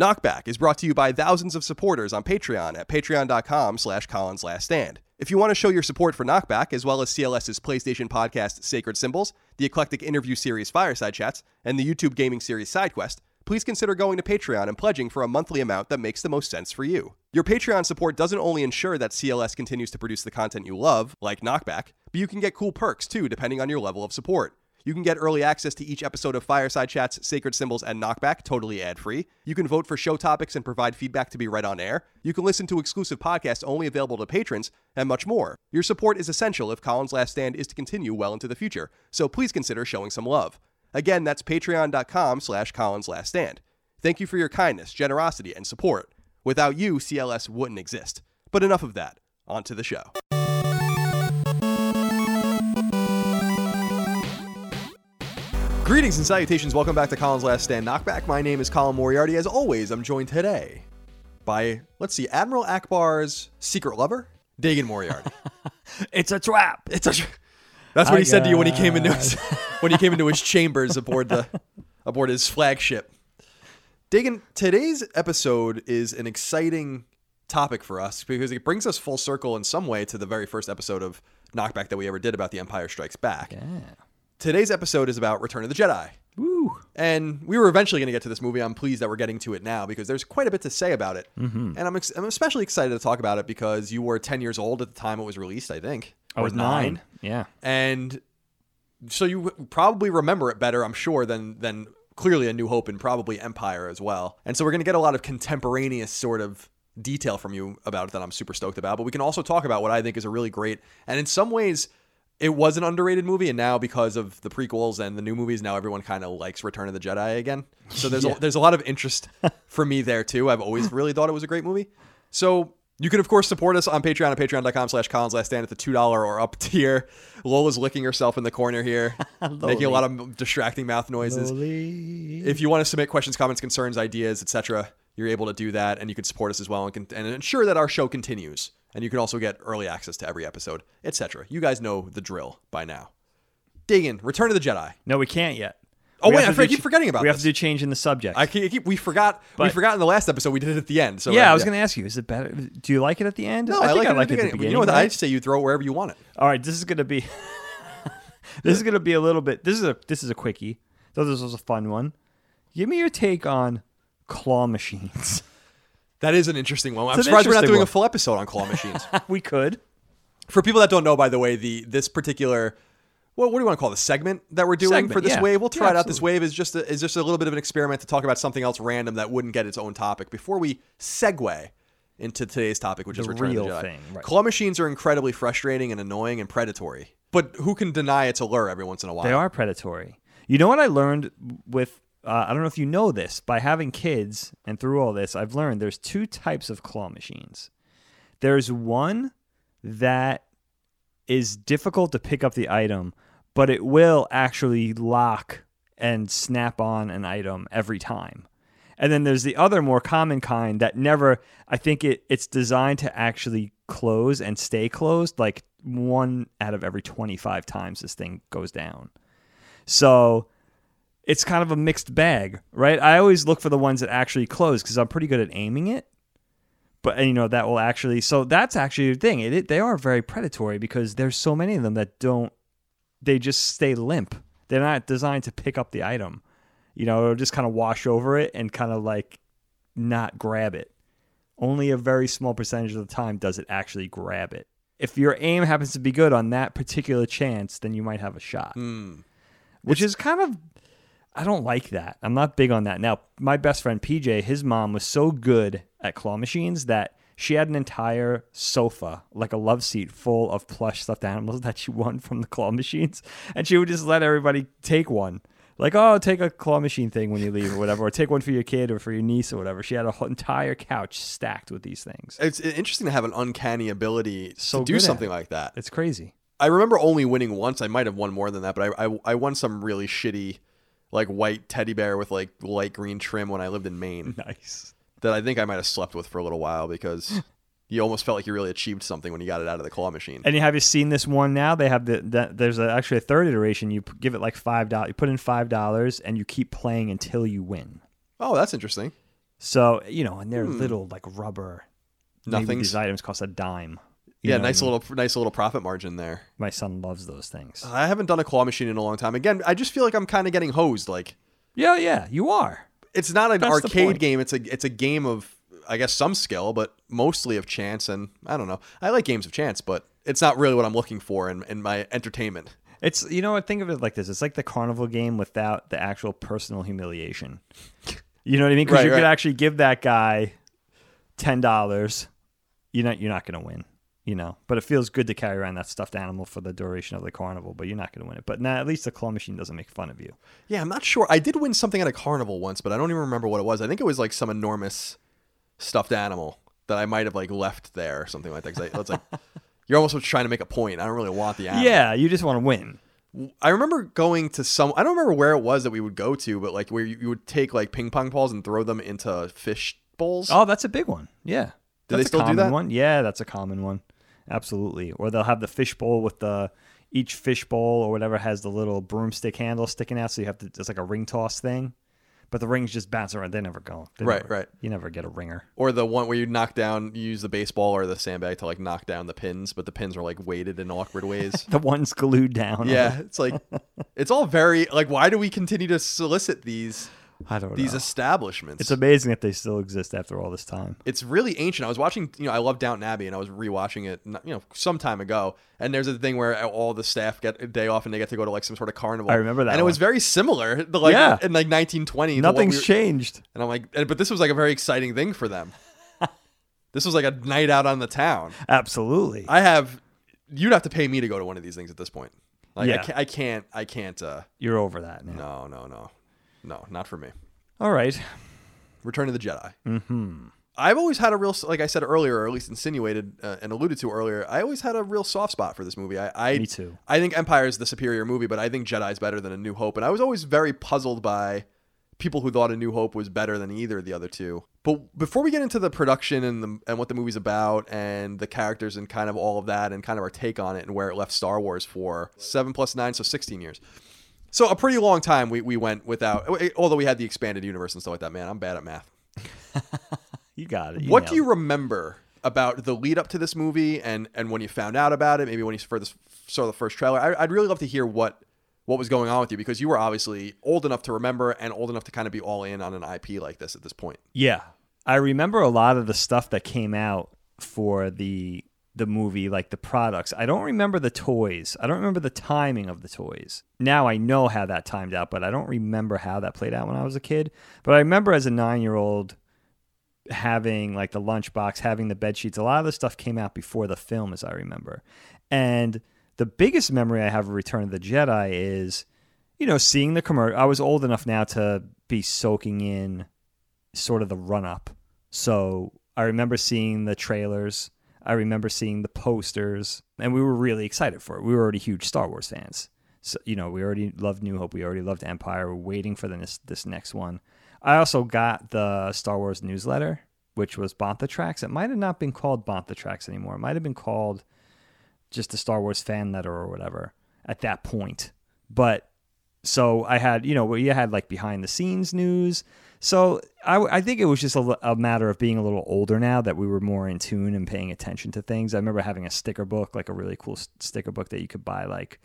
Knockback is brought to you by thousands of supporters on Patreon at patreon.com slash Collins Last Stand. If you want to show your support for Knockback, as well as CLS's PlayStation podcast Sacred Symbols, the eclectic interview series Fireside Chats, and the YouTube gaming series SideQuest, please consider going to Patreon and pledging for a monthly amount that makes the most sense for you. Your Patreon support doesn't only ensure that CLS continues to produce the content you love, like Knockback, but you can get cool perks too, depending on your level of support. You can get early access to each episode of Fireside Chats, Sacred Symbols, and Knockback totally ad free. You can vote for show topics and provide feedback to be read on air. You can listen to exclusive podcasts only available to patrons, and much more. Your support is essential if Colin's Last Stand is to continue well into the future, so please consider showing some love. Again, that's patreon.com slash Collins Last Stand. Thank you for your kindness, generosity, and support. Without you, CLS wouldn't exist. But enough of that. On to the show. Greetings and salutations. Welcome back to Colin's Last Stand Knockback. My name is Colin Moriarty. As always, I'm joined today by, let's see, Admiral Ackbar's secret lover, Dagan Moriarty. It's a trap. It's a. That's what I he said to you when he came into his when he came into his chambers aboard the aboard his flagship. Dagan, today's episode is an exciting topic for us because it brings us full circle in some way to the very first episode of Knockback that we ever did about The Empire Strikes Back. Yeah. Today's episode is about Return of the Jedi. Woo. And we were eventually going to get to this movie. I'm pleased that we're getting to it now because there's quite a bit to say about it. Mm-hmm. And I'm, ex- I'm especially excited to talk about it because you were 10 years old at the time it was released, I think. I was nine. Yeah. and so you probably remember it better, I'm sure, than than clearly A New Hope and probably Empire as well. And so we're going to get a lot of contemporaneous sort of detail from you about it that I'm super stoked about. But we can also talk about what I think is a really great and in some ways. It was an underrated movie, and now because of the prequels and the new movies, now everyone kind of likes Return of the Jedi again. So there's Yeah. a, there's a lot of interest for me there too. I've always really thought it was a great movie. So you can of course support us on Patreon at patreon.com slash Collins Last Stand at the two dollar or up tier. Lola's licking herself in the corner here, making a lot of distracting mouth noises. If you want to submit questions, comments, concerns, ideas, etc., you're able to do that, and you can support us as well and, and ensure that our show continues. And you can also get early access to every episode, etc. You guys know the drill by now. Dig in. Return of the Jedi. No, we can't yet. Oh, We wait, I to for- I do keep forgetting about We have to do change in the subject. I keep, keep- we forgot we forgot in the last episode we did it at the end. So yeah, uh, I was going to ask you, is it better? Do you like it at the end? No, I, I, like I it like at it the at the beginning. You know what? right? I'd say you throw it wherever you want it. All right, this is going to be This is going to be a little bit This is a this is a quickie. So this was a fun one. Give me your take on claw machines. That is an interesting one. I'm surprised we're not doing one. a full episode on claw machines. we could. For people that don't know, by the way, the this particular well, what do you want to call the segment that we're doing Segment, for this yeah. wave? We'll try Yeah, it out. This wave is just a, is just a little bit of an experiment to talk about something else random that wouldn't get its own topic before we segue into today's topic, which is The Return of real the Jedi. thing, right. Claw machines are incredibly frustrating and annoying and predatory, but who can deny its allure every once in a while? They are predatory. You know what I learned with uh, I don't know if you know this by having kids and through all this I've learned there's two types of claw machines. There's one that is difficult to pick up the item, but it will actually lock and snap on an item every time. And then there's the other more common kind that never I think it it's designed to actually close and stay closed like one out of every 25 times this thing goes down. So it's kind of a mixed bag, right? I always look for the ones that actually close because I'm pretty good at aiming it. But you know that will actually so that's actually the thing. It, it they are very predatory because there's so many of them that don't they just stay limp. They're not designed to pick up the item. You know, it'll just kind of wash over it and kind of like not grab it. Only a very small percentage of the time does it actually grab it. If your aim happens to be good on that particular chance, then you might have a shot Hmm. which is kind of I don't like that. I'm not big on that. Now, my best friend PJ, his mom was so good at claw machines that she had an entire sofa, like a love seat, full of plush stuffed animals that she won from the claw machines, and she would just let everybody take one. Like, oh, take a claw machine thing when you leave or whatever, or take one for your kid or for your niece or whatever. She had a whole entire couch stacked with these things. It's interesting to have an uncanny ability So to do something like that. It's crazy. I remember only winning once. I might have won more than that, but I, I I won some really shitty, like white teddy bear with like light green trim when I lived in Maine Nice. that I think I might have slept with for a little while because you almost felt like you really achieved something when you got it out of the claw machine. And you have you seen this one now? They have the that there's a, actually a third iteration. You give it like five dollars. You put in five dollars, and you keep playing until you win. Oh, that's interesting. So you know, and they're Hmm. little like rubber. Nothing. These items cost a dime. You Yeah, know I nice mean? little, nice little profit margin there. My son loves those things. I haven't done a claw machine in a long time. Again, I just feel like I'm kind of getting hosed. Like Yeah, yeah, you are. it's not an That's arcade game. It's a it's a game of I guess some skill, but mostly of chance. And I don't know. I like games of chance, but it's not really what I'm looking for in, in my entertainment. It's you know what? Think of it like this: it's like the carnival game without the actual personal humiliation. You know what I mean? Because Right, you could actually give that guy ten dollars. You're not you're not going to win. You know, but it feels good to carry around that stuffed animal for the duration of the carnival. But you're not going to win it. But now at least the claw machine doesn't make fun of you. Yeah, I'm not sure. I did win something at a carnival once, but I don't even remember what it was. I think it was like some enormous stuffed animal that I might have like left there or something like that. 'Cause I, it's like you're almost trying to make a point. I don't really want the animal. Yeah, you just want to win. I remember going to some. I don't remember where it was that we would go to, but like where you, you would take like ping pong balls and throw them into fish bowls. Oh, that's a big one. Yeah. Do that's they still do that? One. Yeah, that's a common one. Absolutely. Or they'll have the fishbowl with the each fishbowl or whatever has the little broomstick handle sticking out, so you have to. It's like a ring toss thing, but the rings just bounce around. They never go. They Right, never- right. You never get a ringer. Or the one where you knock down, you use the baseball or the sandbag to like knock down the pins, but the pins are like weighted in awkward ways. The one's glued down. yeah, it's like it's all very like. Why do we continue to solicit these I don't know. these know. establishments? It's amazing that they still exist after all this time. it's really ancient. I was watching, you know, I love Downton Abbey, and I was rewatching it, you know, some time ago. And there's a thing where all the staff get a day off, and they get to go to like some sort of carnival. I remember that and it was very similar, to, like Yeah. in like 1920. Nothing's we were- changed. And I'm like, but this was like a very exciting thing for them. this was like a night out on the town. Absolutely. I have, you'd have to pay me to go to one of these things at this point. Like I, Yeah. can't, I can't, I can't. uh You're over that now. No, no, no, no, not for me. All right. Return of the Jedi. Mm-hmm. I've always had a real, like I said earlier, or at least insinuated uh, and alluded to earlier. I always had a real soft spot for this movie. I, I, Me too. I think Empire is the superior movie, but I think Jedi's better than A New Hope. And I was always very puzzled by people who thought A New Hope was better than either of the other two. But before we get into the production and the, and what the movie's about and the characters and kind of all of that and kind of our take on it and where it left Star Wars for seven plus nine, so sixteen years. So a pretty long time we, we went without, eh, eh, although we had the expanded universe and stuff like that. Man, I'm bad at math. You got it. what do you remember about the lead up to this movie and and when you found out about it? Maybe when you first saw the first trailer. I, I'd really love to hear what what was going on with you because you were obviously old enough to remember and old enough to kind of be all in on an IP like this at this point. Yeah. I remember a lot of the stuff that came out for the the movie, like the products. I don't remember the toys. I don't remember the timing of the toys. Now I know how that timed out, but I don't remember how that played out when I was a kid. But I remember as a nine year old having like the lunchbox, having the bed sheets. A lot of the stuff came out before the film, as I remember. And the biggest memory I have of Return of the Jedi is, you know, seeing the commercial. I was old enough now to be soaking in sort of the run up. So I remember seeing the trailers. I remember seeing the posters, and we were really excited for it. We were already huge Star Wars fans. So, you know, we already loved New Hope. We already loved Empire. We're waiting for this, this next one. I also got the Star Wars newsletter, which was Bantha Tracks. It might have not been called Bantha Tracks anymore. It might have been called just the Star Wars fan letter or whatever at that point. But so I had, you know, we had like behind the scenes news. So I, I think it was just a, a matter of being a little older now that we were more in tune and paying attention to things. I remember having a sticker book, like a really cool sticker book that you could buy, like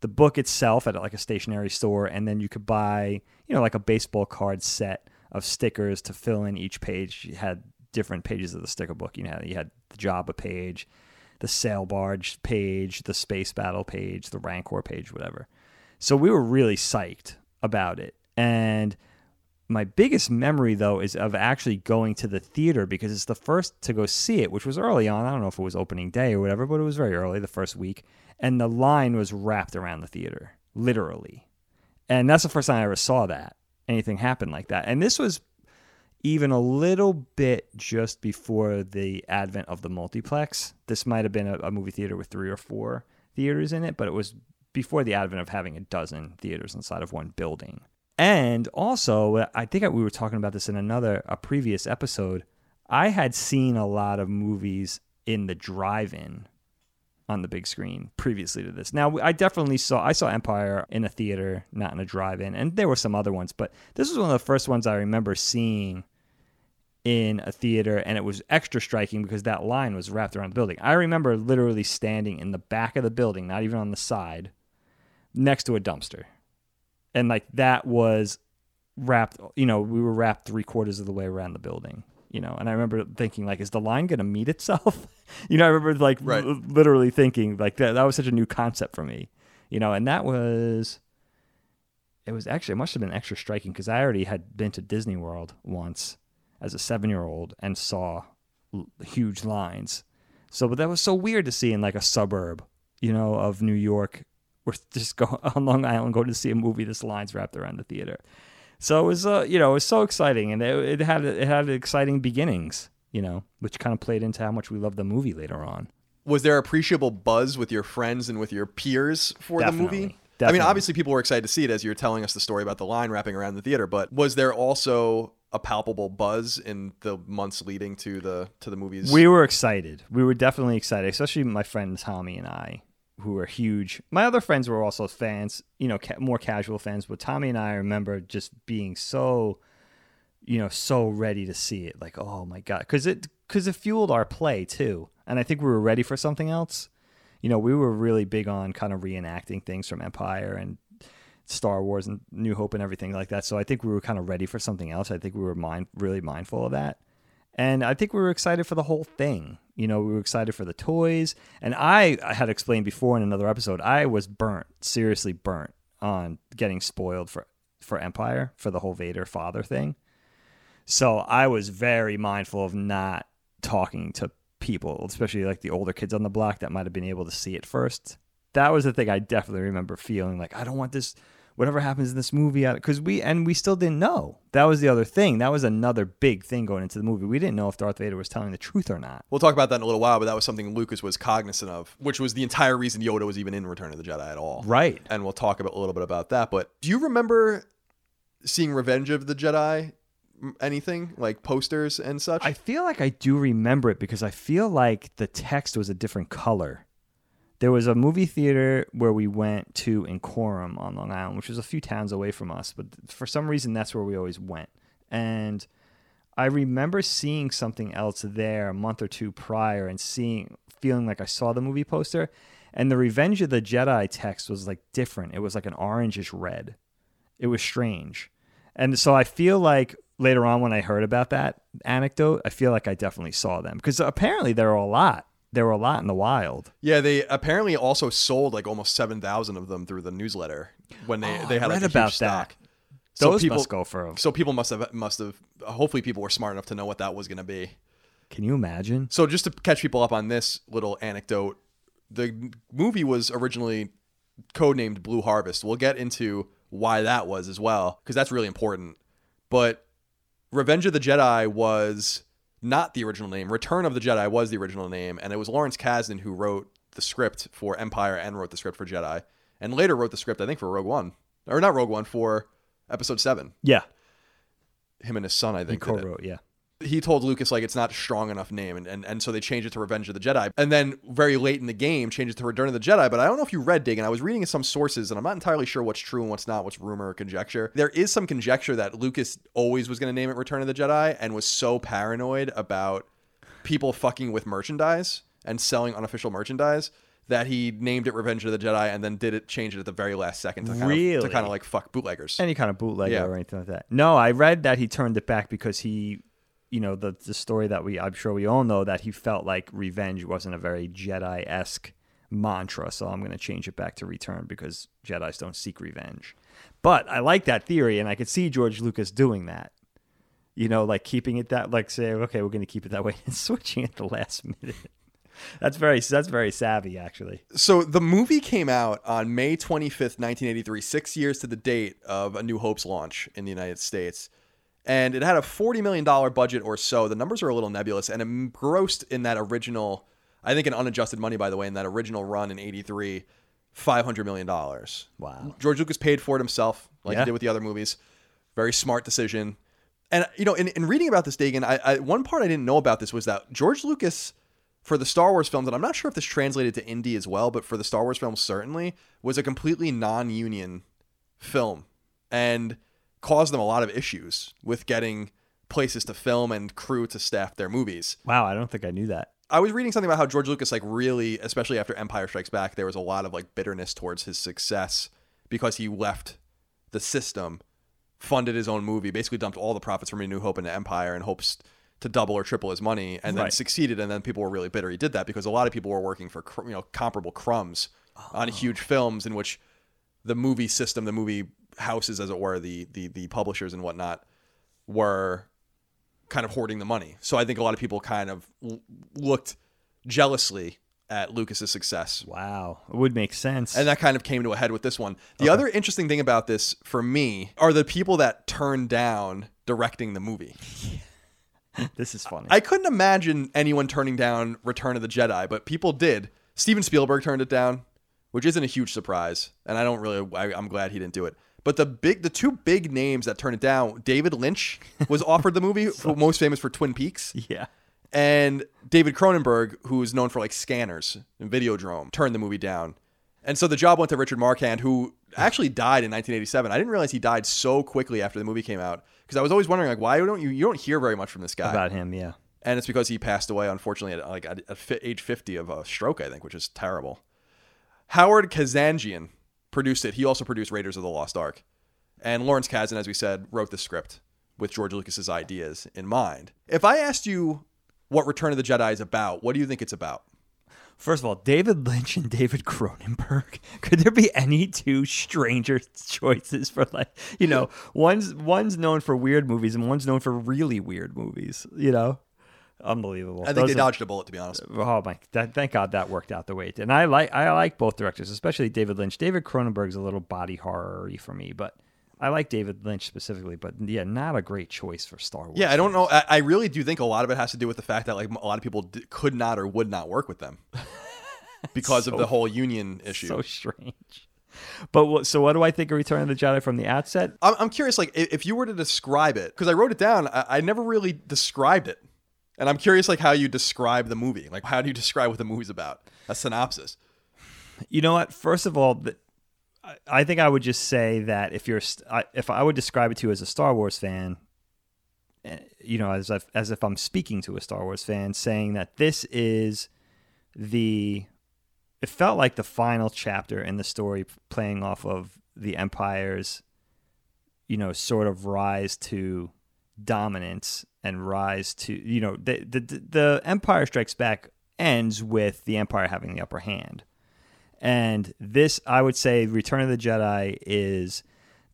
the book itself at like a stationery store, and then you could buy, you know, like a baseball card set of stickers to fill in each page. You had different pages of the sticker book. You know, you had the Jabba page, the sail barge page, the space battle page, the Rancor page, whatever. So we were really psyched about it. And my biggest memory though is of actually going to the theater because it's the first to go see it, which was early on. I don't know if it was opening day or whatever, but it was very early, the first week. And the line was wrapped around the theater, literally. And that's the first time I ever saw that. Anything happen like that. And this was even a little bit just before the advent of the multiplex. This might have been a, a movie theater with three or four theaters in it, but it was before the advent of having a dozen theaters inside of one building. And also, I think we were talking about this in another a previous episode. I had seen a lot of movies in the drive-in on the big screen previously to this. Now, I definitely saw I saw Empire in a theater, not in a drive-in, and there were some other ones, but this was one of the first ones I remember seeing in a theater and it was extra striking because that line was wrapped around the building. I remember literally standing in the back of the building, not even on the side, next to a dumpster. And like that was wrapped, you know, we were wrapped three quarters of the way around the building, you know. And I remember thinking, like, is the line going to meet itself? you know, I remember like Right. l- literally thinking, like, that, that was such a new concept for me, you know. And that was, it was actually, it must have been extra striking because I already had been to Disney World once as a seven year old and saw l- huge lines. So, but that was so weird to see in like a suburb, you know, of New York. We're just go on Long Island going to see a movie. This lines wrapped around the theater. So it was, uh, you know, it was so exciting, and it, it had it had exciting beginnings, you know, which kind of played into how much we loved the movie later on. Was there appreciable buzz with your friends and with your peers for the movie? Definitely. I mean, obviously, people were excited to see it as you were telling us the story about the line wrapping around the theater. But was there also a palpable buzz in the months leading to the to the movies? We were excited. We were definitely excited, especially my friend Tommy and I, who were huge. My other friends were also fans, you know, ca- more casual fans. But Tommy and I remember just being so, you know, so ready to see it. Like, oh my god, because it because it fueled our play too, and I think we were ready for something else. You know, we were really big on kind of reenacting things from Empire and Star Wars and New Hope and everything like that. So I think we were kind of ready for something else. I think we were mind really mindful of that. And I think we were excited for the whole thing. You know, we were excited for the toys. And I, I had explained before in another episode, I was burnt, seriously burnt on getting spoiled for, for Empire, for the whole Vader father thing. So I was very mindful of not talking to people, especially like the older kids on the block that might have been able to see it first. That was the thing I definitely remember feeling like I don't want this whatever happens in this movie because we and we still didn't know. That was the other thing. That was another big thing going into the movie. We didn't know if Darth Vader was telling the truth or not. We'll talk about that in a little while, but that was something Lucas was cognizant of, which was the entire reason Yoda was even in Return of the Jedi at all. Right. And we'll talk about, a little bit about that. But do you remember seeing Revenge of the Jedi? Anything like posters and such? I feel like I do remember it because I feel like the text was a different color. There was a movie theater where we went to in Coram on Long Island, which was a few towns away from us, but for some reason that's where we always went. And I remember seeing something else there a month or two prior and seeing feeling like I saw the movie poster and the Revenge of the Jedi text was like different. It was like an orangish red. It was strange. And so I feel like later on when I heard about that anecdote, I feel like I definitely saw them because apparently there are a lot. There were a lot in the wild. yeah, they apparently also sold like almost seven thousand of them through the newsletter when they Oh, they I had like read a about stock. So Those people must go for. Them. So people must have must have hopefully people were smart enough to know what that was going to be. Can you imagine? So just to catch people up on this little anecdote, the movie was originally codenamed Blue Harvest. We'll get into why that was as well because that's really important. But Revenge of the Jedi was not the original name. Return of the Jedi was the original name, and it was Lawrence Kasdan who wrote the script for Empire and wrote the script for Jedi, and later wrote the script I think for Rogue One or not Rogue One for Episode Seven. Yeah, Him and his son I think it co-wrote. Yeah, he told Lucas like it's not a strong enough name, and, and and so they changed it to Revenge of the Jedi, and then very late in the game changed it to Return of the Jedi. But I don't know if you read Dig, and I was reading some sources, and I'm not entirely sure what's true and what's not, what's rumor or conjecture. There is some conjecture that Lucas always was going to name it Return of the Jedi, and was so paranoid about people fucking with merchandise and selling unofficial merchandise that he named it Revenge of the Jedi, and then did it change it at the very last second to kind of to kind of like fuck bootleggers. any kind of bootlegger Yeah. or anything like that. No, I read that he turned it back because he, you know, the the story that we I'm sure we all know that he felt like revenge wasn't a very Jedi esque mantra. So I'm going to change it back to return because Jedi's don't seek revenge. But I like that theory, and I could see George Lucas doing that. You know, like keeping it that, like saying, okay, we're going to keep it that way, and switching at the last minute. That's very that's very savvy, actually. So the movie came out on May 25th, 1983, six years to the date of A New Hope's launch in the United States. And it had a $40 million budget or so. The numbers are a little nebulous. And it grossed in that original, I think in unadjusted money, by the way, in that original run in 83, $500 million. Wow. George Lucas paid for it himself, like Yeah. he did with the other movies. Very smart decision. And you know, in, in reading about this, Dagan, I, I one part I didn't know about this was that George Lucas, for the Star Wars films, and I'm not sure if this translated to Indy as well, but for the Star Wars films certainly, was a completely non-union film and caused them a lot of issues with getting places to film and crew to staff their movies. Wow, I don't think I knew that. I was reading something about how George Lucas, like, really, especially after Empire Strikes Back, there was a lot of like bitterness towards his success because he left the system, funded his own movie, basically dumped all the profits from A New Hope into Empire in hopes to double or triple his money, and then Right. succeeded. And then people were really bitter he did that because a lot of people were working for cr- you know comparable crumbs oh. on huge films in which the movie system, the movie houses, as it were, the the the publishers and whatnot, were kind of hoarding the money. So I think a lot of people kind of l- looked jealously at Lucas's success. Wow, it would make sense. And that kind of came to a head with this one. The other interesting thing about this for me are the people that turned down directing the movie. this is funny. I couldn't imagine anyone turning down Return of the Jedi, but people did. Steven Spielberg turned it down, which isn't a huge surprise, and I don't really. I, I'm glad he didn't do it. But the big, the two big names that turned it down, David Lynch was offered the movie, who- most famous for Twin Peaks, yeah. and David Cronenberg, who is known for like Scanners and Videodrome, turned the movie down. And so the job went to Richard Marquand, who actually died in 1987. I didn't realize he died so quickly after the movie came out because I was always wondering like why don't you you don't hear very much from this guy? About him, yeah. and it's because he passed away unfortunately at like at, at age 50 of a stroke i think which is terrible howard kazanjian produced it he also produced raiders of the lost ark and lawrence kasdan as we said wrote the script with george lucas's ideas in mind if i asked you what return of the jedi is about what do you think it's about First of all, David Lynch and David Cronenberg. Could there be any two stranger choices for like you know one's one's known for weird movies and one's known for really weird movies. You know, unbelievable. i think Those they are- dodged a bullet to be honest Oh my! That, thank God that worked out the way it did. And I like I like both directors, especially David Lynch. David Cronenberg's a little body horror for me, but I like David Lynch specifically. But yeah, not a great choice for Star Wars. yeah i don't know I, I really do think a lot of it has to do with the fact that like a lot of people d- could not or would not work with them because of the whole union issue so strange. But what, so what do I think of Return of the Jedi from the outset? I'm, I'm curious, like, if you were to describe it, because I wrote it down, I, I never really described it. And I'm curious, like, how you describe the movie. Like, how do you describe what the movie's about? A synopsis. You know what? First of all, I, think I would just say that if you're, if I would describe it to you as a Star Wars fan, eh, you know, as if, as if I'm speaking to a Star Wars fan, saying that this is the, it felt like the final chapter in the story, playing off of the Empire's, you know, sort of rise to dominance and rise to, you know, the the the Empire Strikes Back ends with the Empire having the upper hand. And this, I would say, Return of the Jedi is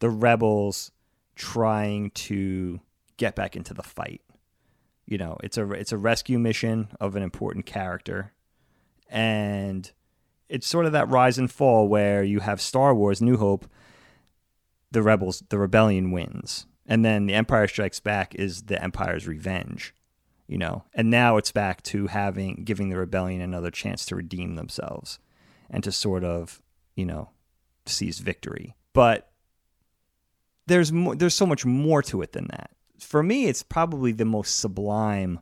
the rebels trying to get back into the fight. You know, it's a it's a rescue mission of an important character, and it's sort of that rise and fall where you have Star Wars: New Hope. The rebels, the rebellion wins, and then the Empire Strikes Back is the Empire's revenge. You know, and now it's back to having giving the rebellion another chance to redeem themselves and to sort of, you know, seize victory. But there's there's so much more to it than that. For me, it's probably the most sublime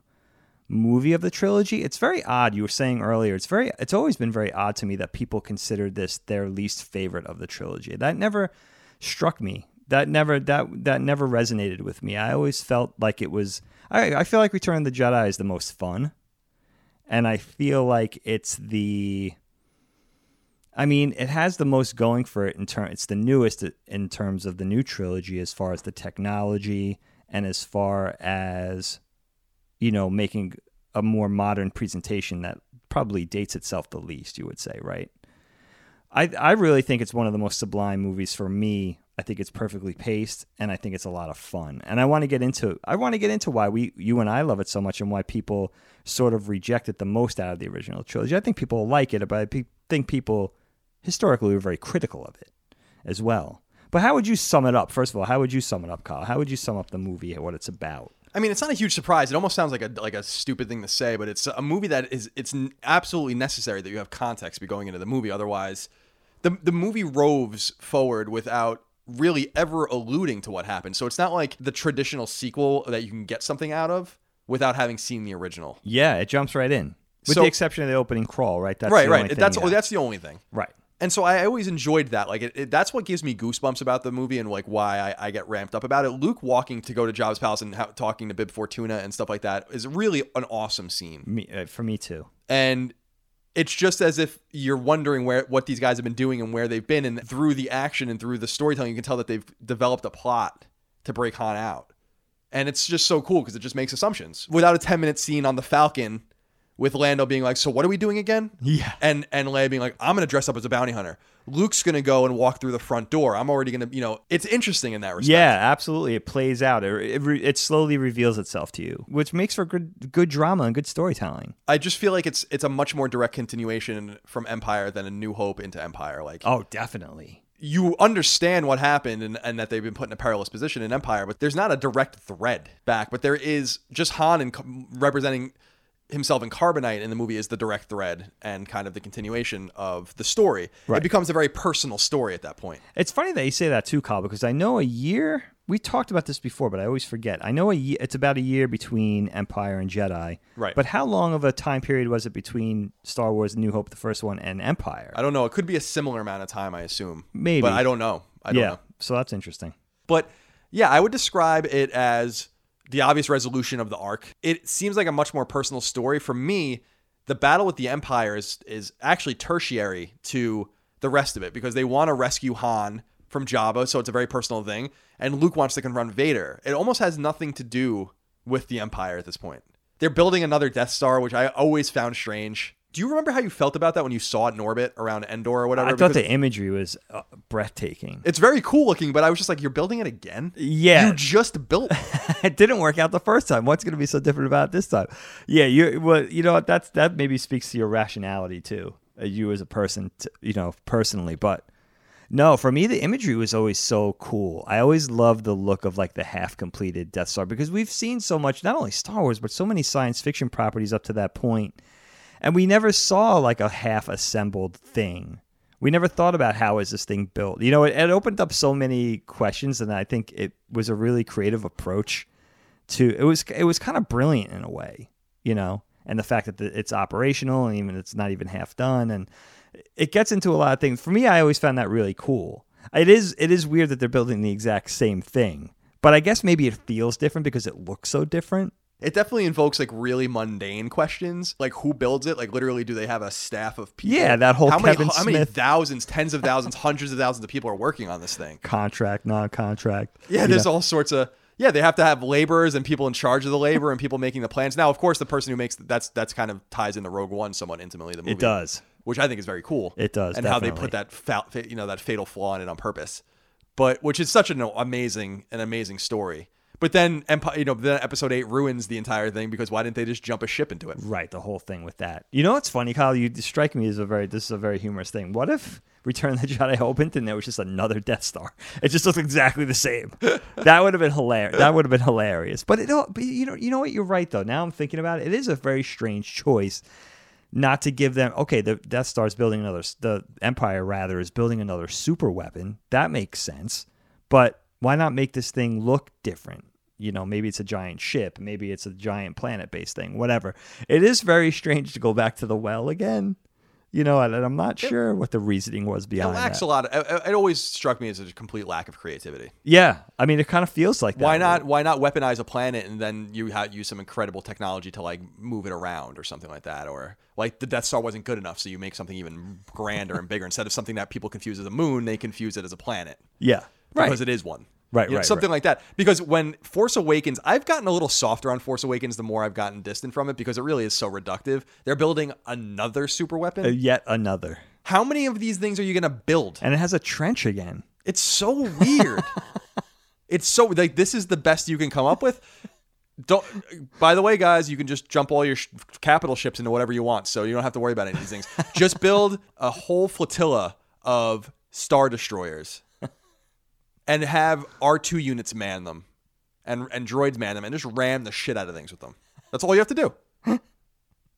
movie of the trilogy. It's very odd. You were saying earlier, it's very it's always been very odd to me that people consider this their least favorite of the trilogy. That never struck me. That never that that never resonated with me. I always felt like it was I, I feel like Return of the Jedi is the most fun. And I feel like it's the I mean, it has the most going for it in term. It's the newest in terms of the new trilogy, as far as the technology and as far as you know, making a more modern presentation that probably dates itself the least. You would say, right? I I really think it's one of the most sublime movies for me. I think it's perfectly paced, and I think it's a lot of fun. And I want to get into I want to get into why we you and I love it so much, and why people sort of reject it the most out of the original trilogy. I think people like it, but I think people historically were very critical of it as well. But how would you sum it up? First of all, how would you sum it up, Kyle? How would you sum up the movie and what it's about? I mean, it's not a huge surprise. It almost sounds like a like a stupid thing to say, but it's a movie that is it's absolutely necessary that you have context be going into the movie. Otherwise, the the movie roves forward without really ever alluding to what happened. So it's not like the traditional sequel that you can get something out of without having seen the original. Yeah, it jumps right in, with So- the exception of the opening crawl, right? That's right, the only right. thing That's oh, that's the only thing. right. And so I always enjoyed that. Like, it, it, that's what gives me goosebumps about the movie and like why I, I get ramped up about it. Luke walking to go to Jabba's palace and ha- talking to Bib Fortuna and stuff like that is really an awesome scene. Me, uh, for me too. And it's just as if you're wondering where what these guys have been doing and where they've been. And through the action and through the storytelling, you can tell that they've developed a plot to break Han out. And it's just so cool because it just makes assumptions. Without a 10 minute scene on the Falcon with Lando being like, So what are we doing again? Yeah. And and Leia being like, I'm gonna dress up as a bounty hunter. Luke's gonna go and walk through the front door. I'm already gonna, you know, it's interesting in that respect. Yeah, absolutely. It plays out. It, it, re- it slowly reveals itself to you, which makes for good good drama and good storytelling. I just feel like it's it's a much more direct continuation from Empire than a New Hope into Empire. Like Oh, definitely. you understand what happened and, and that they've been put in a perilous position in Empire, but there's not a direct thread back. But there is just Han and representing himself in Carbonite in the movie is the direct thread and kind of the continuation of the story. Right. It becomes a very personal story at that point. It's funny that you say that too, Kyle, because I know a year. We talked about this before, but I always forget. I know a year, it's about a year between Empire and Jedi. Right. But how long of a time period was it between Star Wars: New Hope, the first one, and Empire? I don't know. It could be a similar amount of time, I assume. Maybe. But I don't know. I don't yeah. know. So that's interesting. But yeah, I would describe it as the obvious resolution of the arc. It seems like a much more personal story. For me, the battle with the Empire is, is actually tertiary to the rest of it because they want to rescue Han from Jabba, so it's a very personal thing. And Luke wants to confront Vader. It almost has nothing to do with the Empire at this point. They're building another Death Star, which I always found strange. Do you remember how you felt about that when you saw it in orbit around Endor or whatever? I thought Because the imagery was uh, breathtaking. it's very cool looking, but I was just like, you're building it again? Yeah. You just built it didn't work out the first time. What's going to be so different about it this time? Yeah, you well, you know what? That's that maybe speaks to your rationality too, uh, you as a person, t you know, personally. But no, for me, the imagery was always so cool. I always loved the look of like the half completed Death Star because we've seen so much, not only Star Wars, but so many science fiction properties up to that point, and we never saw like a half assembled thing. We never thought about how is this thing built. You know, it, it opened up so many questions, and I think it was a really creative approach to it was it was kind of brilliant in a way, you know, and the fact that the, it's operational and even it's not even half done, and it gets into a lot of things. For me, I always found that really cool. It is it is weird that they're building the exact same thing, but I guess maybe it feels different because it looks so different. It definitely invokes like really mundane questions, like who builds it? Like literally, do they have a staff of people? Yeah, that whole how many Kevin how many thousands, tens of thousands, hundreds of thousands of people are working on this thing? Contract, non-contract. Yeah, there's know. all sorts of yeah. They have to have laborers and people in charge of the labor and people making the plans. Now, of course, the person who makes that's that's kind of ties into Rogue One somewhat intimately. The movie It does. which I think is very cool. It does, and how they put that fa- you know that fatal flaw in it on purpose, but which is such an amazing an amazing story. But then Empire, you know, then Episode Eight ruins the entire thing because why didn't they just jump a ship into it? Right, the whole thing with that. You know what's funny, Kyle? You strike me as a very this is a very humorous thing. What if Return of the Jedi opened and there was just another Death Star? It just looked exactly the same. that would have been hilarious. That would have been hilarious. But it all but you know you know what you're right though. Now I'm thinking about it. It is a very strange choice not to give them okay, the Death Star is building another the Empire rather is building another super weapon. That makes sense. But why not make this thing look different? You know, maybe it's a giant ship, maybe it's a giant planet based thing, whatever. It is very strange to go back to the well again. You know, and I'm not sure what the reasoning was behind It lacks that. a lot. Of, it, always struck me as a complete lack of creativity. Yeah, I mean, it kind of feels like that. Why not? Why not weaponize a planet and then you ha- use some incredible technology to like move it around or something like that? Or like the Death Star wasn't good enough, so you make something even grander and bigger instead of something that people confuse as a moon. They confuse it as a planet Yeah, right. because it is one. Right, You know, right, something like that. Because when Force Awakens, I've gotten a little softer on Force Awakens the more I've gotten distant from it because it really is so reductive. They're building another super weapon. Uh, yet another, How many of these things are you going to build? and it has a trench again. It's so weird. it's so like this is the best you can come up with. Don't. By the way, guys, you can just jump all your sh- capital ships into whatever you want, so you don't have to worry about any of these things. just build a whole flotilla of star destroyers, and have R two units man them, and and droids man them, and just ram the shit out of things with them. That's all you have to do.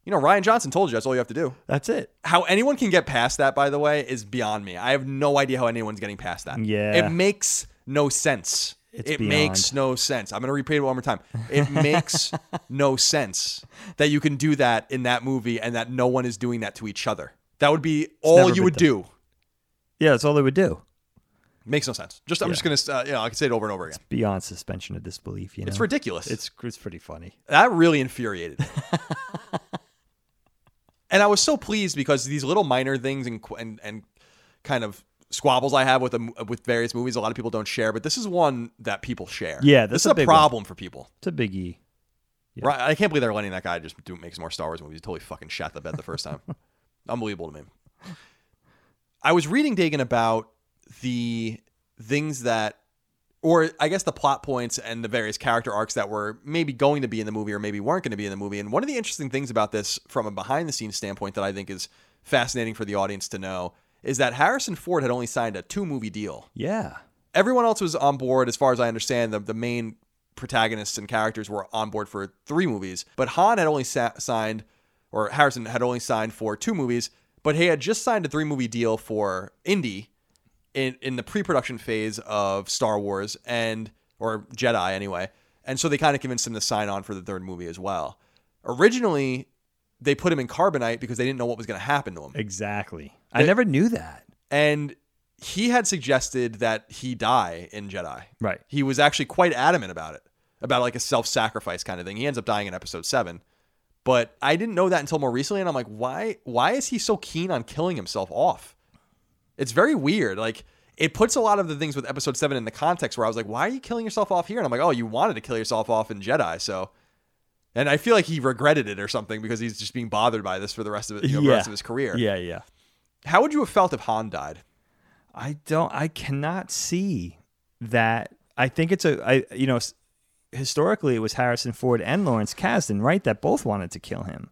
You know, Rian Johnson told you that's all you have to do. That's it. How anyone can get past that, by the way, is beyond me. I have no idea how anyone's getting past that. Yeah. It makes no sense. It's it beyond. makes no sense. I'm going to repeat it one more time. It makes no sense that you can do that in that movie and that no one is doing that to each other. That would be all you would done. do. Yeah, that's all they would do. Makes no sense. Just I'm Yeah. just gonna uh, you know I can say it over and over again. Beyond suspension of disbelief. You know, It's ridiculous. It's it's pretty funny. that really infuriated. me. and I was so pleased because these little minor things and and and kind of squabbles I have with them with various movies, a lot of people don't share, but this is one that people share. Yeah, this is a a big one. problem for people. It's a biggie. Yeah. Right? I can't believe they're letting that guy just do make some more Star Wars movies. He totally fucking shot the bed the first time. Unbelievable to me. I was reading Dagan about the things that, or I guess the plot points and the various character arcs that were maybe going to be in the movie or maybe weren't going to be in the movie. And one of the interesting things about this, from a behind the scenes standpoint, that I think is fascinating for the audience to know, is that Harrison Ford had only signed a two movie deal Yeah. everyone else was on board as far as i understand the, the main protagonists and characters were on board for three movies but han had only sa- signed or harrison had only signed for two movies but he had just signed a three movie deal for indy in, in the pre-production phase of star wars and or jedi anyway and so they kind of convinced him to sign on for the third movie as well originally they put him in carbonite because they didn't know what was going to happen to him Exactly. I never knew that. and he had suggested that he die in Jedi. Right. He was actually quite adamant about it, about like a self-sacrifice kind of thing. He ends up dying in episode 7. But I didn't know that until more recently and I'm like, "Why why is he so keen on killing himself off?" It's very weird. Like it puts a lot of the things with episode 7 in the context where I was like, "Why are you killing yourself off here?" And I'm like, "Oh, you wanted to kill yourself off in Jedi." So and I feel like he regretted it or something because he's just being bothered by this for the rest of it, you know, the rest of his career. Yeah, yeah. How would you have felt if Han died? I don't. I cannot see that. I think it's a. I you know, historically it was Harrison Ford and Lawrence Kasdan, right? That both wanted to kill him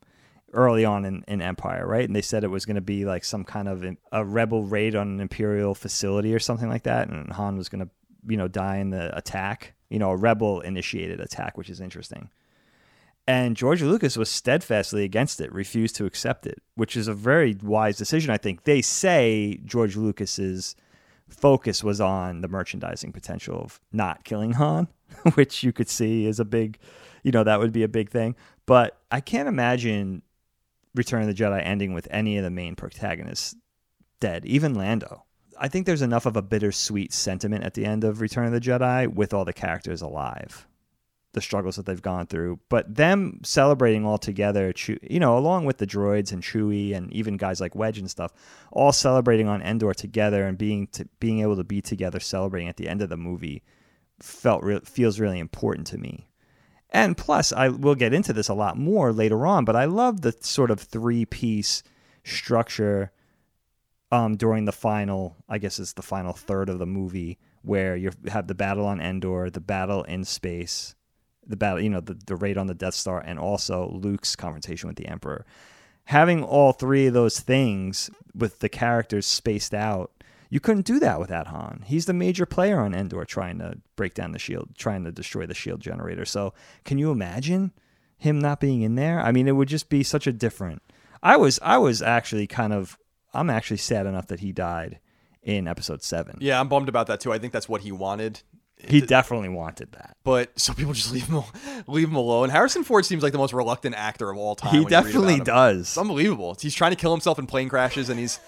early on in, in Empire, right? And they said it was going to be like some kind of a rebel raid on an Imperial facility or something like that, and Han was going to you know die in the attack. You know, a rebel initiated attack, which is interesting. And George Lucas was steadfastly against it, refused to accept it, which is a very wise decision, I think. They say George Lucas's focus was on the merchandising potential of not killing Han, which you could see is a big, you know, that would be a big thing. But I can't imagine Return of the Jedi ending with any of the main protagonists dead, even Lando. I think there's enough of a bittersweet sentiment at the end of Return of the Jedi with all the characters alive the struggles that they've gone through, but them celebrating all together, you know, along with the droids and Chewie and even guys like Wedge and stuff, all celebrating on Endor together and being to, being able to be together celebrating at the end of the movie felt re- feels really important to me. And plus, I will get into this a lot more later on, but I love the sort of three piece structure um, during the final, I guess it's the final third of the movie, where you have the battle on Endor, the battle in space, the battle, you know, the, the raid on the Death Star, and also Luke's confrontation with the Emperor. Having all three of those things with the characters spaced out, you couldn't do that without Han. He's the major player on Endor trying to break down the shield, trying to destroy the shield generator. So, can you imagine him not being in there? I mean, it would just be such a different. I was I was actually kind of I'm actually sad enough that he died in episode 7. Yeah, I'm bummed about that too. I think that's what he wanted. He definitely wanted that. But some people just leave him leave him alone. Harrison Ford seems like the most reluctant actor of all time. He when you read definitely does. It's unbelievable. He's trying to kill himself in plane crashes, and he's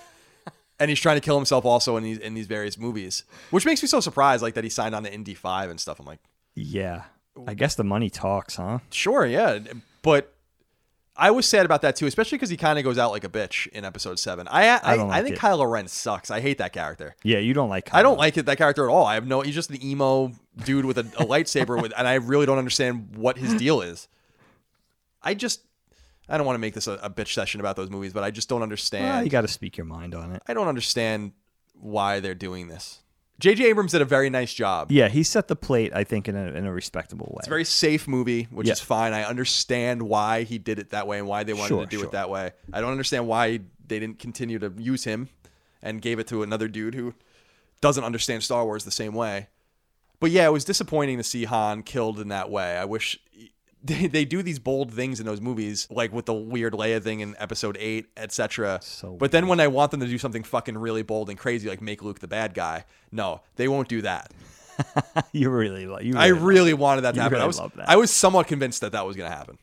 and he's trying to kill himself also in these in these various movies, which makes me so surprised. Like that he signed on to Indy Five and stuff. I'm like, Yeah. I guess the money talks, huh? sure, yeah, but. I was sad about that too, especially because he kind of goes out like a bitch in episode seven. I I, I, like think it. Kylo Ren sucks. I hate that character. Yeah, you don't like I don't like it that character at all. I have no. He's just an emo dude with a, a lightsaber with, and I really don't understand what his deal is. I just, I don't want to make this a, a bitch session about those movies, but I just don't understand. Well, you got to speak your mind on it. I don't understand why they're doing this. J.J. Abrams did a very nice job. Yeah, he set the plate, I think, in a in a respectable way. It's a very safe movie, which Yeah. is fine. I understand why he did it that way and why they wanted Sure, to do sure. it that way. I don't understand why they didn't continue to use him and gave it to another dude who doesn't understand Star Wars the same way. But yeah, it was disappointing to see Han killed in that way. I wish they, they do these bold things in those movies, like with the weird Leia thing in Episode Eight, etc. So but then when I want them to do something fucking really bold and crazy, like make Luke the bad guy, no, they won't do that. you really like you. I really really wanted that to happen. I was. I was somewhat convinced that that was going to happen.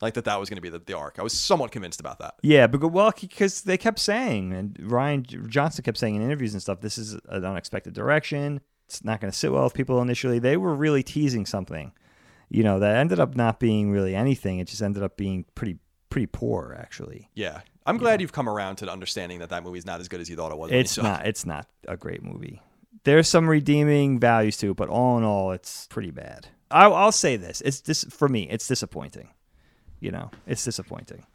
Like that that was going to be the, the arc. I was somewhat convinced about that. Yeah, because well, because they kept saying, and Rian Johnson kept saying in interviews and stuff, this is an unexpected direction. It's not going to sit well with people initially. They were really teasing something, you know, that ended up not being really anything. It just ended up being pretty pretty poor, actually. Yeah. I'm glad you've come around to understanding that that movie's not as good as you thought it was. It's not. It's not a great movie. There's some redeeming values to it, but all in all, it's pretty bad. I'll, I'll say this: it's this for me. It's disappointing. You know, it's disappointing.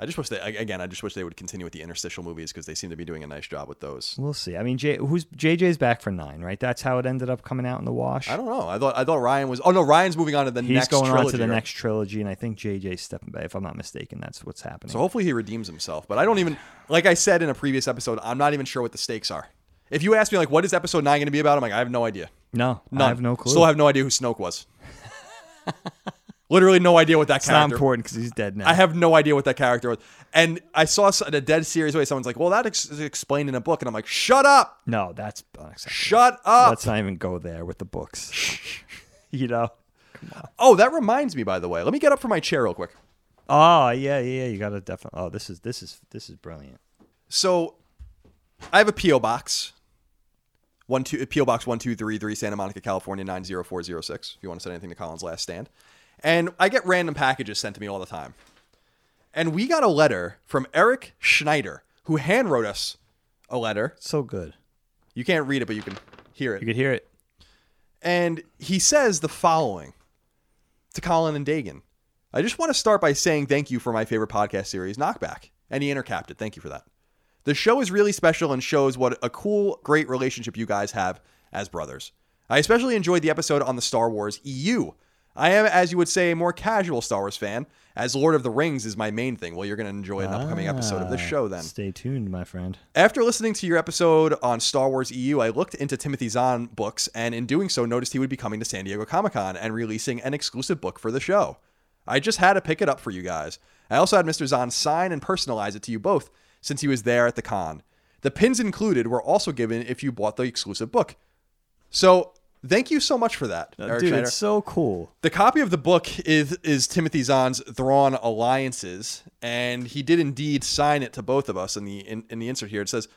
I just wish they again. I just wish they would continue with the interstitial movies because they seem to be doing a nice job with those. We'll see. I mean, J, who's JJ's back for nine, right? That's how it ended up coming out in the wash. I don't know. I thought I thought Rian was. Oh no, Rian's moving on to the He's next. going on trilogy, to the right? next trilogy, and I think JJ's stepping back. If I'm not mistaken, that's what's happening. So hopefully he redeems himself. But I don't even like I said in a previous episode. I'm not even sure what the stakes are. If you ask me like what is episode nine going to be about, I'm like I have no idea. no, None. I have no clue. Still have no idea who Snoke was. Literally no idea what that it's not important because he's dead now. I have no idea what that character was. And I saw in a dead series way someone's like, "Well, that ex- is explained in a book," and I'm like, "Shut up! no, that's unacceptable. Shut up!" Let's not even go there with the books. you know. oh, that reminds me, by the way. Let me get up from my chair real quick. Oh yeah, yeah. You gotta definitely. Oh, this is this is this is brilliant. So, I have a PO box. One two PO box one two three three Santa Monica, California nine zero four zero six. If you want to send anything to Colin's Last Stand, and I get random packages sent to me all the time. And we got a letter from Eric Schneider, who hand wrote us a letter. So good. You can't read it, but you can hear it. You could hear it. And he says the following to Colin and Dagan. I just want to start by saying thank you for my favorite podcast series, Knockback. And he intercapped it. Thank you for that. The show is really special and shows what a cool, great relationship you guys have as brothers. I especially enjoyed the episode on the Star Wars EU. I am, as you would say, a more casual Star Wars fan, as Lord of the Rings is my main thing. Well, you're going to enjoy an upcoming episode of this Ah, show then. Stay tuned, my friend. After listening to your episode on Star Wars EU, I looked into Timothy Zahn books and in doing so noticed he would be coming to San Diego Comic Con and releasing an exclusive book for the show. I just had to pick it up for you guys. I also had Mr. Zahn sign and personalize it to you both since he was there at the con. The pins included were also given if you bought the exclusive book. So, thank you so much for that, Eric Dude, Schneider. it's so cool. The copy of the book is is Timothy Zahn's Thrawn Alliances, and he did indeed sign it to both of us in the in, in the insert here. It says,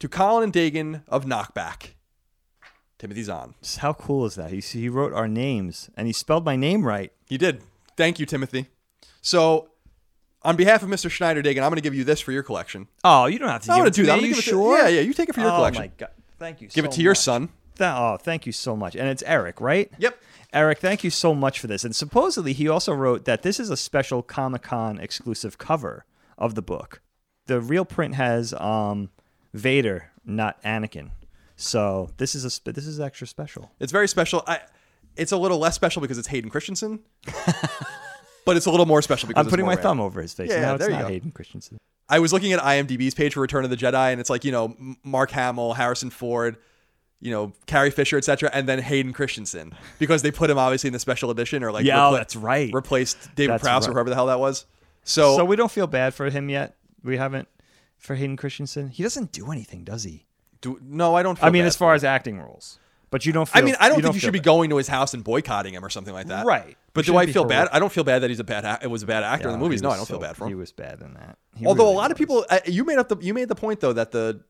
"To Colin and Dagan of Knockback, Timothy Zahn." How cool is that? He he wrote our names and he spelled my name right. He did. Thank you, Timothy. So, on behalf of Mr. Schneider Dagan, I'm going to give you this for your collection. Oh, you don't have to. I'm going it to do that. I'm you it to- sure? yeah, yeah. You take it for your oh collection. Oh my god! Thank you. Give so it to your son. Th- oh, thank you so much. And it's Eric, right? Yep. Eric, thank you so much for this. And supposedly, he also wrote that this is a special Comic Con exclusive cover of the book. The real print has um, Vader, not Anakin. So this is a sp- this is extra special. It's very special. I, it's a little less special because it's Hayden Christensen, but it's a little more special because I'm putting my random. thumb over his face. Yeah, now it's there you not go. Hayden Christensen. I was looking at IMDb's page for Return of the Jedi, and it's like you know M- Mark Hamill, Harrison Ford, you know Carrie Fisher, etc., and then Hayden Christensen because they put him obviously in the special edition or like Yeah, oh, that's right. replaced David That's Prowse or whoever the hell that was. So, So we don't feel bad for him yet. We haven't for Hayden Christensen. He doesn't do anything, does he? do, no, I don't. Feel I mean, bad as far as acting roles, but you don't. Feel, I mean, I don't think you feel should be going to his house and boycotting him or something like that. Right. But You do I feel bad? I don't feel bad that he's a bad. It was a bad actor in the movies. No, I don't feel bad for him. He was bad in that. He Although really a lot of people, uh, you made up the you made the point though that the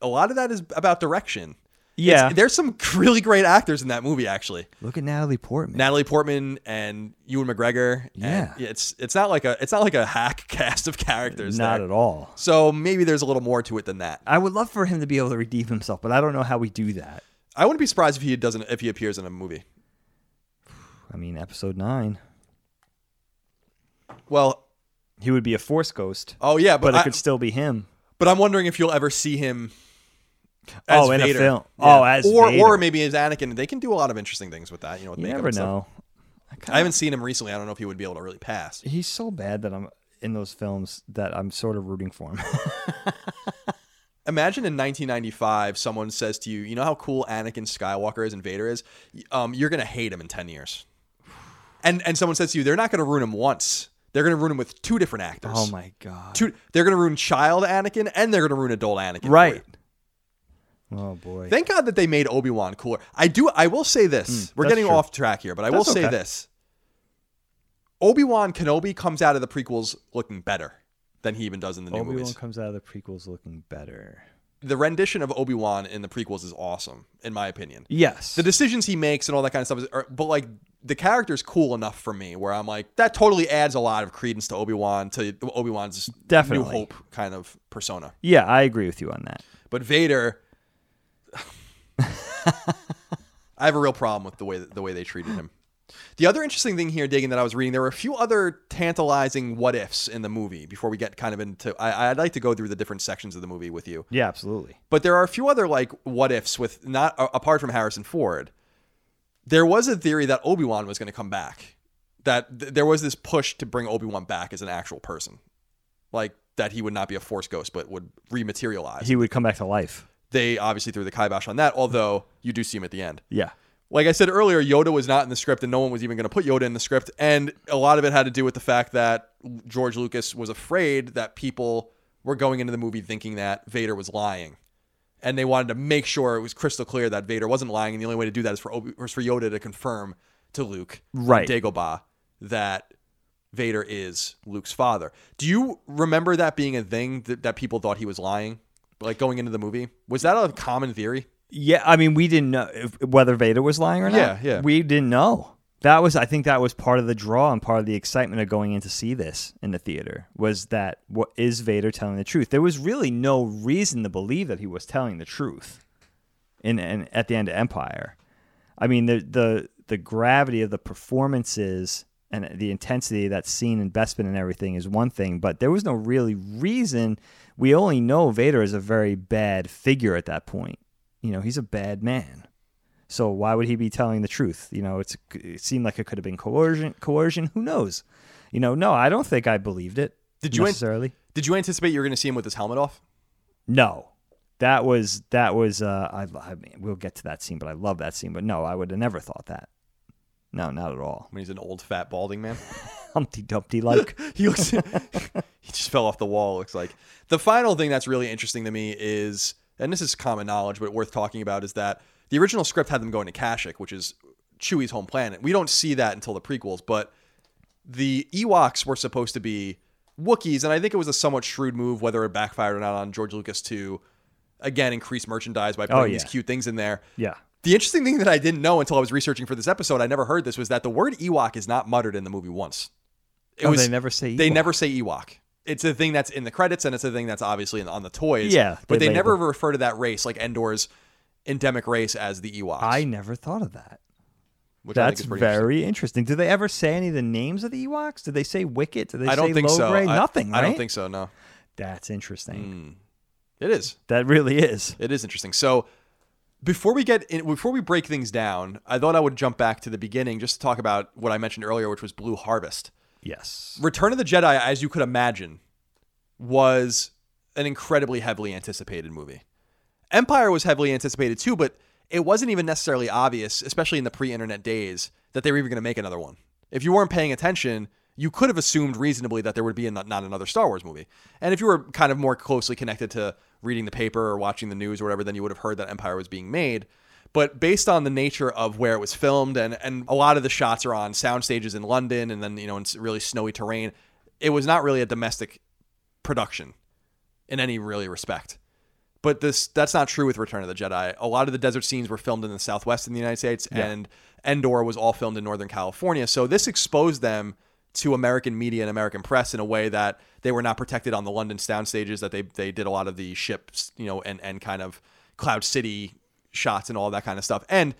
a lot of that is about direction. Yeah. It's- there's some really great actors in that movie actually. Look at Natalie Portman. Natalie Portman and Ewan McGregor. and Yeah. it's it's not like a it's not like a hack cast of characters. Not there. at all. So maybe there's a little more to it than that. I would love for him to be able to redeem himself, but I don't know how we do that. I wouldn't be surprised if he doesn't if he appears in a movie. I mean, episode nine, Well, he would be a Force ghost, oh yeah, but but it I, could still be him. but I'm wondering if you'll ever see him. As Oh, in a Vader. film. Oh, as or Vader. or maybe as Anakin. They can do a lot of interesting things with that. You know, with You never and stuff. know. I haven't seen him recently. I don't know if he would be able to really pass. He's so bad that I'm in those films that I'm sort of rooting for him. Imagine in 1995, someone says to you, "You know how cool Anakin Skywalker is and Vader is. Um, you're gonna hate him in 10 years." And and someone says to you, "They're not gonna ruin him once. They're gonna ruin him with two different actors. oh my god. Two, they're gonna ruin child Anakin and they're gonna ruin adult Anakin. Right. Oh boy. Thank God that they made Obi Wan cooler. I do. I will say this. We're Mm, getting true. off track here, but I will say okay. this. Obi Wan Kenobi comes out of the prequels looking better than he even does in the new Obi Wan movies. comes out of the prequels looking better. The rendition of Obi Wan in the prequels is awesome, in my opinion. Yes. The decisions he makes and all that kind of stuff is, are, but like the character's cool enough for me where I'm like that totally adds a lot of credence to Obi Wan to Obi Wan's New Definitely. Hope kind of persona. yeah, I agree with you on that. But Vader, I have a real problem with the way the way they treated him. The other interesting thing here, digging that I was reading, there were a few other tantalizing what ifs in the movie. Before we get kind of into, I, I'd like to go through the different sections of the movie with you. Yeah, absolutely. But there are a few other like what ifs with not a- apart from Harrison Ford. There was a theory that Obi Wan was going to come back. That th- there was this push to bring Obi Wan back as an actual person, like that he would not be a Force ghost but would rematerialize. He would come back to life. They obviously threw the kibosh on that. Although you do see him at the end. Yeah. Like I said earlier, Yoda was not in the script, and no one was even going to put Yoda in the script. And a lot of it had to do with the fact that George Lucas was afraid that people were going into the movie thinking that Vader was lying, and they wanted to make sure it was crystal clear that Vader wasn't lying. And the only way to do that is for Obi- was for Yoda to confirm to Luke, Right. Dagobah, that Vader is Luke's father. Do you remember that being a thing that, that people thought he was lying, like going into the movie? Was that a common theory? Yeah, I mean, we didn't know if, whether Vader was lying or not. Yeah, yeah. We didn't know. That was, I think, that was part of the draw and part of the excitement of going in to see this in the theater. Was that what is Vader telling the truth? There was really no reason to believe that he was telling the truth. In, in at the end of Empire, I mean, the the the gravity of the performances and the intensity that's seen in Bespin and everything is one thing, but there was no really reason. We only know Vader is a very bad figure at that point. You know, he's a bad man. So why would he be telling the truth? You know, it's it seemed like it could have been coercion. Coercion, who knows? You know, no, I don't think I believed it. Did you an- necessarily? Did you anticipate you were going to see him with his helmet off? No, that was that was. Uh, I, I mean, we'll get to that scene, but I love that scene. But no, I would have never thought that. No, not at all. when he's an old fat balding man. Humpty Dumpty like. he looks he just fell off the wall looks like. The final thing that's really interesting to me is and this is common knowledge but worth talking about is that the original script had them going to Kashyyyk, which is Chewie's home planet. We don't see that until the prequels, but the Ewoks were supposed to be Wookiees, and I think it was a somewhat shrewd move, whether it backfired or not on George Lucas to again increase merchandise by oh, putting Oh, these cute things in there. yeah. The interesting thing that I didn't know until I was researching for this episode, I never heard this, was that the word Ewok is not muttered in the movie once. It Oh, was, they never say They Ewok. never say Ewok. It's a thing that's in the credits, and it's a thing that's obviously on the toys. Yeah, but they they, never refer to that race, like Endor's endemic race, as the Ewoks. I never thought of that. which That's is very interesting. Did they ever say any of the names of the Ewoks? Did they say Wicket? Did they I don't say think so. Logray? I- Nothing. I, don't think so. No, That's interesting. Hmm. it is. That really is. It is interesting. So before we get in, before we break things down, I thought I would jump back to the beginning just to talk about what I mentioned earlier, which was Blue Harvest. Yes. Return of the Jedi, as you could imagine, was an incredibly heavily anticipated movie. Empire was heavily anticipated too, but it wasn't even necessarily obvious, especially in the pre-internet days, that they were even going to make another one. If you weren't paying attention, you could have assumed reasonably that there would be a, not another Star Wars movie. And if you were kind of more closely connected to reading the paper or watching the news or whatever, then you would have heard that Empire was being made. But based on the nature of where it was filmed, and, and a lot of the shots are on sound stages in London and then, you know, in really snowy terrain, it was not really a domestic production in any really respect. But this that's not true with Return of the Jedi. A lot of the desert scenes were filmed in the southwest in the United States, and Endor was all filmed in Northern California. So this exposed them to American media and American press in a way that they were not protected on the London sound stages. That they they did a lot of the ships, you know, and and kind of Cloud City shots and all that kind of stuff. And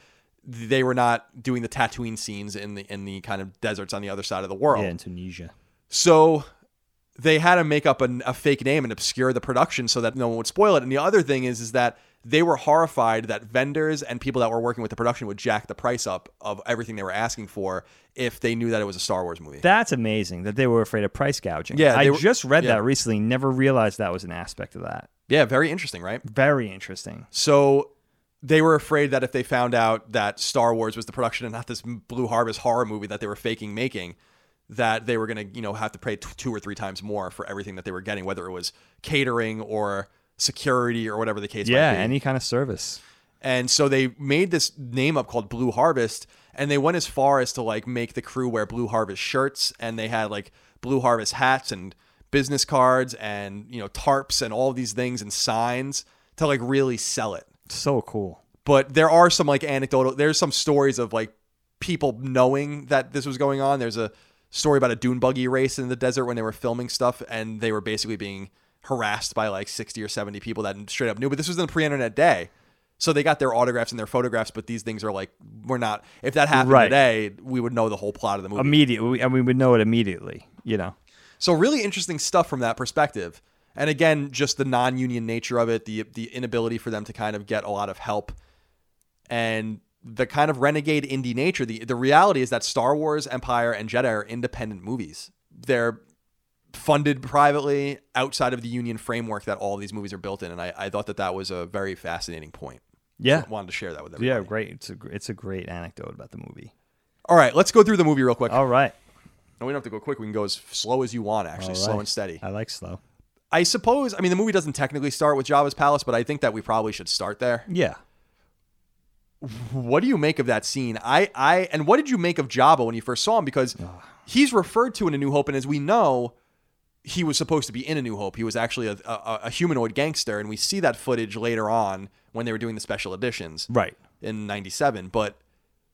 they were not doing the Tatooine scenes in the in the kind of deserts on the other side of the world. Yeah, in Tunisia. So they had to make up an, a fake name and obscure the production so that no one would spoil it. And the other thing is, is that they were horrified that vendors and people that were working with the production would jack the price up of everything they were asking for if they knew that it was a Star Wars movie. That's amazing that they were afraid of price gouging. Yeah, I were- just read yeah. that recently. Never realized that was an aspect of that. yeah, very interesting, right? Very interesting. So they were afraid that if they found out that Star Wars was the production and not this Blue Harvest horror movie that they were faking making, that they were going to, you know, have to pay t- two or three times more for everything that they were getting, whether it was catering or security or whatever the case Yeah, might be. any kind of service. And so they made this name up called Blue Harvest, and they went as far as to like make the crew wear Blue Harvest shirts, and they had like Blue Harvest hats and business cards and you know tarps and all these things and signs to like really sell it. So cool. But there are some like anecdotal. There's some stories of like people knowing that this was going on. There's a story about a dune buggy race in the desert when they were filming stuff, and they were basically being harassed by like 60 or 70 people that straight up knew. But this was in the pre-internet day. So they got their autographs and their photographs, but these things are like we're not. If that happened Right. today, we would know the whole plot of the movie. Immediately, and we would know it immediately. You know. So really interesting stuff from that perspective. And again, just the non-union nature of it, the the inability for them to kind of get a lot of help, and the kind of renegade indie nature. The the reality is that Star Wars, Empire, and Jedi are independent movies. They're funded privately outside of the union framework that all these movies are built in. And I, I thought that that was a very fascinating point. Yeah. wanted to share that with everybody. Yeah, great. It's a it's a great anecdote about the movie. All right, let's go through the movie real quick. All right. And we don't have to go quick. We can go as slow as you want, actually, All slow and steady. I like slow. I suppose. I mean, the movie doesn't technically start with Jabba's palace, but I think that we probably should start there. Yeah. What do you make of that scene? I, I, and what did you make of Jabba when you first saw him? Because he's referred to in A New Hope, and as we know, he was supposed to be in A New Hope. He was actually a, a, a humanoid gangster, and we see that footage later on when they were doing the special editions Right. in '97. But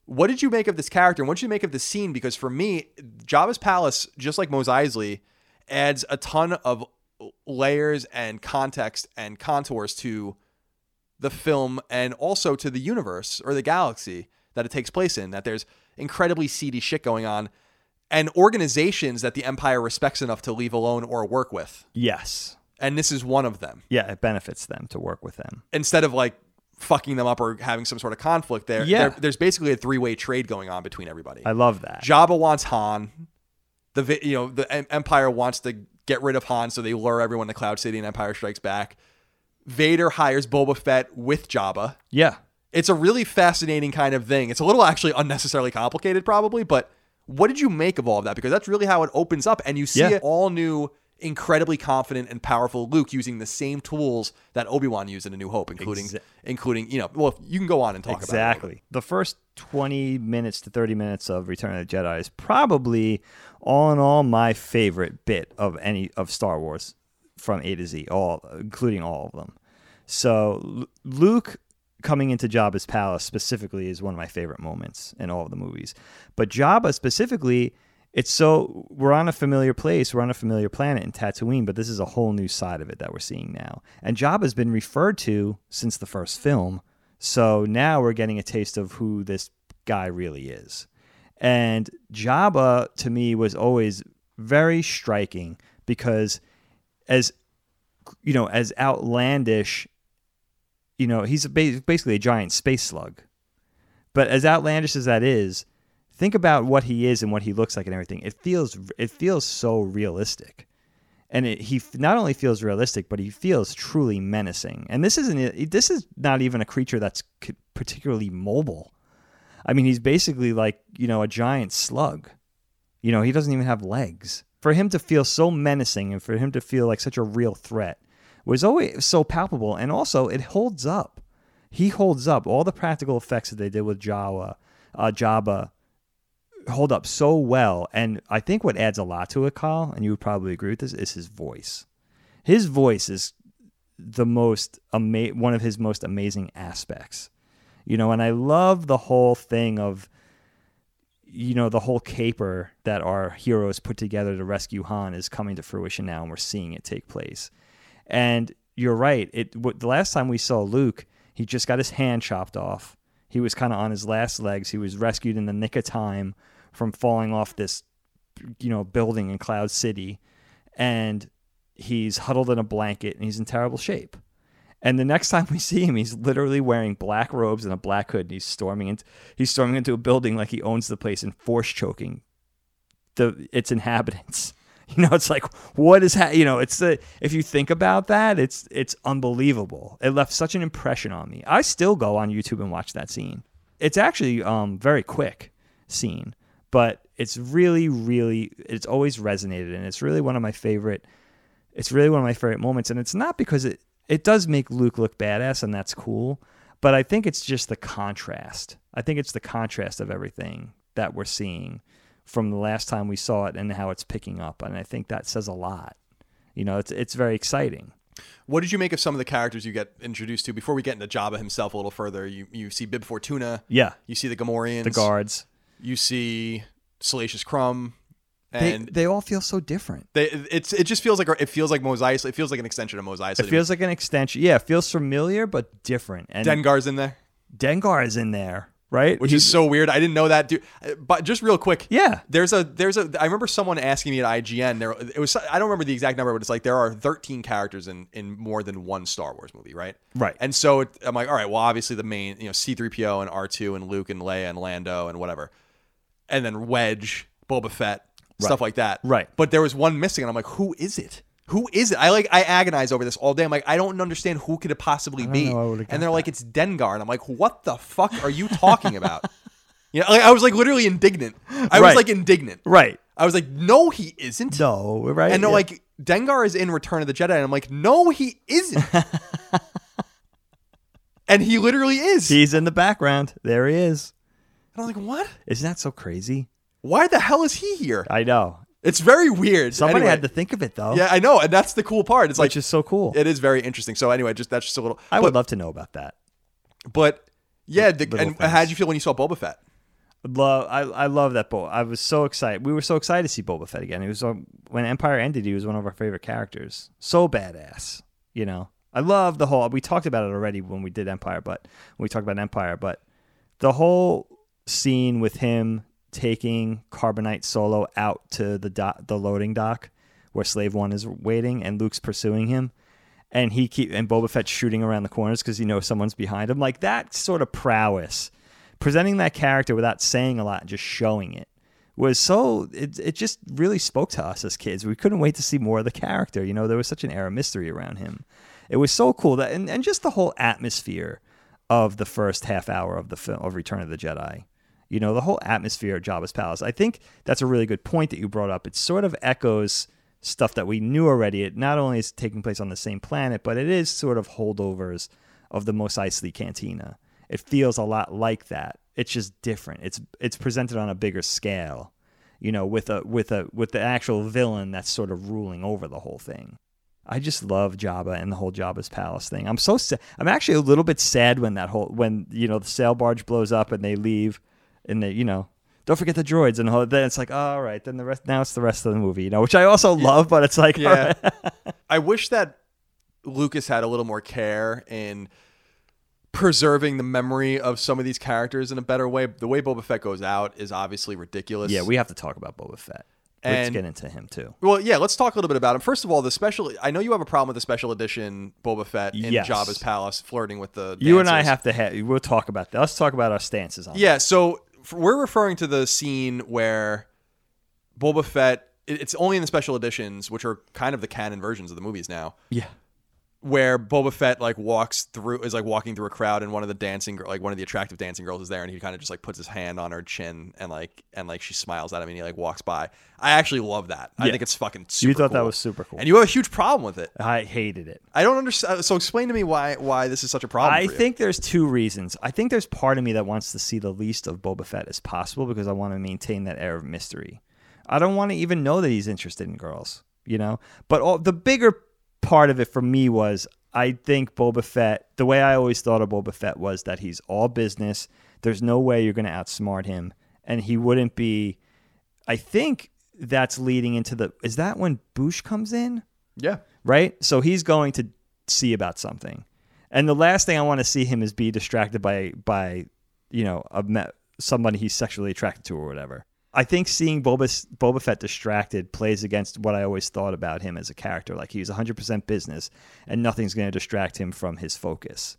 what did you make of this character, and what did you make of this scene? Because for me, Jabba's palace, just like Mos Eisley, adds a ton of layers and context and contours to the film and also to the universe or the galaxy that it takes place in. That there's incredibly seedy shit going on, and organizations that the Empire respects enough to leave alone or work with. Yes. And this is one of them. Yeah, it benefits them to work with them. Instead of like fucking them up or having some sort of conflict there, Yeah. there- there's basically a three-way trade going on between everybody. I love that. Jabba wants Han. The you know the Empire wants to get rid of Han, so they lure everyone to Cloud City, and Empire Strikes Back. Vader hires Boba Fett with Jabba. Yeah. It's a really fascinating kind of thing. It's a little actually unnecessarily complicated, probably, but what did you make of all of that? Because that's really how it opens up, and you see Yeah. it all new, incredibly confident and powerful Luke using the same tools that Obi Wan used in A New Hope, including Exa- including you know. Well, you can go on and talk about. Exactly. The first 20 minutes to 30 minutes of Return of the Jedi is probably all in all my favorite bit of any of Star Wars from A to Z, all including all of them. So Luke coming into Jabba's palace specifically is one of my favorite moments in all of the movies. But Jabba specifically, it's so we're on a familiar place, we're on a familiar planet in Tatooine, but this is a whole new side of it that we're seeing now. And Jabba's been referred to since the first film. So now we're getting a taste of who this guy really is. And Jabba to me was always very striking because as you know, as outlandish, you know, he's basically a giant space slug. But as outlandish as that is, think about what he is and what he looks like and everything. It feels it feels so realistic. And it, he not only feels realistic, but he feels truly menacing. And this isn't this is not even a creature that's particularly mobile. I mean, he's basically like, you know, a giant slug. You know, he doesn't even have legs. For him to feel so menacing and for him to feel like such a real threat was always so palpable. And also, it holds up. He holds up. All the practical effects that they did with Jabba, uh, hold up so well. And I think what adds a lot to it, Kyle, and you would probably agree with this, is his voice. His voice is the most ama- one of his most amazing aspects. You know, and I love the whole thing of you know the whole caper that our heroes put together to rescue Han is coming to fruition now, and we're seeing it take place. And you're right. It what, the last time we saw Luke, he just got his hand chopped off. He was kind of on his last legs. He was rescued in the nick of time from falling off this, you know, building in Cloud City, and he's huddled in a blanket and he's in terrible shape. And the next time we see him, he's literally wearing black robes and a black hood, and he's storming into he's storming into a building like he owns the place and force choking the its inhabitants. You know, it's like what is ha- you know, it's the if you think about that, it's it's unbelievable. It left such an impression on me. I still go on YouTube and watch that scene. It's actually um very quick scene, but it's really really it's always resonated and it's really one of my favorite it's really one of my favorite moments and it's not because it it does make Luke look badass and that's cool, But I think it's just the contrast. I think it's the contrast of everything that we're seeing from the last time we saw it and how it's picking up. And I think that says a lot. You know, it's it's very exciting. What did you make of some of the characters you get introduced to before we get into Jabba himself a little further? You you see Bib Fortuna, Yeah, you see the Gamorreans, the guards. you see Salacious Crumb, They, and they all feel so different. they, it's it just feels like it feels like Mos Eisley. It feels like an extension of Mos Eisley. It feels like an extension. Yeah, it feels familiar but different. And Dengar's in there, Dengar is in there, right? which He- is so weird. I didn't know that, dude. But just real quick, yeah. There's a there's a I remember someone asking me at IGN there it was I don't remember the exact number but it's like there are 13 characters in in more than one Star Wars movie right Right. and so it, I'm like all right well obviously the main you know C3PO and R2 and Luke and Leia and Lando and whatever and then Wedge Boba Fett stuff like that Right. but there was one missing and I'm like who is it who is it? I like I agonize over this all day. I'm like, I don't understand who could it possibly be. know, I would've got and they're like, it's Dengar, and I'm like, what the fuck are you talking about? you know, like, I was like literally indignant. I was like indignant. Right. I was like, no, he isn't. No, right? And they're Yeah. like, Dengar is in Return of the Jedi. And I'm like, no, he isn't. and he literally is. he's in the background. There he is. and I'm like, what? Isn't that so crazy? Why the hell is he here? I know. It's very weird. Somebody Anyway, had to think of it though. Yeah, I know. And that's the cool part. It's like, which is so cool. it is very interesting. So anyway, just that's just a little. I but, would love to know about that. But yeah, the, and things. how did you feel when you saw Boba Fett? Love, I, I love that Bo. I was so excited. We were so excited to see Boba Fett again. He was um, when Empire ended. He was one of our favorite characters. So badass, you know. I love the whole. We talked about it already when we did Empire, but when we talked about Empire, but the whole scene with him taking Carbonite Solo out to the dock, the loading dock where Slave One is waiting, and Luke's pursuing him, and he keep and Boba Fett shooting around the corners because he knows someone's behind him. Like that sort of prowess, presenting that character without saying a lot just showing it was so it, it just really spoke to us as kids. We couldn't wait to see more of the character. You know, there was such an air of mystery around him. It was so cool that and, and just the whole atmosphere of the first half hour of the film of Return of the Jedi. You know, the whole atmosphere of Jabba's palace. I think that's a really good point that you brought up. It sort of echoes stuff that we knew already. It not only is taking place on the same planet, but it is sort of holdovers of the Mos Eisley Cantina. It feels a lot like that. It's just different. It's it's presented on a bigger scale, you know, with a with a with the actual villain that's sort of ruling over the whole thing. I just love Jabba and the whole Jabba's palace thing. I'm so sad. I'm actually a little bit sad when that whole when you know the sail barge blows up and they leave, and they you know don't forget the droids and all, then it's like all right then the rest now it's the rest of the movie you know which I also love but it's like Yeah. right. I wish that Lucas had a little more care in preserving the memory of some of these characters in a better way. The way Boba Fett goes out is obviously ridiculous. yeah we have to talk about Boba Fett. Let's get into him too. Well, yeah, let's talk a little bit about him. First of all, the special I know you have a problem with the special edition Boba Fett in Yes. Jabba's palace flirting with the You and I have to have. We'll talk about that. Let's talk about our stances on. Yeah, so f- we're referring to the scene where Boba Fett it- it's only in the special editions, which are kind of the canon versions of the movies now. yeah. Where Boba Fett like walks through is like walking through a crowd and one of the dancing gir- like one of the attractive dancing girls is there and he kind of just like puts his hand on her chin and like and like she smiles at him and he like walks by. I actually love that. I think it's fucking super You thought that was super cool. And you have a huge problem with it. I hated it. I don't understand uh, so explain to me why why this is such a problem I think there's two reasons. I think there's part of me that wants to see the least of Boba Fett as possible because I want to maintain that air of mystery. I don't want to even know that he's interested in girls, you know? But all, the bigger part of it for me was I think Boba Fett, the way I always thought of Boba Fett was that he's all business. There's no way you're going to outsmart him. And he wouldn't be. I think that's leading into the. Is that when Boushh comes in? Yeah. right? So he's going to see about something, and the last thing I want to see him is be distracted by by you know a somebody he's sexually attracted to or whatever. I think seeing Boba Boba Fett distracted plays against what I always thought about him as a character. Like he's 100% business, and nothing's going to distract him from his focus,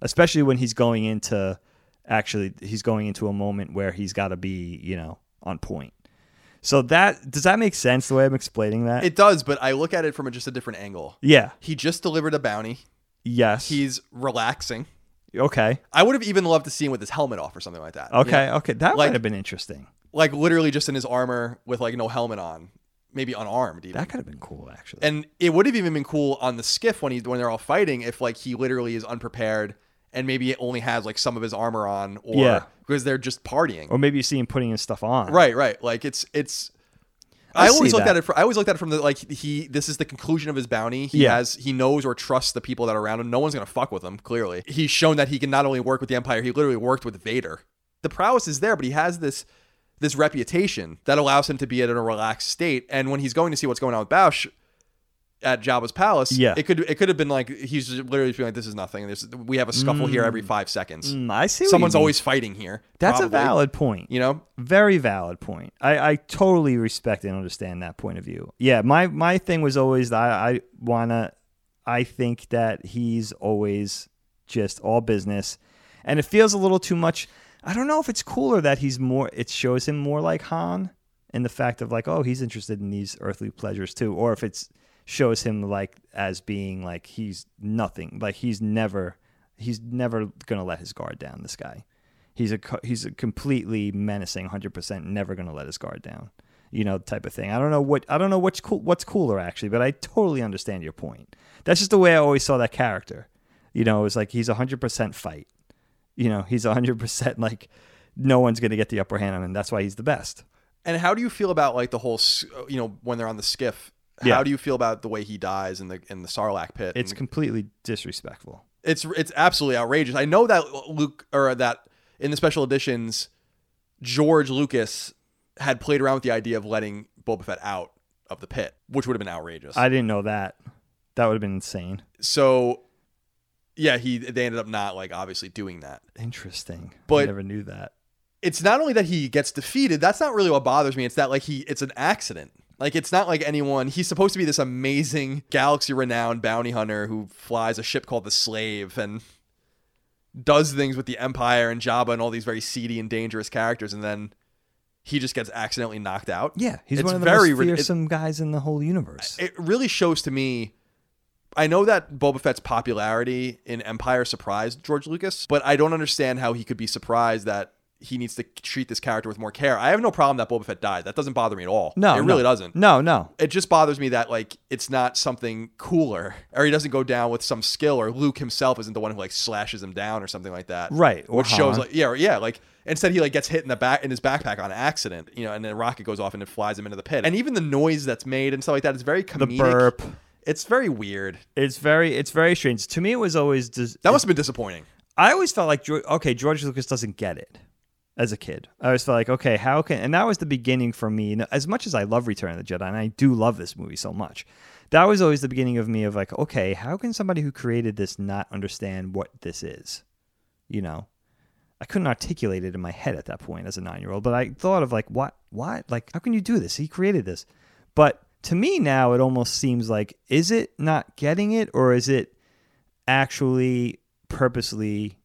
especially when he's going into actually he's going into a moment where he's got to be you know on point. So that does that make sense the way I'm explaining that? It does, but I look at it from a, just a different angle. yeah. He just delivered a bounty. Yes. He's relaxing. okay. I would have even loved to see him with his helmet off or something like that. you Okay. know? Okay. That Like- might have been interesting. Like literally just in his armor with like no helmet on, maybe unarmed even. That could have been cool, actually. And it would have even been cool on the skiff when he when they're all fighting if like he literally is unprepared and maybe it only has like some of his armor on, or Yeah. because they're just partying. Or maybe you see him putting his stuff on. Right, right. Like it's it's. I I, always looked that. at it. From, I always looked at it from the like he. This is the conclusion of his bounty. He Yeah. has he knows or trusts the people that are around him. No one's gonna fuck with him. Clearly, he's shown that he can not only work with the Empire. He literally worked with Vader. The prowess is there, but he has this this reputation that allows him to be in a relaxed state. And when he's going to see what's going on with Boushh at Jabba's palace, Yeah. it could it could have been like he's literally feeling like this is nothing. There's we have a scuffle here every five seconds. Mm, I see. Someone's always fighting here. That's probably. a valid point. You know, Very valid point. I, I totally respect and understand that point of view. Yeah, my my thing was always that I, I wanna I think that he's always just all business. And it feels a little too much. I don't know if it's cooler that he's more it shows him more like Han in the fact of like, oh, he's interested in these earthly pleasures too, or if it's shows him like as being like he's nothing. Like he's never he's never gonna let his guard down, this guy. He's a he's a completely menacing, hundred percent, never gonna let his guard down. You know, type of thing. I don't know what I don't know what's cool what's cooler actually, but I totally understand your point. That's just the way I always saw that character. You know, it was like he's hundred percent fight. You know, he's a hundred percent like no one's gonna get the upper hand on him. That's why he's the best. And how do you feel about like the whole, uh, you know, when they're on the skiff? How Yeah. do you feel about the way he dies in the in the Sarlacc pit? It's And completely disrespectful. it's it's absolutely outrageous. I know that Luke or that in the special editions, George Lucas had played around with the idea of letting Boba Fett out of the pit, which would have been outrageous. I didn't know that. That would have been insane. so, yeah, he they ended up not like obviously doing that. Interesting. I But- never knew that. it's not only that he gets defeated that's not really what bothers me it's that like he it's an accident like it's not like anyone he's supposed to be this amazing galaxy renowned bounty hunter who flies a ship called the slave and does things with the empire and jabba and all these very seedy and dangerous characters and then he just gets accidentally knocked out Yeah, he's It's one of the very most rid- it- guys in the whole universe. it really shows to me I know that Boba Fett's popularity in Empire surprised George Lucas, but I don't understand how he could be surprised that he needs to treat this character with more care. I have no problem that Boba Fett died. That doesn't bother me at all. no, it no. really doesn't. No, no. It just bothers me that like it's not something cooler, or he doesn't go down with some skill, or Luke himself isn't the one who like slashes him down or something like that. Right, or Which shows like yeah, or, yeah, like instead he like gets hit in the back in his backpack on accident, you know, and then a rocket goes off and it flies him into the pit. And even the noise that's made and stuff like that is very comedic. The burp. It's very weird. It's very, it's very strange. To me, it was always. Dis- That must have been disappointing. I always felt like, okay, George Lucas doesn't get it as a kid. I always felt like, okay, how can, and that was the beginning for me. As much as I love Return of the Jedi, and I do love this movie so much, that was always the beginning of me of like, okay, how can somebody who created this not understand what this is? You know, I couldn't articulate it in my head at that point as a nine year old, but I thought of like, what, what, like, how can you do this? He created this, but to me now, it almost seems like, is it not getting it, or is it actually purposely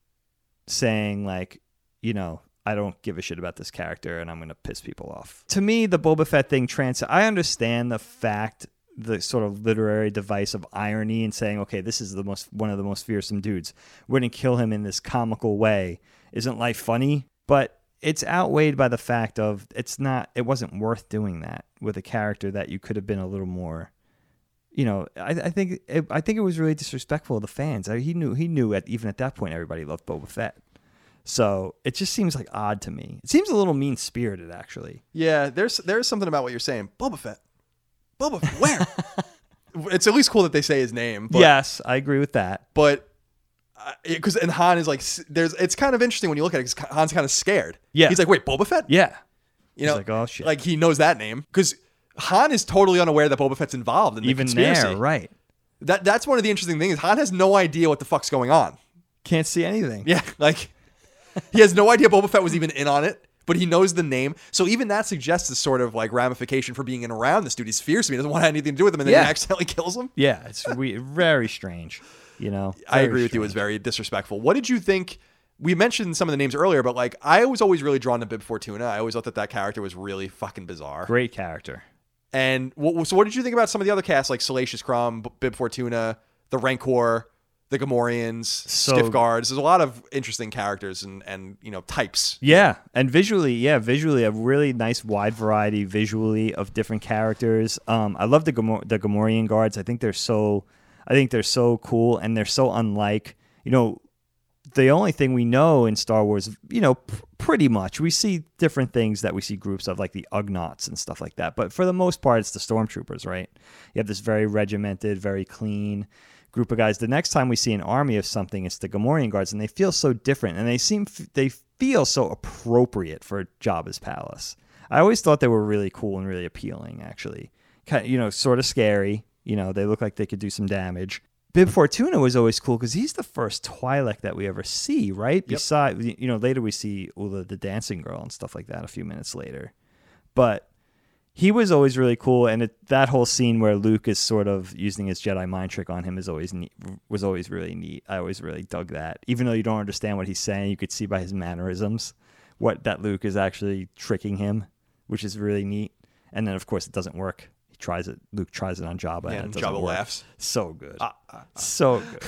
saying like, you know, I don't give a shit about this character and I'm going to piss people off. To me, the Boba Fett thing trans I understand the fact the sort of literary device of irony and saying, okay, this is the most one of the most fearsome dudes. We're to kill him in this comical way. Isn't life funny? But it's outweighed by the fact of it's not it wasn't worth doing that with a character that you could have been a little more you know, I, I think it, I think it was really disrespectful of the fans. I, he knew he knew at even at that point everybody loved Boba Fett. So it just seems like odd to me. It seems a little mean spirited, actually. Yeah, there's there's something about what you're saying. Boba Fett. Boba Fett. Where? it's at least cool that they say his name. But, yes, I agree with that. But uh, because and Han is like there's it's kind of interesting when you look at it because Han's kind of scared. Yeah. He's like, wait, Boba Fett? Yeah, You know, He's like, oh, shit. Like he knows that name because Han is totally unaware that Boba Fett's involved in the even conspiracy. there, right? That that's one of the interesting things. Han has no idea what the fuck's going on. Can't see anything. Yeah, like he has no idea Boba Fett was even in on it, but he knows the name. So even that suggests a sort of like ramification for being in around this dude. He's fierce. He doesn't want anything to do with him, and then Yeah. he accidentally kills him. Yeah, it's we, very strange. You know, I agree with you. It was very disrespectful. What did you think? We mentioned some of the names earlier, but like I was always really drawn to Bib Fortuna. I always thought that that character was really fucking bizarre. great character. And what, so, what did you think about some of the other casts like Salacious Crumb, Bib Fortuna, the Rancor, the Gamorreans, So- Skiff Guards? There's a lot of interesting characters and and you know types. Yeah, and visually, yeah, visually a really nice wide variety visually of different characters. Um, I love the Gamor- the Gamorrean guards. I think they're so, I think they're so cool and they're so unlike. You know, the only thing we know in Star Wars, you know, pr- pretty much. We see different things that we see groups of, like the Ugnaughts and stuff like that. But for the most part, it's the Stormtroopers, right? You have this very regimented, very clean group of guys. The next time we see an army of something, it's the Gamorrean guards, and they feel so different, and they seem they feel so appropriate for Jabba's palace. I always thought they were really cool and really appealing, actually. Kind of, you know, sort of scary. You know, they look like they could do some damage. Bib Fortuna was always cool because he's the first Twi'lek that we ever see, right? Yep. Beside, you know, later we see Oola the dancing girl and stuff like that a few minutes later. But he was always really cool, and it, that whole scene where Luke is sort of using his Jedi mind trick on him is always neat, was always really neat. I always really dug that, even though you don't understand what he's saying, you could see by his mannerisms what that Luke is actually tricking him, which is really neat. And then, of course, it doesn't work. He tries it. Luke tries it on Jabba, and and it doesn't Jabba work. laughs. So good, Ah, ah, ah. so good.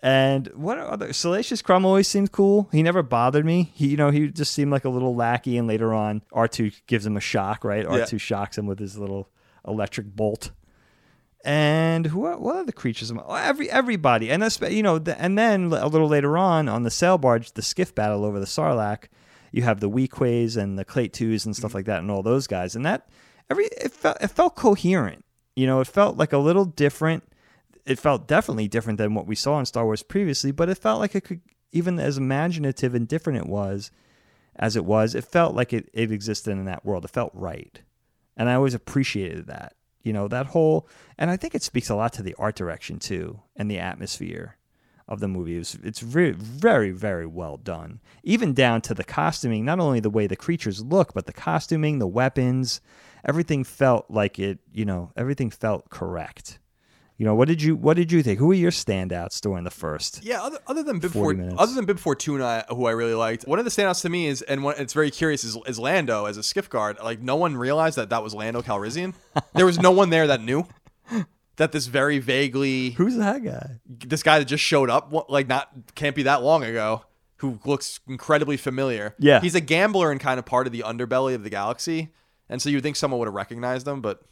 And what other Salacious Crumb always seemed cool. He never bothered me. He, you know, he just seemed like a little lackey. And later on, R two gives him a shock. Right, R two shocks him with his little electric bolt. And who? are- What are the creatures? Oh, Every everybody, and that's you know, the, and then a little later on on the sail barge, the skiff battle over the Sarlacc, you have the Weequays and the Claytus and stuff like that, and all those guys, and that every it felt it felt coherent. You know, it felt like a little different it felt definitely different than what we saw in Star Wars previously, but it felt like it could, even as imaginative and different it was, as it was, it felt like it, it existed in that world. It felt right. And I always appreciated that. You know, that whole, and I think it speaks a lot to the art direction too and the atmosphere of the movie. It's, very, very, very well done. Even down to the costuming, not only the way the creatures look, but the costuming, the weapons, everything felt like it, you know, everything felt correct. You know, what did you what did you think? Who were your standouts during the first? Yeah, other, other than Bib 40 Fort, minutes. other than Bib Fortuna, who I really liked, one of the standouts to me is, and one, it's very curious, is, is Lando as a skiff guard. Like no one realized that that was Lando Calrissian. there was no one there that knew that this very vaguely Who's that guy? this guy that just showed up, like not can't be that long ago, who looks incredibly familiar. Yeah. he's a gambler and kind of part of the underbelly of the galaxy, and so you'd think someone would have recognized them, but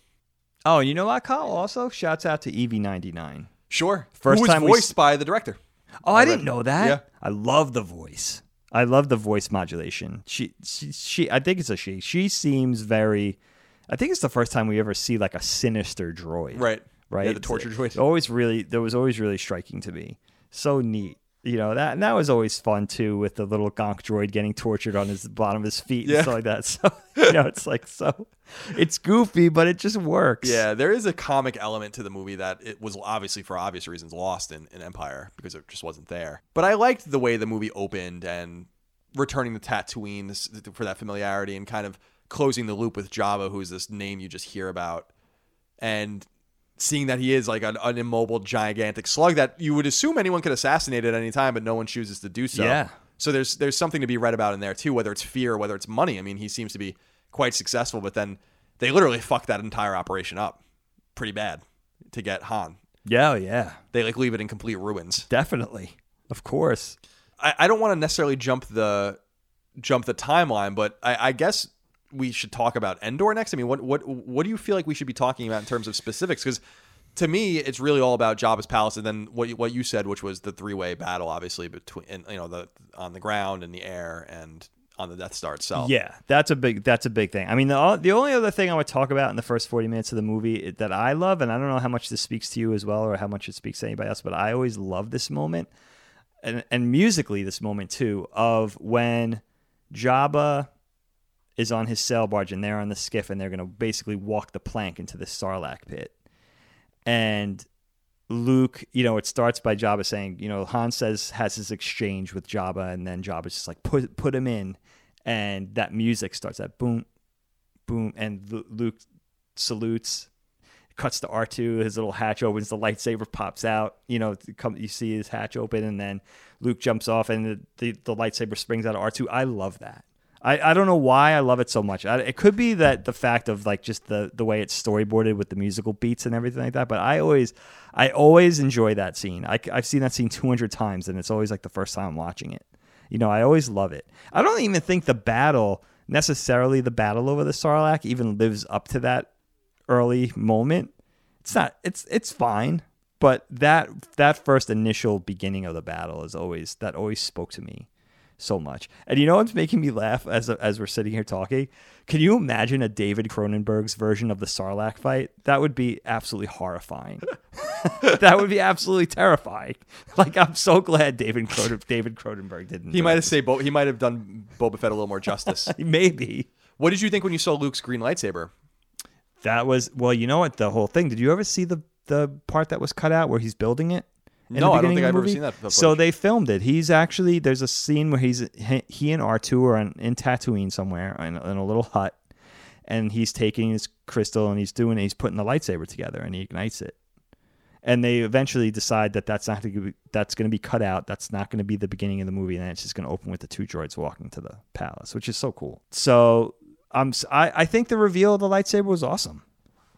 Oh, you know what, Kyle? Also, shouts out to EV99. sure, First who time we voiced s- by the director. Oh, I didn't know that. Yeah. I love the voice. I love the voice modulation. She, she, she. I think it's a she. She seems very. I think it's the first time we ever see like a sinister droid. Right, Right. Yeah, the torture droid. Always really. That was always really striking to me. So neat. You know that and that was always fun too, with the little gonk droid getting tortured on his bottom of his feet Yeah. and stuff like that. So you know, it's like so. It's goofy, but it just works. Yeah, there is a comic element to the movie that it was obviously for obvious reasons lost in, in Empire because it just wasn't there. But I liked the way the movie opened and returning to Tatooine for that familiarity and kind of closing the loop with Jabba, who's this name you just hear about, and seeing that he is like an, an immobile, gigantic slug that you would assume anyone could assassinate at any time, but no one chooses to do so. Yeah. So there's there's something to be read about in there too, whether it's fear or whether it's money. I mean, he seems to be quite successful, but then they literally fucked that entire operation up pretty bad to get Han. Yeah. Oh, yeah. They like leave it in complete ruins. Definitely. Of course. I, I don't want to necessarily jump the jump the timeline, but I, I guess we should talk about Endor next. I mean, what what what do you feel like we should be talking about in terms of specifics? Because to me, it's really all about Jabba's palace, and then what you- what you said, which was the three way battle, obviously between and, you know the on the ground and the air and on the Death Star itself. Yeah, that's a big that's a big thing. I mean, the the only other thing I would talk about in the first forty minutes of the movie that I love, and I don't know how much this speaks to you as well, or how much it speaks to anybody else, but I always love this moment, and and musically this moment too of when Jabba is on his sail barge and they're on the skiff and they're going to basically walk the plank into the Sarlacc pit, and Luke, you know, it starts by Jabba saying, you know, Han says has his exchange with Jabba, and then Jabba's just like put put him in, and that music starts that boom, boom, and Lu- Luke salutes, cuts to R two, his little hatch opens, the lightsaber pops out, you know, come you see his hatch open, and then Luke jumps off, and the the, the lightsaber springs out of R two. I love that. I, I don't know why I love it so much. I, it could be that the fact of like just the the way it's storyboarded with the musical beats and everything like that. But I always I always enjoy that scene. I, I've seen that scene 200 times, and it's always like the first time I'm watching it. You know, I always love it. I don't even think the battle necessarily the battle over the Sarlacc even lives up to that early moment. It's not. It's it's fine. but that that first initial beginning of the battle is always that always spoke to me so much. And you know what's making me laugh as as we're sitting here talking? Can you imagine a David Cronenberg's version of the Sarlacc fight? That would be absolutely horrifying. that would be absolutely terrifying. Like I'm so glad David Cronen- David Cronenberg didn't. He might have say Bo- he might have done Boba Fett a little more justice. maybe. what did you think when you saw Luke's green lightsaber? That was well, you know what? The whole thing. Did you ever see the the part that was cut out where he's building it? In No, I don't think I've ever seen that footage. So they filmed it. He's actually there's a scene where he's he, and R two are on, in Tatooine somewhere in, a- in a little hut, and he's taking his crystal and he's doing he's putting the lightsaber together and he ignites it. And they eventually decide that that's not going to be, that's going to be cut out. That's not going to be the beginning of the movie, and then it's just going to open with the two droids walking to the palace, which is so cool. So I'm I, I think the reveal of the lightsaber was awesome.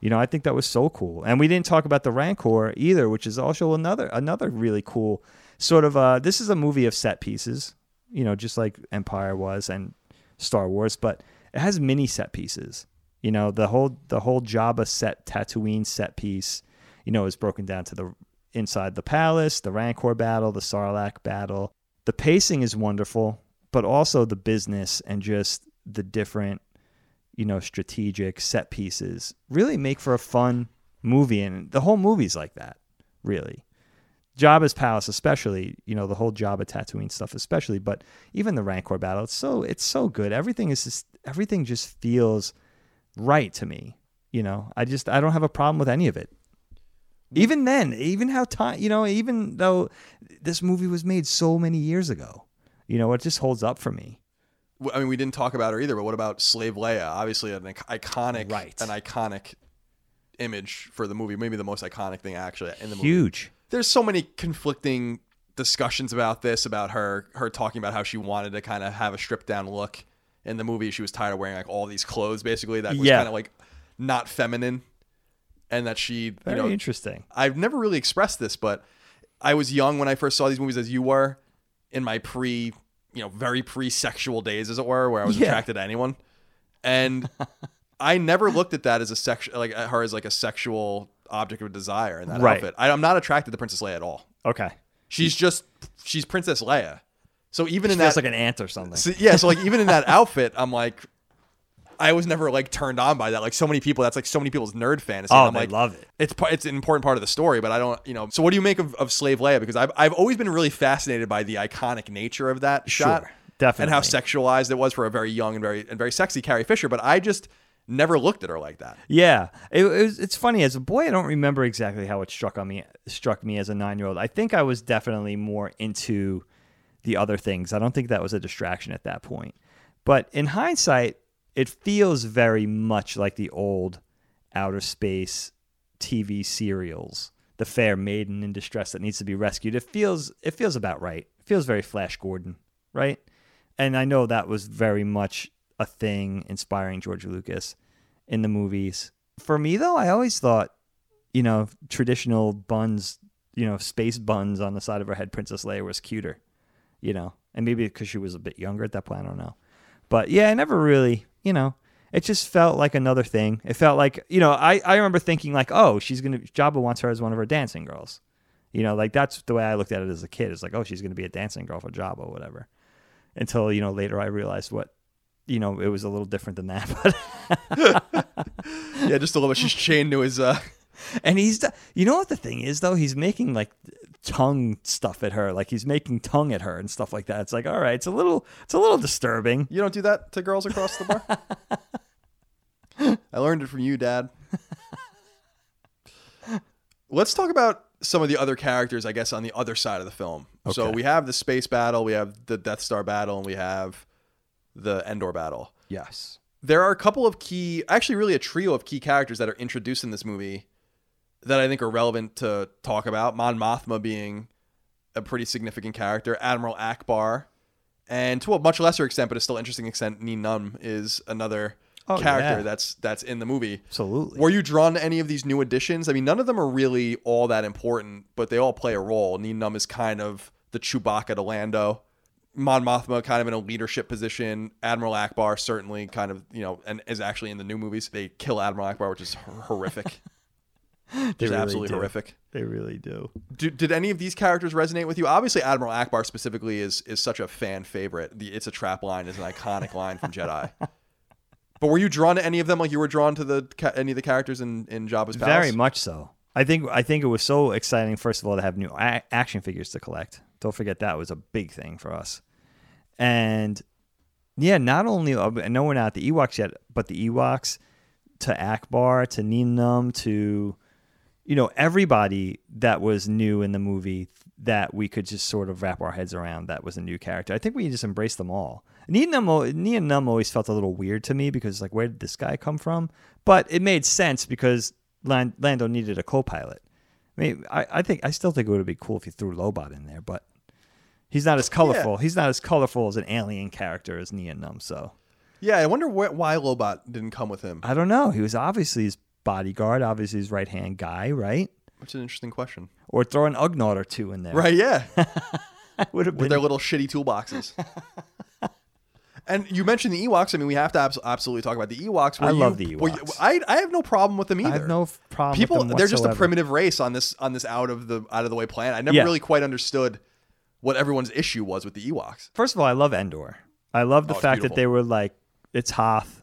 You know, I think that was so cool. And we didn't talk about the Rancor either, which is also another another really cool sort of uh this is a movie of set pieces, you know, just like Empire was and Star Wars, but it has mini set pieces. You know, the whole the whole Jabba set Tatooine set piece, you know, is broken down to the inside the palace, the Rancor battle, the Sarlacc battle. The pacing is wonderful, but also the business and just the different you know, strategic set pieces really make for a fun movie. And the whole movie's like that, really. Jabba's palace, especially, you know, the whole Jabba Tatooine stuff, especially, but even the Rancor battle, it's so it's so good. Everything is just everything just feels right to me. You know, I just I don't have a problem with any of it. Even then, even how time, you know, even though this movie was made so many years ago, you know, it just holds up for me. I mean, we didn't talk about her either, but what about Slave Leia? Obviously, an iconic, Right. an iconic image for the movie. Maybe the most iconic thing actually in the movie. Huge. There's so many conflicting discussions about this, about her, her talking about how she wanted to kind of have a stripped down look in the movie. She was tired of wearing like all these clothes, basically that was Yeah. kind of like not feminine, and that she, Very you know, interesting. I've never really expressed this, but I was young when I first saw these movies, as you were, in my pre, you know, very pre-sexual days, as it were, where I was Yeah. attracted to anyone, and I never looked at that as a sexual, like at her as like a sexual object of desire in that Right. outfit. I, I'm not attracted to Princess Leia at all. Okay. She's just she's Princess Leia. So even in that, like an ant or something. so, yeah, so like even in that outfit, I'm like. I was never like turned on by that. Like so many people, that's like so many people's nerd fantasy. Oh, I'm they like, love it. it's it's an important part of the story, but I don't, you know. So what do you make of, of Slave Leia? Because I've I've always been really fascinated by the iconic nature of that shot, Sure, definitely. and how sexualized it was for a very young and very and very sexy Carrie Fisher. But I just never looked at her like that. Yeah, it, it was, it's funny as a boy. I don't remember exactly how it struck on me. Struck me as a nine year old. I think I was definitely more into the other things. I don't think that was a distraction at that point. But in hindsight, it feels very much like the old outer space TV serials, the fair maiden in distress that needs to be rescued. It feels it feels about right. It feels very Flash Gordon, right? And I know that was very much a thing inspiring George Lucas in the movies. For me though, I always thought, you know, traditional buns, you know, space buns on the side of her head, Princess Leia was cuter, you know, and maybe because she was a bit younger at that point, I don't know. But yeah, I never really, you know, it just felt like another thing. It felt like, you know, I, I remember thinking like, oh, she's gonna Jabba wants her as one of her dancing girls. You know, like that's the way I looked at it as a kid. It's like, oh, she's gonna be a dancing girl for Jabba, or whatever. Until you know later, I realized what, you know, it was a little different than that. But Yeah, just a little bit. She's chained to his. uh and he's, you know what the thing is though, he's making like tongue stuff at her, like he's making tongue at her and stuff like that. It's like, all right, it's a little, it's a little disturbing. You don't do that to girls across the bar. I learned it from you, Dad. Let's talk about some of the other characters, I guess, on the other side of the film. So we have the space battle, we have the Death Star battle, and we have the Endor battle. Yes. There are a couple of key, actually, really a trio of key characters that are introduced in this movie that I think are relevant to talk about. Mon Mothma being a pretty significant character, Admiral Ackbar, and to a much lesser extent, but a still interesting extent, Nunb is another Oh, character yeah. that's that's in the movie. Absolutely. Were you drawn to any of these new additions? I mean, none of them are really all that important, but they all play a role. Nunb is kind of the Chewbacca to Lando. Mon Mothma kind of in a leadership position. Admiral Ackbar certainly kind of, you know, and is actually in the new movies. They kill Admiral Ackbar, which is horrific. Just really absolutely do. horrific. They really do. Do, did any of these characters resonate with you? Obviously, Admiral Ackbar specifically is is such a fan favorite. The "It's a trap" line is an iconic line from Jedi. But were you drawn to any of them like you were drawn to the any of the characters in in Jabba's palace? Very much so. I think I think it was so exciting. First of all, to have new a- action figures to collect. Don't forget that was a big thing for us. And yeah, not only uh, I know we're not at the Ewoks yet, but the Ewoks to Ackbar to Nien Nunb to you know everybody that was new in the movie that we could just sort of wrap our heads around that was a new character. I think we just embraced them all. Nien Nunb, Ninum always felt a little weird to me because like where did this guy come from? But it made sense because Lan- Lando needed a co-pilot. I mean, I, I think I still think it would be cool if you threw Lobot in there, but he's not as colorful. He's not as colorful as an alien character as Nien Nunb. So Yeah, I wonder wh- why Lobot didn't come with him. I don't know. He was obviously his bodyguard, obviously his right hand guy, right? Which is an interesting question. Or throw an Ugnaught or two in there. Right? Yeah, would have with their little shitty toolboxes. and you mentioned the Ewoks. I mean, we have to abs- absolutely talk about the Ewoks. I love you- the were you- Ewoks. I I have no problem with them either. I have no f- problem. with people they're just a primitive race on this on this out of the out of the way planet. I never Yeah. really quite understood what everyone's issue was with the Ewoks. First of all, I love Endor. I love the Oh, fact that they were like, it's Hoth.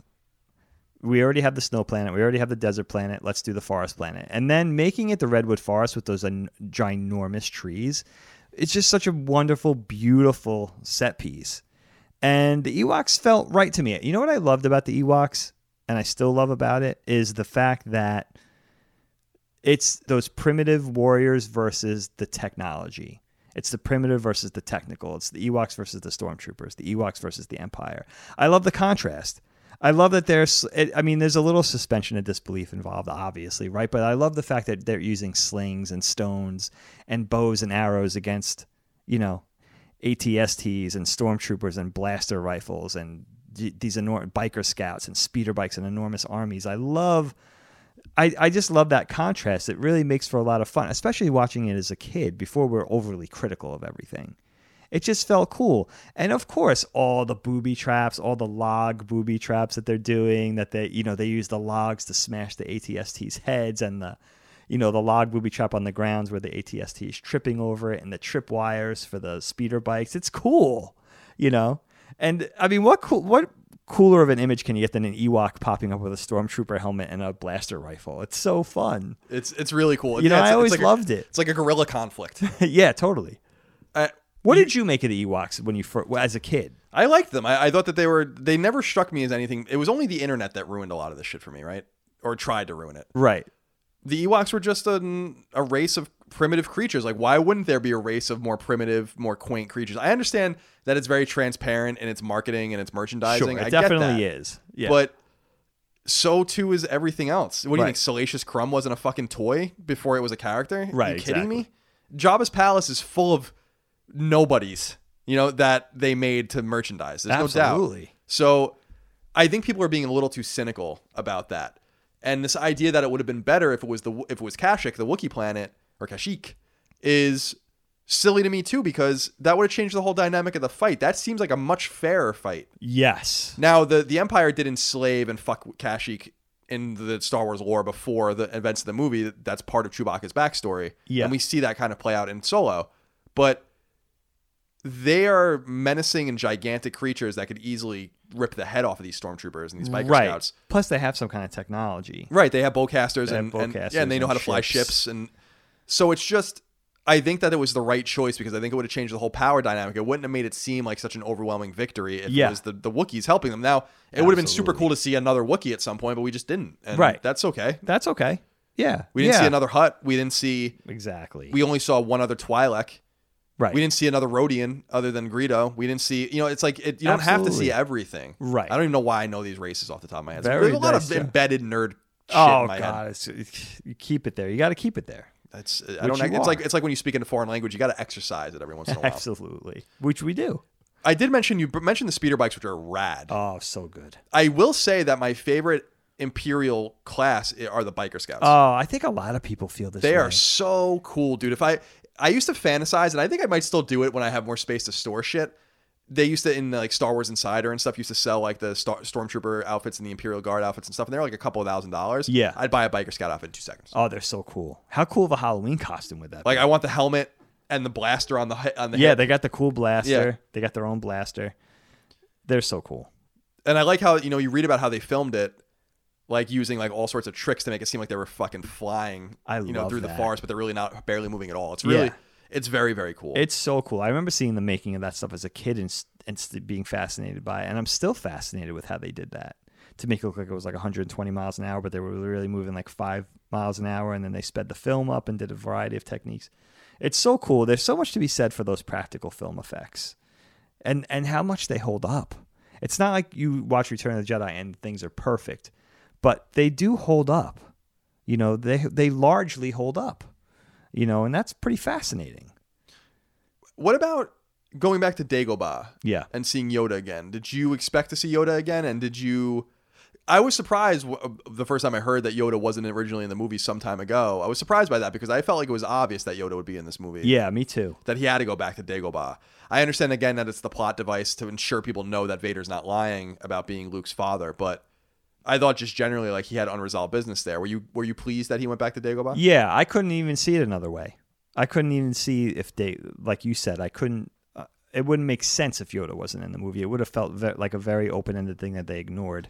We already have the snow planet. We already have the desert planet. Let's do the forest planet. And then making it the redwood forest with those ginormous trees. It's just such a wonderful, beautiful set piece. And the Ewoks felt right to me. You know what I loved about the Ewoks, and I still love about it, is the fact that it's those primitive warriors versus the technology. It's the primitive versus the technical. It's the Ewoks versus the stormtroopers. The Ewoks versus the Empire. I love the contrast. I love that there's. I mean, there's a little suspension of disbelief involved, obviously, right? But I love the fact that they're using slings and stones and bows and arrows against, you know, ATSTs and stormtroopers and blaster rifles and these enormous biker scouts and speeder bikes and enormous armies. I love I, I just love that contrast. It really makes for a lot of fun, especially watching it as a kid before we're overly critical of everything. It just felt cool. And of course, all the booby traps, all the log booby traps that they're doing, that they, you know, they use the logs to smash the ATST's heads and the, you know, the log booby trap on the grounds where the ATST is tripping over it and the trip wires for the speeder bikes. It's cool, you know? And I mean, what cool, what cooler of an image can you get than an Ewok popping up with a stormtrooper helmet and a blaster rifle? It's so fun. It's it's really cool. You know, Yeah, I always like a- loved it. It's like a guerrilla conflict. yeah, totally. I, What did you make of the Ewoks when you first, as a kid? I liked them. I, I thought that they were. They never struck me as anything. It was only the internet that ruined a lot of this shit for me, right? Or tried to ruin it. Right. The Ewoks were just a, a race of primitive creatures. Like, why wouldn't there be a race of more primitive, more quaint creatures? I understand that it's very transparent in its marketing and its merchandising. Sure, it I definitely is. Yeah. But so too is everything else. What do you Right. think? Salacious Crumb wasn't a fucking toy before it was a character? Right. Are you kidding me? exactly. Jabba's palace is full of nobodies, you know, that they made to merchandise. There's no doubt. So I think people are being a little too cynical about that. And this idea that it would have been better if it was the if it was Kashyyyk, the Wookiee planet, or Kashyyyk, is silly to me too because that would have changed the whole dynamic of the fight. That seems like a much fairer fight. yes. Now, the the Empire did enslave and fuck Kashyyyk in the Star Wars lore before the events of the movie. That's part of Chewbacca's backstory. Yeah. And we see that kind of play out in Solo. But they are menacing and gigantic creatures that could easily rip the head off of these stormtroopers and these biker right. scouts. Plus, they have some kind of technology. Right. They have bowcasters They and, have and- yeah, and they know and how to fly ships. ships. And so it's just I think that it was the right choice because I think it would have changed the whole power dynamic. It wouldn't have made it seem like such an overwhelming victory if Yeah. it was the, the Wookiees helping them. Now, it would have been super cool to see another Wookiee at some point, but we just didn't. And Right. That's okay. That's okay. Yeah. We didn't yeah. see another Hutt. We didn't see Exactly. we only saw one other Twi'lek. Right. We didn't see another Rodian other than Greedo. We didn't see, you know, it's like it, you don't have to see everything. Right. I don't even know why I know these races off the top of my head. Very There's a lot nice, of yeah. embedded nerd shit oh in my head. God, it's, you keep it there. You got to keep it there. That's I don't. It's like it's like when you speak in a foreign language, you got to exercise it every once in a while. Absolutely. Which we do. I did mention you mentioned the speeder bikes, which are rad. Oh, so good. I will say that my favorite Imperial class are the biker scouts. Oh, I think a lot of people feel this they way. are so cool, dude. If I I used to fantasize, and I think I might still do it when I have more space to store shit. they used to in like Star Wars Insider and stuff used to sell like the Star- stormtrooper outfits and the Imperial Guard outfits and stuff, and they're like a couple of thousand dollars. Yeah. I'd buy a biker scout outfit in two seconds. Oh, they're so cool. How cool of a Halloween costume would that be? Like I want the helmet and the blaster on the he- on the Yeah, hip. they got the cool blaster. Yeah. They got their own blaster. They're so cool. and I like how you know you read about how they filmed it, like using like all sorts of tricks to make it seem like they were fucking flying, I you know, through the forest, but they're really not barely moving at all. It's really, Yeah. it's very very cool. It's so cool. I remember seeing the making of that stuff as a kid and, and being fascinated by it. And I'm still fascinated with how they did that to make it look like it was like 120 miles an hour, but they were really moving like five miles an hour. And then they sped the film up and did a variety of techniques. It's so cool. There's so much to be said for those practical film effects and, and how much they hold up. It's not like you watch Return of the Jedi and things are perfect, but they do hold up. You know, they, they largely hold up, you know, and that's pretty fascinating. what about going back to Dagobah? Yeah. and seeing Yoda again. Did you expect to see Yoda again? And did you? I was surprised the first time I heard that Yoda wasn't originally in the movie some time ago. I was surprised by that because I felt like it was obvious that Yoda would be in this movie. Yeah, me too. That he had to go back to Dagobah. I understand again that it's the plot device to ensure people know that Vader's not lying about being Luke's father, but I thought just generally like he had unresolved business there. Were you were you pleased that he went back to Dagobah? Yeah, I couldn't even see it another way. I couldn't even see if they, like you said, I couldn't. Uh, it wouldn't make sense if Yoda wasn't in the movie. It would have felt ve- like a very open-ended thing that they ignored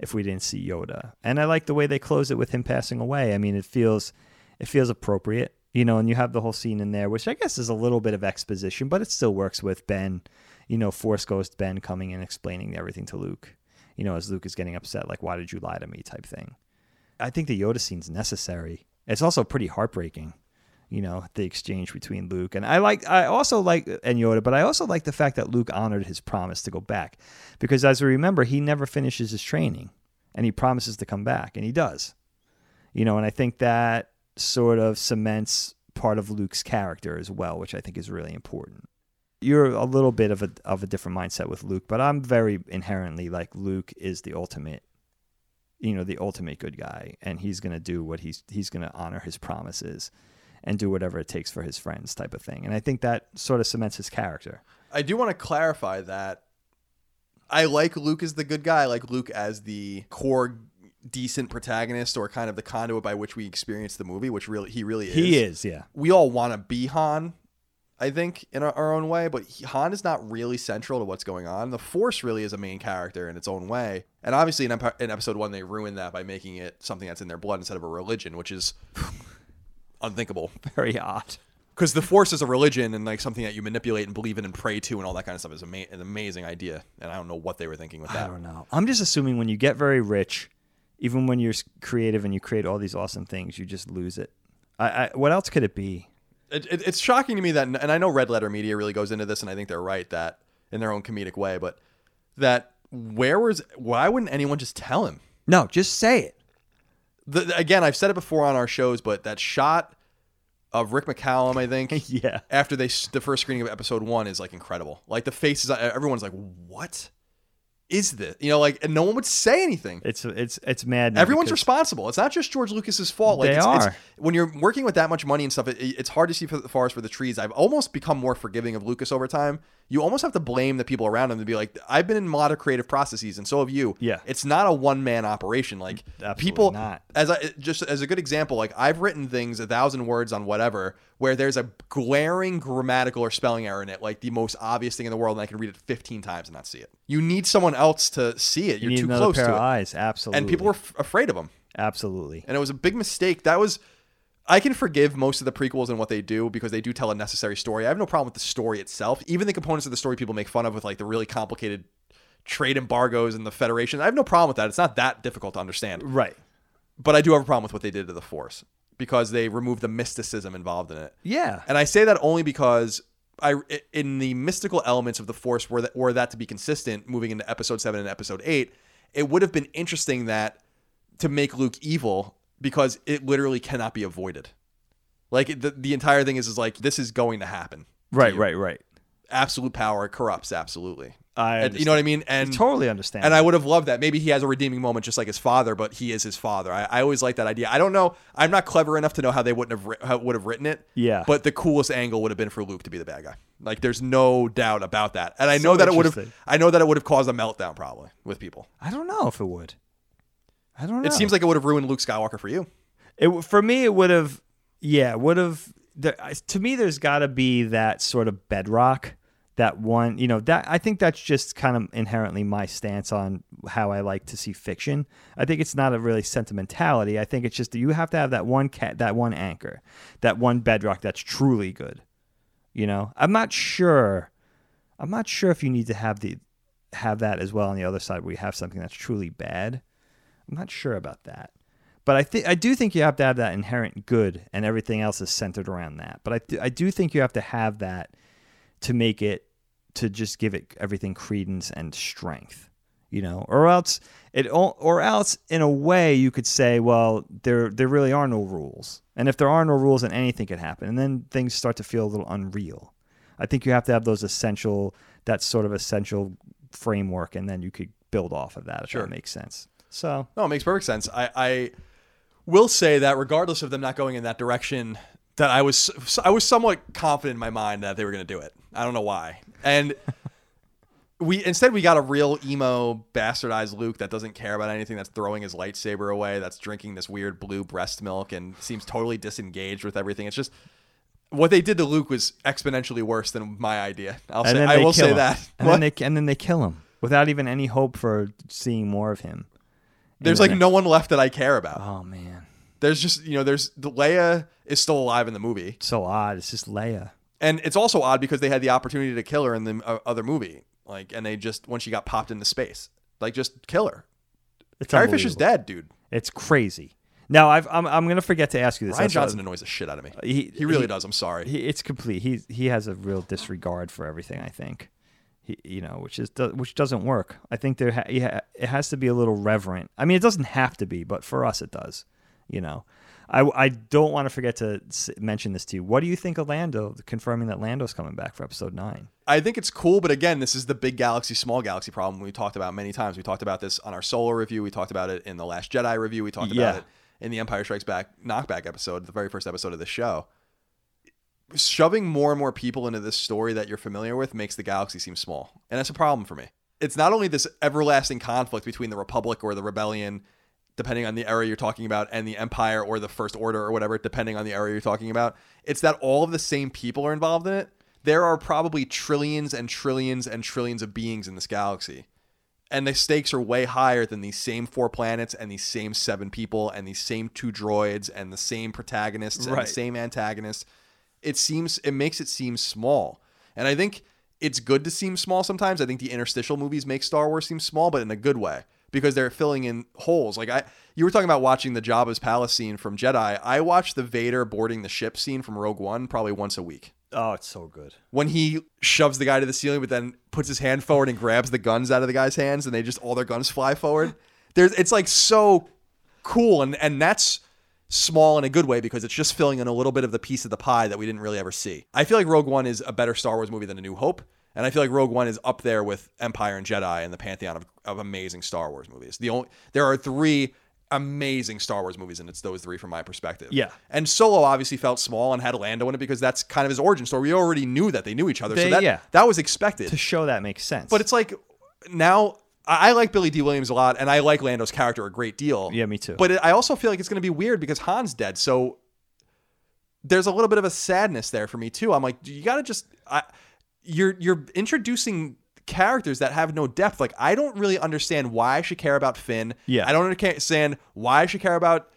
if we didn't see Yoda. And I like the way they close it with him passing away. I mean, it feels, it feels appropriate, you know. And you have the whole scene in there, which I guess is a little bit of exposition, but it still works with Ben, you know, Force Ghost Ben coming and explaining everything to Luke. You know, as Luke is getting upset, like, "Why did you lie to me?" type thing. I think the Yoda scene's necessary. It's also pretty heartbreaking, you know, the exchange between Luke and I like. I also like and Yoda, but I also like the fact that Luke honored his promise to go back, because as we remember, he never finishes his training, and he promises to come back, and he does. You know, and I think that sort of cements part of Luke's character as well, which I think is really important. You're a little bit of a of a different mindset with Luke, but I'm very inherently like Luke is the ultimate you know the ultimate good guy and he's going to do what he's he's going to honor his promises and do whatever it takes for his friends type of thing and i think that sort of cements his character I do want to clarify that I like Luke as the good guy. I like Luke as the core decent protagonist or kind of the conduit by which we experience the movie, which really he really is. he is yeah We all want to be Han, I think, in our, our own way, but Han is not really central to what's going on. The Force really is a main character in its own way. And obviously in, in episode 1 they ruined that by making it something that's in their blood instead of a religion, which is unthinkable. very odd because the force is a religion and like something that you manipulate and believe in and pray to and all that kind of stuff is ama- an amazing idea and i don't know what they were thinking with that. I don't know. I'm just assuming when you get very rich even when you're creative and you create all these awesome things you just lose it I, I what else could it be it, it, it's shocking to me that and i know red letter media really goes into this and i think they're right that in their own comedic way but that where was why wouldn't anyone just tell him? No just say it. The, again i've said it before on our shows but that shot of rick mccallum i think yeah. after they the first screening of episode one is like incredible. Like the faces everyone's like what is this you know like and no one would say anything it's it's it's mad Everyone's responsible. It's not just George Lucas's fault. Like They it's, it's- are. when you're working with that much money and stuff, it, it's hard to see for the forest for the trees. I've almost become more forgiving of Lucas over time. You almost have to blame the people around him to be like, I've been in a lot of creative processes, and so have you. Yeah. it's not a one man operation. Like Absolutely people, not. as I just as a good example, like I've written things a thousand words on whatever where there's a glaring grammatical or spelling error in it, like the most obvious thing in the world, and I can read it 15 times and not see it. You need someone else to see it. you You're need too close pair to of it, eyes absolutely and people were f- afraid of him absolutely and it was a big mistake. That was I can forgive most of the prequels and what they do because they do tell a necessary story. I have no problem with the story itself. Even the components of the story people make fun of with like the really complicated trade embargoes and the Federation. I have no problem with that. It's not that difficult to understand. right But I do have a problem with what they did to the Force because they removed the mysticism involved in it. yeah And I say that only because I in the mystical elements of the Force were that were that to be consistent moving into Episode Seven and Episode Eight, it would have been interesting that to make Luke evil because it literally cannot be avoided. Like the the entire thing is is like this is going to happen. right you. right right Absolute power corrupts absolutely. I And you know what I mean? And totally understand. and I would have loved that. Maybe he has a redeeming moment just like his father, but he is his father. I, I always like that idea. I don't know. I'm not clever enough to know how they wouldn't have how would have written it. Yeah. But the coolest angle would have been for Luke to be the bad guy. Like there's no doubt about that. And I So know that it would have. I know that it would have caused a meltdown probably with people. I don't know if it would. I don't know. It seems like it would have ruined Luke Skywalker for you. It for me, it would have. Yeah, would have. There, to me, there's got to be that sort of bedrock. That one, you know, that I think that's just kind of inherently my stance on how I like to see fiction. I think it's not a really sentimentality. I think it's just that you have to have that one cat, that one anchor, that one bedrock that's truly good. You know, I'm not sure. I'm not sure if you need to have the have that as well on the other side where you have something that's truly bad. I'm not sure about that. But I think I do think you have to have that inherent good, and everything else is centered around that. But I th- I do think you have to have that to make it to just give it everything credence and strength, you know, or else it or else in a way you could say, well, there there really are no rules, and if there are no rules, then anything could happen, and then things start to feel a little unreal. I think you have to have those essential that sort of essential framework, and then you could build off of that if Sure. that makes sense. So No, it makes perfect sense. I, I will say that regardless of them not going in that direction, that I was I was somewhat confident in my mind that they were going to do it. I don't know why. And we instead we got a real emo bastardized Luke that doesn't care about anything. That's throwing his lightsaber away. That's drinking this weird blue breast milk and seems totally disengaged with everything. It's just what they did to Luke was exponentially worse than my idea. I'll and say I will say him. that. and then they and then they kill him without even any hope for seeing more of him. There's like no one left that I care about. Oh man, There's just you know there's the Leia is still alive in the movie. so odd. It's just Leia. And it's also odd because they had the opportunity to kill her in the uh, other movie, like, and they just when she got popped into space, like, just kill her. It's Carrie Fisher's unbelievable. dead, dude. It's crazy. Now I've, I'm I'm gonna forget to ask you this. Rian That's Johnson annoys the shit out of me. He He really does. I'm sorry. He, it's complete. He he has a real disregard for everything. I think. You know, which is which doesn't work. I think there ha- yeah, it has to be a little reverent. I mean, it doesn't have to be, but for us, it does. You know, I, I don't want to forget to mention this to you. What do you think of Lando confirming that Lando's coming back for Episode Nine? I think it's cool, but again, this is the big galaxy, small galaxy problem we talked about many times. We talked about this on our Solo review. We talked about it in the Last Jedi review. We talked Yeah. about it in the Empire Strikes Back knockback episode, the very first episode of the show. Shoving more and more people into this story that you're familiar with makes the galaxy seem small. And that's a problem for me. It's not only this everlasting conflict between the Republic or the Rebellion, depending on the era you're talking about, and the Empire or the First Order or whatever, depending on the era you're talking about. It's that all of the same people are involved in it. There are probably trillions and trillions and trillions of beings in this galaxy. And the stakes are way higher than these same four planets and these same seven people and these same two droids and the same protagonists and Right. the same antagonists. It seems it makes it seem small. And I think it's good to seem small sometimes. I think the interstitial movies make Star Wars seem small, but in a good way because they're filling in holes. Like I, you were talking about watching the Jabba's palace scene from Jedi. I watch the Vader boarding the ship scene from Rogue One probably once a week. Oh, it's so good. When he shoves the guy to the ceiling, but then puts his hand forward and grabs the guns out of the guy's hands, and they just all their guns fly forward. There's, it's like so cool, and and that's small in a good way because it's just filling in a little bit of the piece of the pie that we didn't really ever see. I feel like Rogue One is a better Star Wars movie than A New Hope, and I feel like Rogue One is up there with Empire and Jedi and the pantheon of, of amazing Star Wars movies. The only there are three amazing Star Wars movies, and it's those three from my perspective. Yeah. And Solo obviously felt small and had Lando in it because that's kind of his origin story. We already knew that they knew each other, so that yeah. that was expected. To show that makes sense. But it's like now I like Billy Dee Williams a lot, and I like Lando's character a great deal. Yeah, me too. But it, I also feel like it's going to be weird because Han's dead, so there's a little bit of a sadness there for me too. I'm like, you got to just I, you're you're introducing characters that have no depth. Like I don't really understand why I should care about Finn. Yeah. I don't understand why I should care about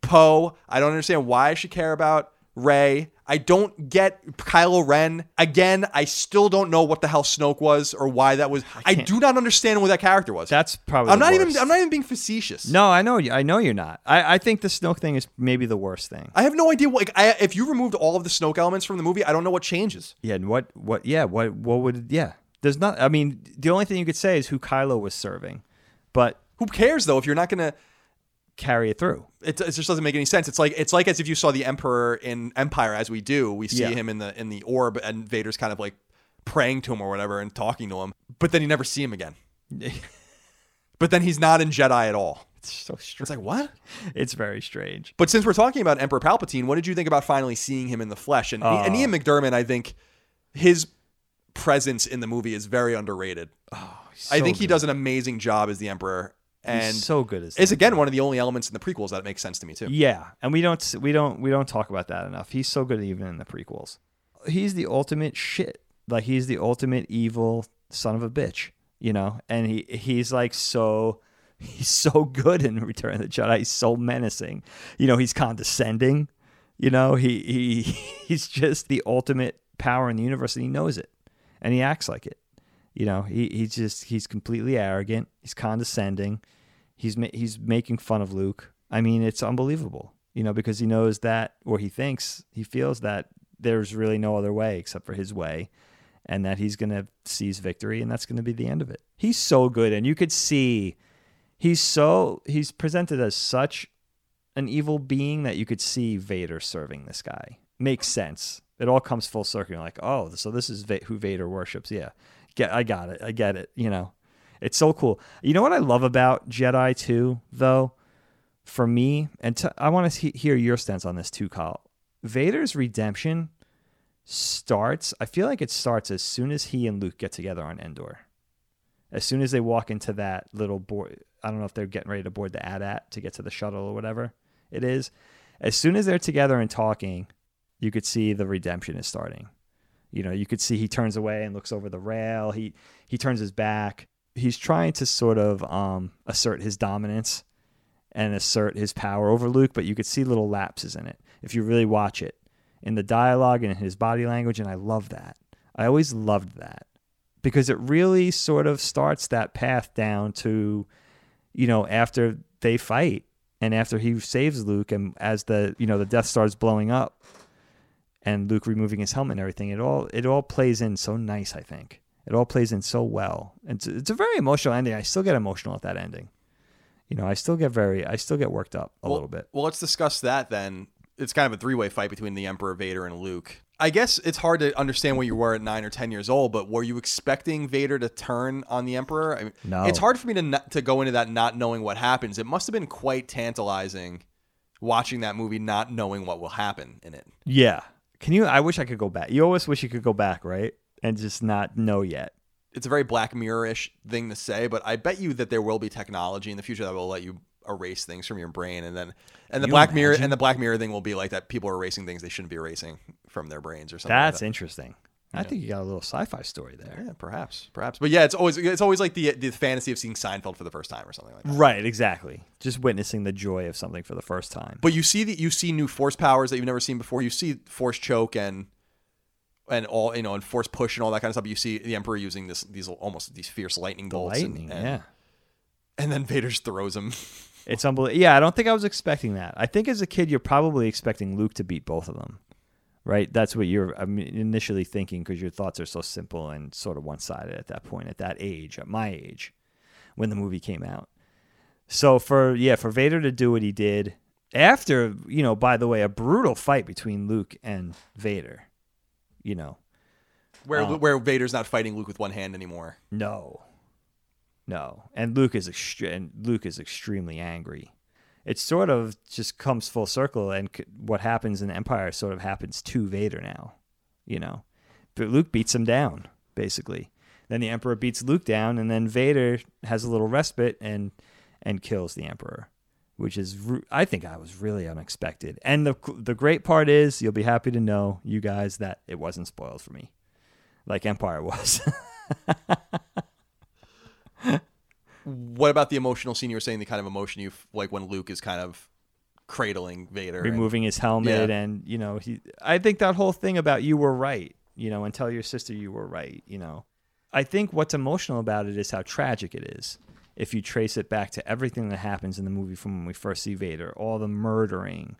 Poe. I don't understand why I should care about Rey. I don't get Kylo Ren. Again, I still don't know what the hell Snoke was or why that was. I, can't- do not understand what that character was. that's probably. I'm the not even. I'm not even being facetious. No, I know. you- I know you're not. I, I think the Snoke thing is maybe the worst thing. I have no idea. What, like, I, if you removed all of the Snoke elements from the movie, I don't know what changes. Yeah, and what what yeah, what what would yeah. There's not I mean, the only thing you could say is who Kylo was serving. But Who cares though? If you're not gonna, carry it through. it, it just doesn't make any sense. It's like it's like as if you saw the Emperor in Empire, as we do. We see Yeah. him in the in the orb, and Vader's kind of like praying to him or whatever and talking to him, but then you never see him again. But then he's not in Jedi at all. It's so strange. It's like what? It's very strange. But since we're talking about Emperor Palpatine, what did you think about finally seeing him in the flesh? And, and Oh. Ian uh. McDiarmid, I think his presence in the movie is very underrated. Oh, I think he does an amazing job as the Emperor, and He's so good as is again one of the only elements in the prequels that makes sense to me too. Yeah, and we don't we don't we don't talk about that enough. He's so good even in the prequels. He's the ultimate shit. Like he's the ultimate evil son of a bitch, you know. And he he's like so he's so good in Return of the Jedi. He's so menacing. You know, he's condescending. You know, he he he's just the ultimate power in the universe, and he knows it, and he acts like it. You know, he he's just he's completely arrogant. He's condescending. He's ma- he's making fun of Luke. I mean, it's unbelievable. You know, because he knows that, or he thinks he feels that there's really no other way except for his way, and that he's gonna seize victory, and that's gonna be the end of it. He's so good, and you could see he's so he's presented as such an evil being that you could see Vader serving this guy. Makes sense. It all comes full circle. You're like, oh, so this is who Vader worships. Yeah, get, I got it. I get it. You know, it's so cool. You know what I love about Jedi too, though, for me, and t- I want to he- hear your stance on this too, Kyle. Vader's redemption starts. I feel like it starts as soon as he and Luke get together on Endor. As soon as they walk into that little board, I don't know if they're getting ready to board the AT-AT to get to the shuttle or whatever it is. As soon as they're together and talking, you could see the redemption is starting. You know, you could see he turns away and looks over the rail. He he turns his back. He's trying to sort of um, assert his dominance and assert his power over Luke, but you could see little lapses in it if you really watch it in the dialogue and in his body language, and I love that. I always loved that because it really sort of starts that path down to, you know, after they fight and after he saves Luke, and as the you know the Death Star's blowing up, and Luke removing his helmet and everything, it all it all plays in so nice. I think it all plays in so well. It's it's a very emotional ending. I still get emotional at that ending. You know, I still get very, I still get worked up a well, little bit. Well, let's discuss that then. It's kind of a three way fight between the Emperor, Vader, and Luke. I guess it's hard to understand where you were at nine or ten years old, but were you expecting Vader to turn on the Emperor? I mean, No. It's hard for me to not, to go into that not knowing what happens. It must have been quite tantalizing watching that movie, not knowing what will happen in it. Yeah. Can you? I wish I could go back. You always wish you could go back, right? And just not know yet. It's a very Black Mirror-ish thing to say, but I bet you that there will be technology in the future that will let you erase things from your brain, and then and the you Black Mirror and the Black Mirror thing will be like that. People are erasing things they shouldn't be erasing from their brains or something. That's like interesting. I think you got a little sci-fi story there. yeah, perhaps, perhaps. But yeah, it's always it's always like the the fantasy of seeing Seinfeld for the first time or something like that. Right, exactly. Just witnessing the joy of something for the first time. But you see that you see new force powers that you've never seen before. You see force choke and and all you know and force push and all that kind of stuff. You see the Emperor using this these almost these fierce lightning The bolts. and- lightning, and, yeah. And then Vader just throws him. It's unbelievable. Yeah, I don't think I was expecting that. I think as a kid, you're probably expecting Luke to beat both of them, right? That's what you're initially thinking because your thoughts are so simple and sort of one-sided at that point, at that age, at my age, when the movie came out. So for yeah, for Vader to do what he did after, you know, by the way, a brutal fight between Luke and Vader, you know, Where Uh, where Vader's not fighting Luke with one hand anymore. No, no, and Luke is extre- and Luke is extremely angry. It sort of just comes full circle, and c- what happens in the Empire sort of happens to Vader now, you know. But Luke beats him down basically. Then the Emperor beats Luke down, and then Vader has a little respite and and kills the Emperor, which is I think I was really unexpected. And the the great part is you'll be happy to know you guys that it wasn't spoiled for me, like Empire was. What about the emotional scene you were saying? The kind of emotion you like when Luke is kind of cradling Vader. and- removing his helmet Yeah. and you know he i think that whole thing about you were right you know and tell your sister you were right you know i think what's emotional about it is how tragic it is if you trace it back to everything that happens in the movie from when we first see vader all the murdering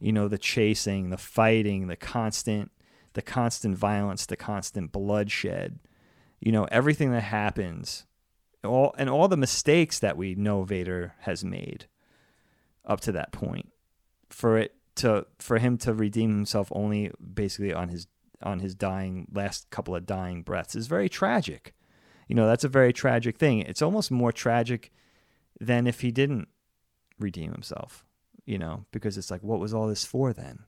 you know the chasing the fighting the constant the constant violence the constant bloodshed you know everything that happens all and all the mistakes that we know vader has made up to that point for it to for him to redeem himself only basically on his on his dying last couple of dying breaths is very tragic. You know, that's a very tragic thing. It's almost more tragic than if he didn't redeem himself, you know, because it's like what was all this for then?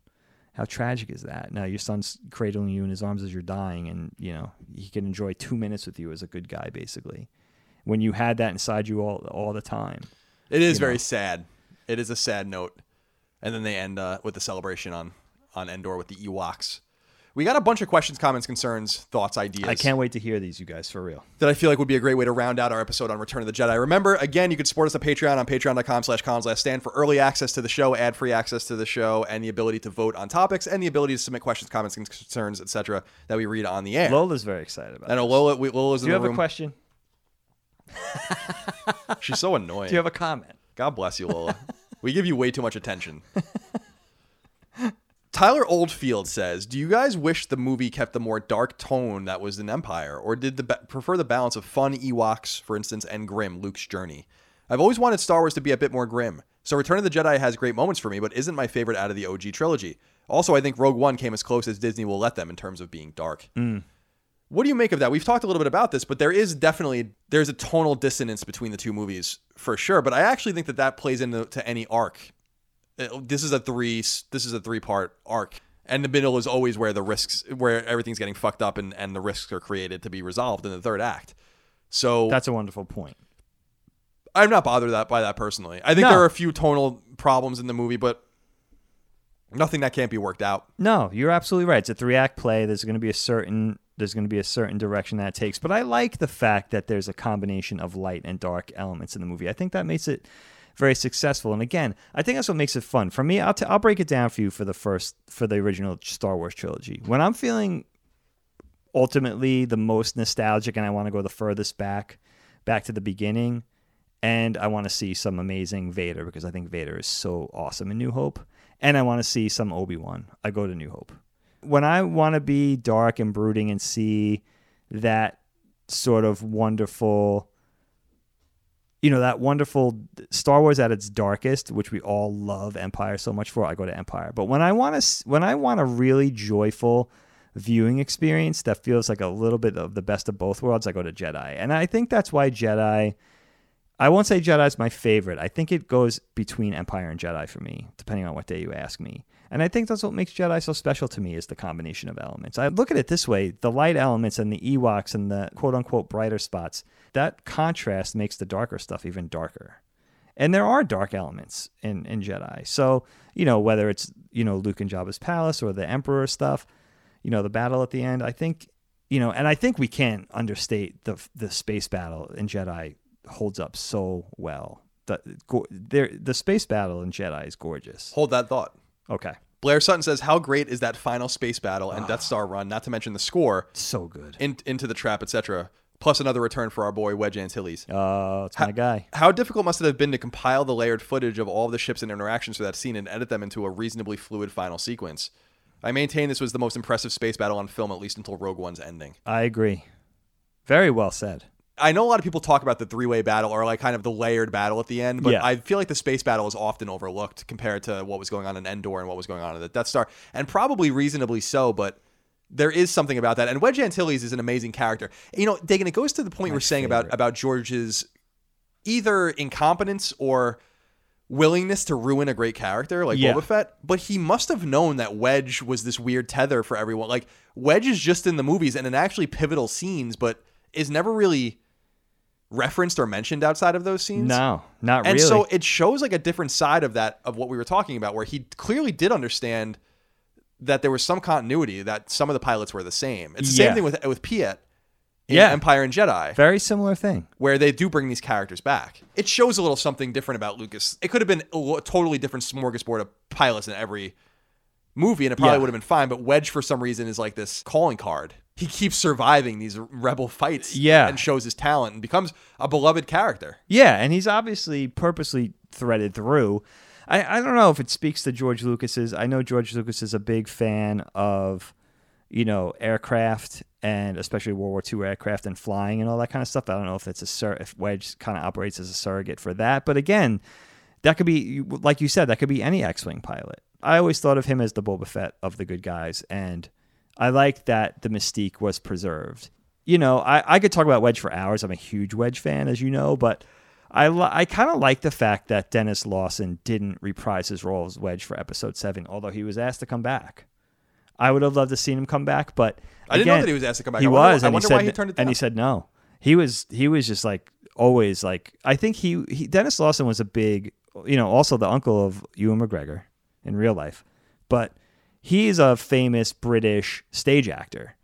How tragic is that? Now your son's cradling you in his arms as you're dying, and you know he can enjoy two minutes with you as a good guy, basically. When you had that inside you all all the time. It is very know. sad. It is a sad note. And then they end uh, with the celebration on on Endor with the Ewoks. We got a bunch of questions, comments, concerns, thoughts, ideas. I can't wait to hear these, you guys, for real. that I feel like would be a great way to round out our episode on Return of the Jedi. Remember, again, you can support us on Patreon on patreon.com slash Collins Last Stand for early access to the show, ad-free access to the show, and the ability to vote on topics, and the ability to submit questions, comments, and concerns, etc. that we read on the air. Lola's very excited about. It. I know this. Lola, we, Lola's Do in you the have a question? She's so annoying. Do you have a comment? God bless you, Lola. we give you way too much attention. Tyler Oldfield says, "Do you guys wish the movie kept the more dark tone that was in Empire, or did the ba- prefer the balance of fun Ewoks, for instance, and grim Luke's journey? I've always wanted Star Wars to be a bit more grim. So Return of the Jedi has great moments for me, but isn't my favorite out of the OG trilogy. Also, I think Rogue One came as close as Disney will let them in terms of being dark. Mm. What do you make of that? We've talked a little bit about this, but there is definitely there's a tonal dissonance between the two movies for sure. But I actually think that that plays into to any arc. Uh, This is a three this is a three part arc, and the middle is always where the risks where everything's getting fucked up and and the risks are created to be resolved in the third act. So That's a wonderful point. I'm not bothered that by that personally. I think No. there are a few tonal problems in the movie, but nothing that can't be worked out. No, you're absolutely right. It's a three act play. There's going to be a certain there's going to be a certain direction that it takes. But I like the fact that there's a combination of light and dark elements in the movie. I think that makes it very successful. And again, I think that's what makes it fun. For me, I'll, t- I'll break it down for you for the first for the original Star Wars trilogy. When I'm feeling ultimately the most nostalgic and I want to go the furthest back, back to the beginning, and I want to see some amazing Vader because I think Vader is so awesome in New Hope, and I want to see some Obi Wan. I go to New Hope. When I want to be dark and brooding and see that sort of wonderful, you know, that wonderful Star Wars at its darkest, which we all love Empire so much for, I go to Empire. But when I want to, when I want a really joyful viewing experience that feels like a little bit of the best of both worlds, I go to Jedi, and I think that's why Jedi. I won't say Jedi is my favorite. I think it goes between Empire and Jedi for me, depending on what day you ask me. And I think that's what makes Jedi so special to me is the combination of elements. I look at it this way: the light elements and the Ewoks and the quote unquote brighter spots. That contrast makes the darker stuff even darker. And there are dark elements in, in Jedi. So, you know, whether it's, you know, Luke and Jabba's palace or the Emperor stuff, you know, the battle at the end, I think, you know, and I think we can't understate the the space battle in Jedi holds up so well. The go- there the space battle in Jedi is gorgeous. Hold that thought. Okay. Blair Sutton says, "How great is that final space battle and Death ah. Star run? Not to mention the score, So good. in, into the trap, etc. Plus another return for our boy Wedge Antilles. Oh, it's my guy. How difficult must it have been to compile the layered footage of all the ships and interactions for that scene and edit them into a reasonably fluid final sequence? I maintain this was the most impressive space battle on film, at least until Rogue One's ending. I agree. Very well said. I know a lot of people talk about the three-way battle or like kind of the layered battle at the end, but Yeah. I feel like the space battle is often overlooked compared to what was going on in Endor and what was going on in the Death Star, and probably reasonably so. But there is something about that, and Wedge Antilles is an amazing character. You know, Dagan, it goes to the point My we're saying about about George's either incompetence or willingness to ruin a great character like Yeah. Boba Fett, but he must have known that Wedge was this weird tether for everyone. Like Wedge is just in the movies and in actually pivotal scenes, but is never really referenced or mentioned outside of those scenes. No, not and really. And so it shows like a different side of that of what we were talking about, where he clearly did understand that there was some continuity, that some of the pilots were the same. It's the Yeah. same thing with with Piett in Yeah. Empire and Jedi Very similar thing. where they do bring these characters back. It shows a little something different about Lucas. It could have been a totally different smorgasbord of pilots in every movie, and it probably Yeah. would have been fine. But Wedge, for some reason, is like this calling card. He keeps surviving these rebel fights, Yeah. and shows his talent and becomes a beloved character. Yeah, and he's obviously purposely threaded through. I, I don't know if it speaks to George Lucas's. I know George Lucas is a big fan of, you know, aircraft and especially World War II aircraft and flying and all that kind of stuff. I don't know if it's a sur- if Wedge kind of operates as a surrogate for that. But again, that could be like you said, that could be any X-wing pilot. I always thought of him as the Boba Fett of the good guys, and I like that the mystique was preserved. You know, I, I could talk about Wedge for hours. I'm a huge Wedge fan, as you know, but I li- I kind of like the fact that Denis Lawson didn't reprise his role as Wedge for episode seven, although he was asked to come back. I would have loved to seen him come back, but I didn't know that he was asked to come back. He I wonder- was, I and he wonder said, why he turned it and he said no. He was he was just like always like I think he, he Denis Lawson was a big you know also the uncle of Ewan McGregor in real life, but he's a famous British stage actor.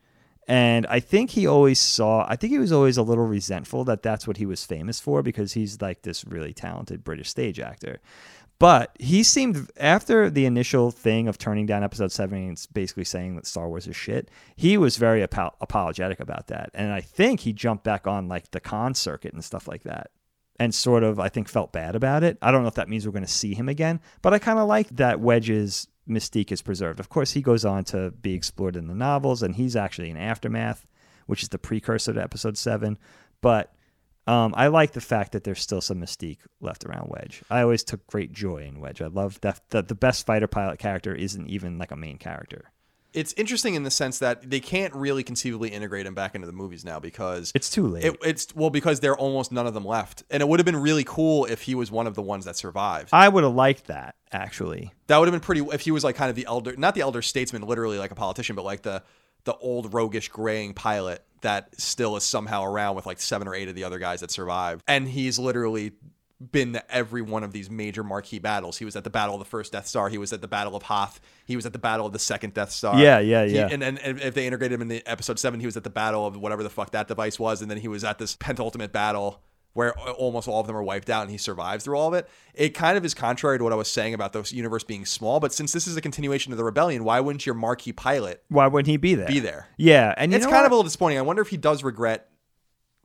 And I think he always saw, I think he was always a little resentful that that's what he was famous for because he's like this really talented British stage actor. But he seemed, after the initial thing of turning down episode seven and basically saying that Star Wars is shit, he was very apo- apologetic about that. And I think he jumped back on like the con circuit and stuff like that and sort of, I think, felt bad about it. I don't know if that means we're going to see him again, but I kind of like that Wedge's mystique is preserved. Of course, he goes on to be explored in the novels, and he's actually in Aftermath, which is the precursor to Episode Seven. But um, I like the fact that there's still some mystique left around Wedge. I always took great joy in Wedge. I love that, that the best fighter pilot character isn't even like a main character. It's interesting in the sense that they can't really conceivably integrate him back into the movies now because It's too late. it, it's well because there are almost none of them left, and it would have been really cool if he was one of the ones that survived. I would have liked that actually. That would have been pretty if he was like kind of the elder, not the elder statesman, literally like a politician, but like the the old roguish graying pilot that still is somehow around with like seven or eight of the other guys that survived, and he's literally been to every one of these major marquee battles. He was at the battle of the first Death Star. He was at the battle of Hoth. He was at the battle of the second Death Star. Yeah, yeah, He- yeah. and, and and if they integrated him in the episode seven, he was at the battle of whatever the fuck that device was, and then he was at this penultimate battle where almost all of them are wiped out and he survives through all of it. It kind of is contrary to what I was saying about the universe being small, but since this is a continuation of the rebellion, why wouldn't your marquee pilot Why wouldn't he be there? be there? Yeah, and you it's kind what? of a little disappointing. I wonder if he does regret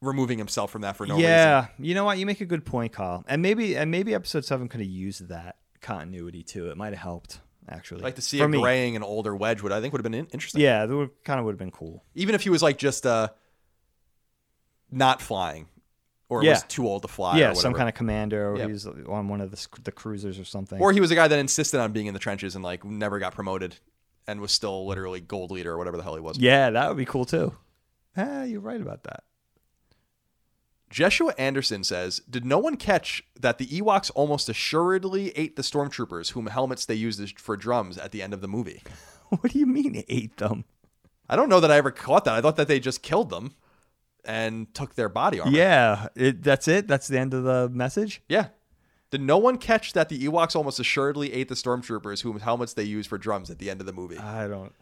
removing himself from that for no reason. yeah, you know what? You make a good point, Kyle. And maybe and maybe episode seven could have used that continuity too. It might have helped actually. Like to see For a me. graying and older Wedge would I think would have been interesting. Yeah, that would kind of would have been cool. Even if he was like just uh not flying or Yeah. was too old to fly. yeah, some kind of commander, or Yeah. he's on one of the the cruisers or something. Or he was a guy that insisted on being in the trenches and like never got promoted and was still literally gold leader or whatever the hell he was. yeah, that would be cool too. Ah, you're right about that. Jeshua Anderson says, Did no one catch that the Ewoks almost assuredly ate the stormtroopers whom helmets they used for drums at the end of the movie? What do you mean ate them? I don't know that I ever caught that. I thought that they just killed them and took their body armor. Yeah, it, that's it. That's the end of the message. Yeah. Did no one catch that the Ewoks almost assuredly ate the stormtroopers whom helmets they used for drums at the end of the movie? I don't.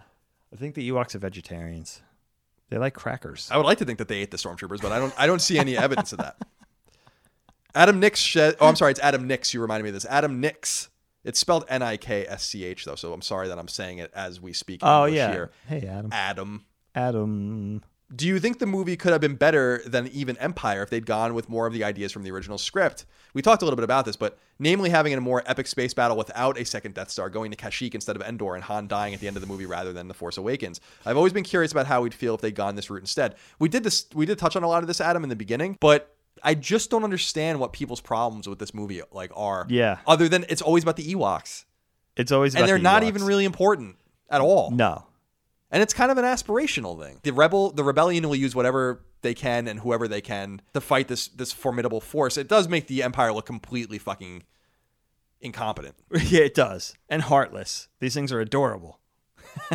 I think the Ewoks are vegetarians. They like crackers. I would like to think that they ate the stormtroopers, but I don't. I don't see any evidence of that. Adam Nix. Shed, oh, I'm sorry. It's Adam Nix. You reminded me of this. Adam Nix. It's spelled N I K S C H though, so I'm sorry that I'm saying it as we speak. Oh English yeah. Here. Hey Adam. Adam. Adam. Do you think the movie could have been better than even Empire if they'd gone with more of the ideas from the original script? We talked a little bit about this, but namely having a more epic space battle without a second Death Star, going to Kashyyyk instead of Endor, and Han dying at the end of the movie rather than The Force Awakens. I've always been curious about how we'd feel if they'd gone this route instead. We did this, we did touch on a lot of this, Adam, in the beginning, but I just don't understand what people's problems with this movie like are. Yeah. Other than it's always about the Ewoks, It's always about and they're the not even really important at all. No. And it's kind of an aspirational thing. The rebel, the rebellion will use whatever they can and whoever they can to fight this this formidable force. It does make the empire look completely fucking incompetent. yeah, it does. And heartless. These things are adorable.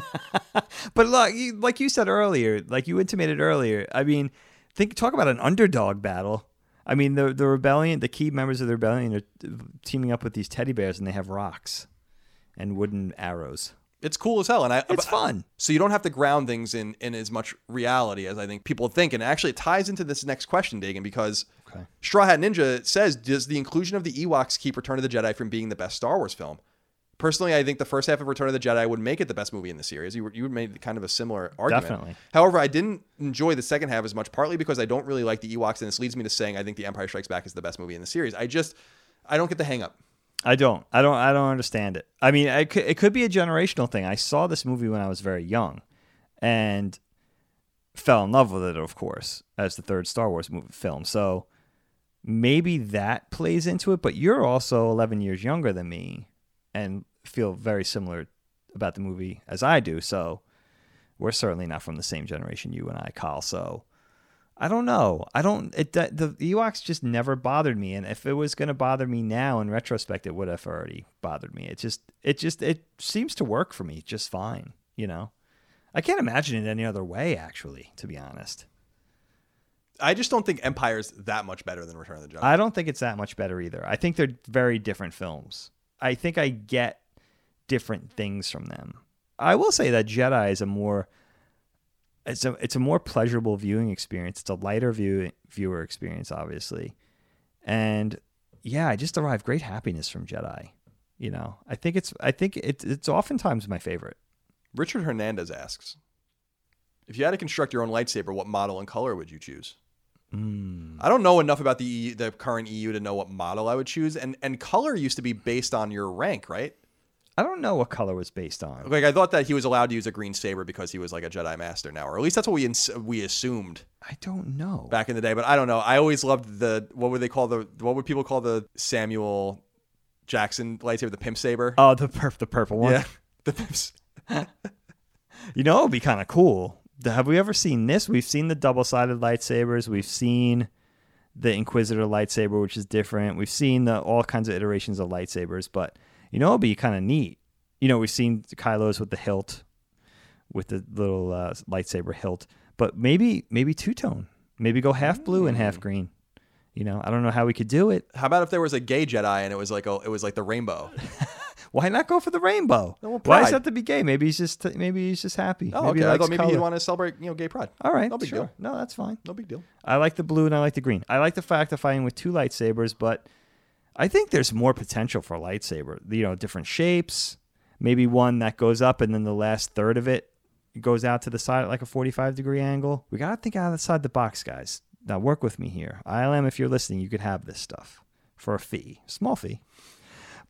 but look, you, like you said earlier, like you intimated earlier, I mean, think talk about an underdog battle. I mean, the the rebellion, the key members of the rebellion are teaming up with these teddy bears, and they have rocks and wooden arrows. It's cool as hell, and I It's fun. So you don't have to ground things in in as much reality as I think people think. And actually, it ties into this next question, Dagan, because Okay. Straw Hat Ninja says, "Does the inclusion of the Ewoks keep Return of the Jedi from being the best Star Wars film?" Personally, I think the first half of Return of the Jedi would make it the best movie in the series. You, were- you made kind of a similar argument. Definitely. However, I didn't enjoy the second half as much, partly because I don't really like the Ewoks, and this leads me to saying I think The Empire Strikes Back is the best movie in the series. I just, I don't get the hang up. I don't. I don't. I don't understand it. I mean, it could, it could be a generational thing. I saw this movie when I was very young, and fell in love with it, of course, as the third Star Wars movie film. So maybe that plays into it. But you're also 11 years younger than me, and feel very similar about the movie as I do. So we're certainly not from the same generation, you and I, Kyle. So I don't know. I don't. It the, the Ewoks just never bothered me, and if it was going to bother me now in retrospect, it would have already bothered me. It just, it just, it seems to work for me just fine. You know, I can't imagine it any other way. Actually, to be honest, I just don't think Empire's that much better than Return of the Jedi. I don't think it's that much better either. I think they're very different films. I think I get different things from them. I will say that Jedi is a more it's a it's a more pleasurable viewing experience. It's a lighter view viewer experience, obviously, and yeah, I just derive great happiness from Jedi. You know, I think it's I think it's it's oftentimes my favorite. Richard Hernandez asks, if you had to construct your own lightsaber, what model and color would you choose? Mm. I don't know enough about the the current EU to know what model I would choose, and and color used to be based on your rank, right? I don't know what color was based on. Like I thought that he was allowed to use a green saber because he was like a Jedi Master now, or at least that's what we ins- we assumed I don't know. back in the day. But I don't know. I always loved the what would they call the what would people call the Samuel Jackson lightsaber, the pimp saber? Oh, the perp, the purple one. yeah, the pimps. You know, it'd be kind of cool. Have we ever seen this? We've seen the double sided lightsabers. We've seen the Inquisitor lightsaber, which is different. We've seen the all kinds of iterations of lightsabers, but you know, it'd be kind of neat. You know, we've seen Kylo's with the hilt, with the little uh, lightsaber hilt, but maybe maybe two tone. Maybe go half blue and half green. You know, I don't know how we could do it. How about if there was a gay Jedi and it was like a, it was like the rainbow? Why not go for the rainbow? well, Why does it have to be gay? Maybe he's just maybe he's just happy. Oh, maybe he okay. I thought maybe color. you'd want to celebrate, you know, gay pride. All right, No big sure. deal. No, that's fine. No big deal. I like the blue and I like the green. I like the fact of fighting with two lightsabers, but I think there's more potential for a lightsaber. You know, different shapes, maybe one that goes up and then the last third of it goes out to the side at like a 45 degree angle. We got to think outside the box, guys. Now, work with me here. ILM, if you're listening, you could have this stuff for a fee, small fee.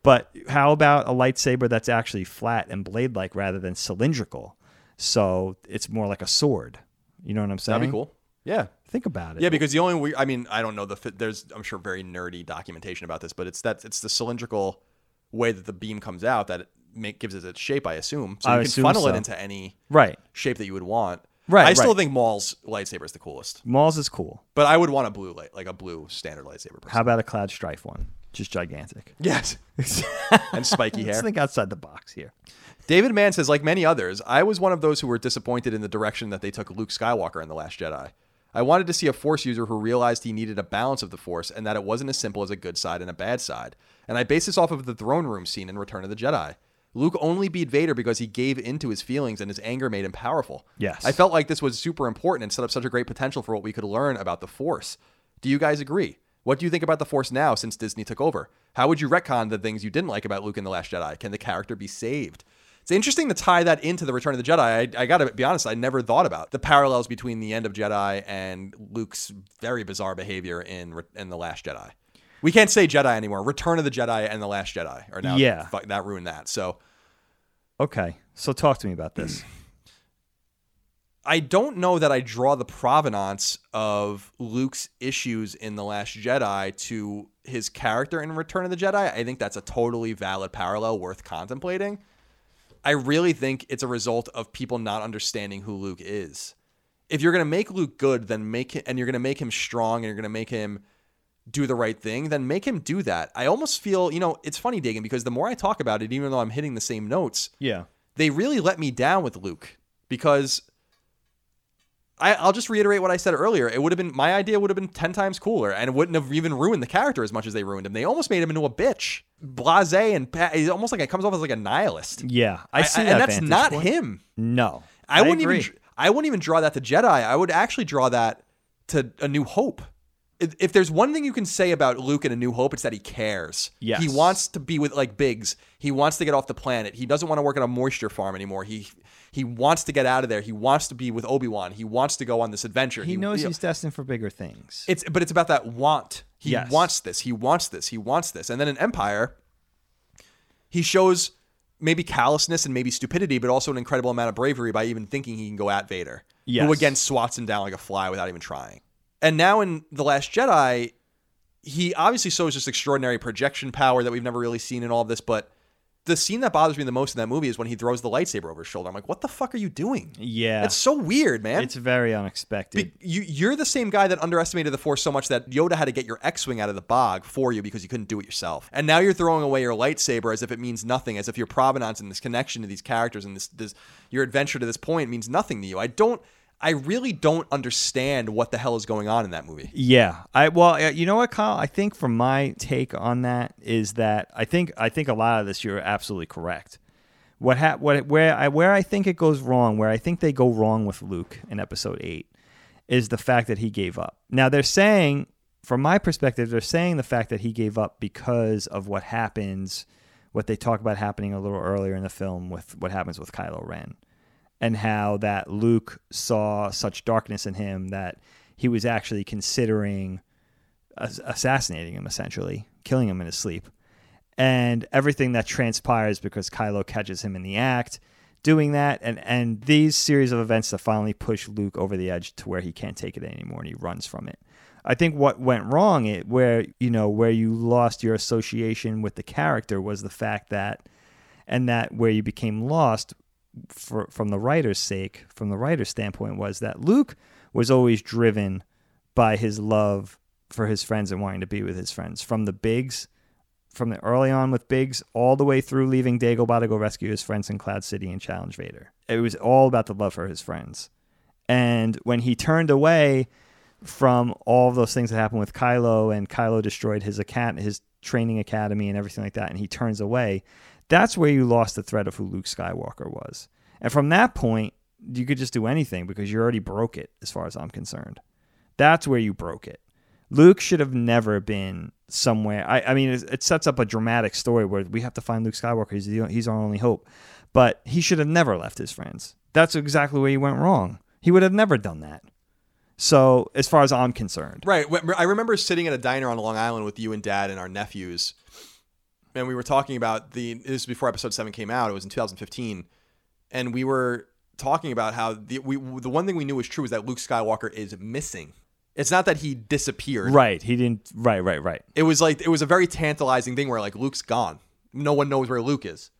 But how about a lightsaber that's actually flat and blade like rather than cylindrical? So it's more like a sword. You know what I'm saying? That'd be cool. Yeah. Think about it. Yeah, because the only we, I mean, I don't know the fit. There's, I'm sure, very nerdy documentation about this, but it's that it's the cylindrical way that the beam comes out that it make, gives it its shape. I assume, so I you can assume funnel so. it into any Right. shape that you would want. Right, I still right. think Maul's lightsaber is the coolest, Maul's is cool. but I would want a blue light, like a blue standard lightsaber. Person. How about a cloud strife one? Just gigantic. Yes, and spiky Let's hair. think outside the box here. David Mann says, like many others, I was one of those who were disappointed in the direction that they took Luke Skywalker in The Last Jedi. I wanted to see a Force user who realized he needed a balance of the Force and that it wasn't as simple as a good side and a bad side. And I base this off of the throne room scene in Return of the Jedi. Luke only beat Vader because he gave into his feelings and his anger made him powerful. Yes. I felt like this was super important and set up such a great potential for what we could learn about the Force. Do you guys agree? What do you think about the Force now since Disney took over? How would you retcon the things you didn't like about Luke in The Last Jedi? Can the character be saved? It's interesting to tie that into the Return of the Jedi. I, I gotta be honest, I never thought about the parallels between the end of Jedi and Luke's very bizarre behavior in in the Last Jedi. We can't say Jedi anymore. Return of the Jedi and the Last Jedi are now Yeah. fuck, that ruined that. So Okay. So talk to me about this. I don't know that I draw the provenance of Luke's issues in The Last Jedi to his character in Return of the Jedi. I think that's a totally valid parallel worth contemplating. I really think it's a result of people not understanding who Luke is. If you're going to make Luke good, then make it, and you're going to make him strong and you're going to make him do the right thing, then make him do that. I almost feel, you know, it's funny, Dagan, because the more I talk about it, even though I'm hitting the same notes, yeah. they really let me down with Luke because I, I'll just reiterate what I said earlier. It would have been my idea would have been ten times cooler, and it wouldn't have even ruined the character as much as they ruined him. They almost made him into a bitch, blasé, and pa- he's almost like it comes off as like a nihilist. Yeah. I see that and that's not point. him. No. I, wouldn't agree. even I wouldn't even draw that to Jedi. I would actually draw that to A New Hope. If, if there's one thing you can say about Luke in A New Hope, it's that he cares. Yes. He wants to be with like Biggs. He wants to get off the planet. He doesn't want to work on a moisture farm anymore. He he wants to get out of there. He wants to be with Obi Wan. He wants to go on this adventure. He knows you know, he's destined for bigger things. it's but it's about that want. He Yes. wants this. He wants this. He wants this. And then in Empire, he shows maybe callousness and maybe stupidity, but also an incredible amount of bravery by even thinking he can go at Vader, Yes. who again swats him down like a fly without even trying. And now in the Last Jedi, he obviously shows this extraordinary projection power that we've never really seen in all of this, but the scene that bothers me the most in that movie is when he throws the lightsaber over his shoulder. I'm like, what the fuck are you doing? Yeah. It's so weird, man. It's very unexpected. Be- you, you're the same guy that underestimated the Force so much that Yoda had to get your X-wing out of the bog for you because you couldn't do it yourself. And now you're throwing away your lightsaber as if it means nothing, as if your provenance and this connection to these characters and this, this your adventure to this point means nothing to you. I don't. I really don't understand what the hell is going on in that movie. Yeah, I well, uh, you know what, Kyle? I think from my take on that is that I think I think a lot of this you're absolutely correct. What ha- what where I where I think it goes wrong, where I think they go wrong with Luke in Episode Eight, is the fact that he gave up. Now they're saying, from my perspective, they're saying the fact that he gave up because of what happens, what they talk about happening a little earlier in the film with what happens with Kylo Ren and how that Luke saw such darkness in him that he was actually considering assassinating him, essentially, killing him in his sleep. And everything that transpires because Kylo catches him in the act, doing that, and, and these series of events that finally push Luke over the edge to where he can't take it anymore and he runs from it. I think what went wrong it where you know where you lost your association with the character was the fact that and that where you became lost for, from the writer's sake, from the writer's standpoint, was that Luke was always driven by his love for his friends and wanting to be with his friends. From the Biggs, from the early on with Biggs, all the way through leaving Dagobah to go rescue his friends in Cloud City and challenge Vader. It was all about the love for his friends. And when he turned away from all of those things that happened with Kylo, and Kylo destroyed his account, his training academy, and everything like that, and he turns away, that's where you lost the thread of who Luke Skywalker was. And from that point, you could just do anything because you already broke it, as far as I'm concerned. That's where you broke it. Luke should have never been somewhere. I, I mean, it, it sets up a dramatic story where we have to find Luke Skywalker. He's, the, he's our only hope. But he should have never left his friends. That's exactly where he went wrong. He would have never done that. So, as far as I'm concerned, Right. I remember sitting at a diner on Long Island with you and Dad and our nephews, and we were talking about the. This was before Episode Seven came out. It was in 2015, and we were talking about how the we the one thing we knew was true is that Luke Skywalker is missing. It's not that he disappeared. right? He didn't. Right, right, right. It was like it was a very tantalizing thing where like Luke's gone. No one knows where Luke is,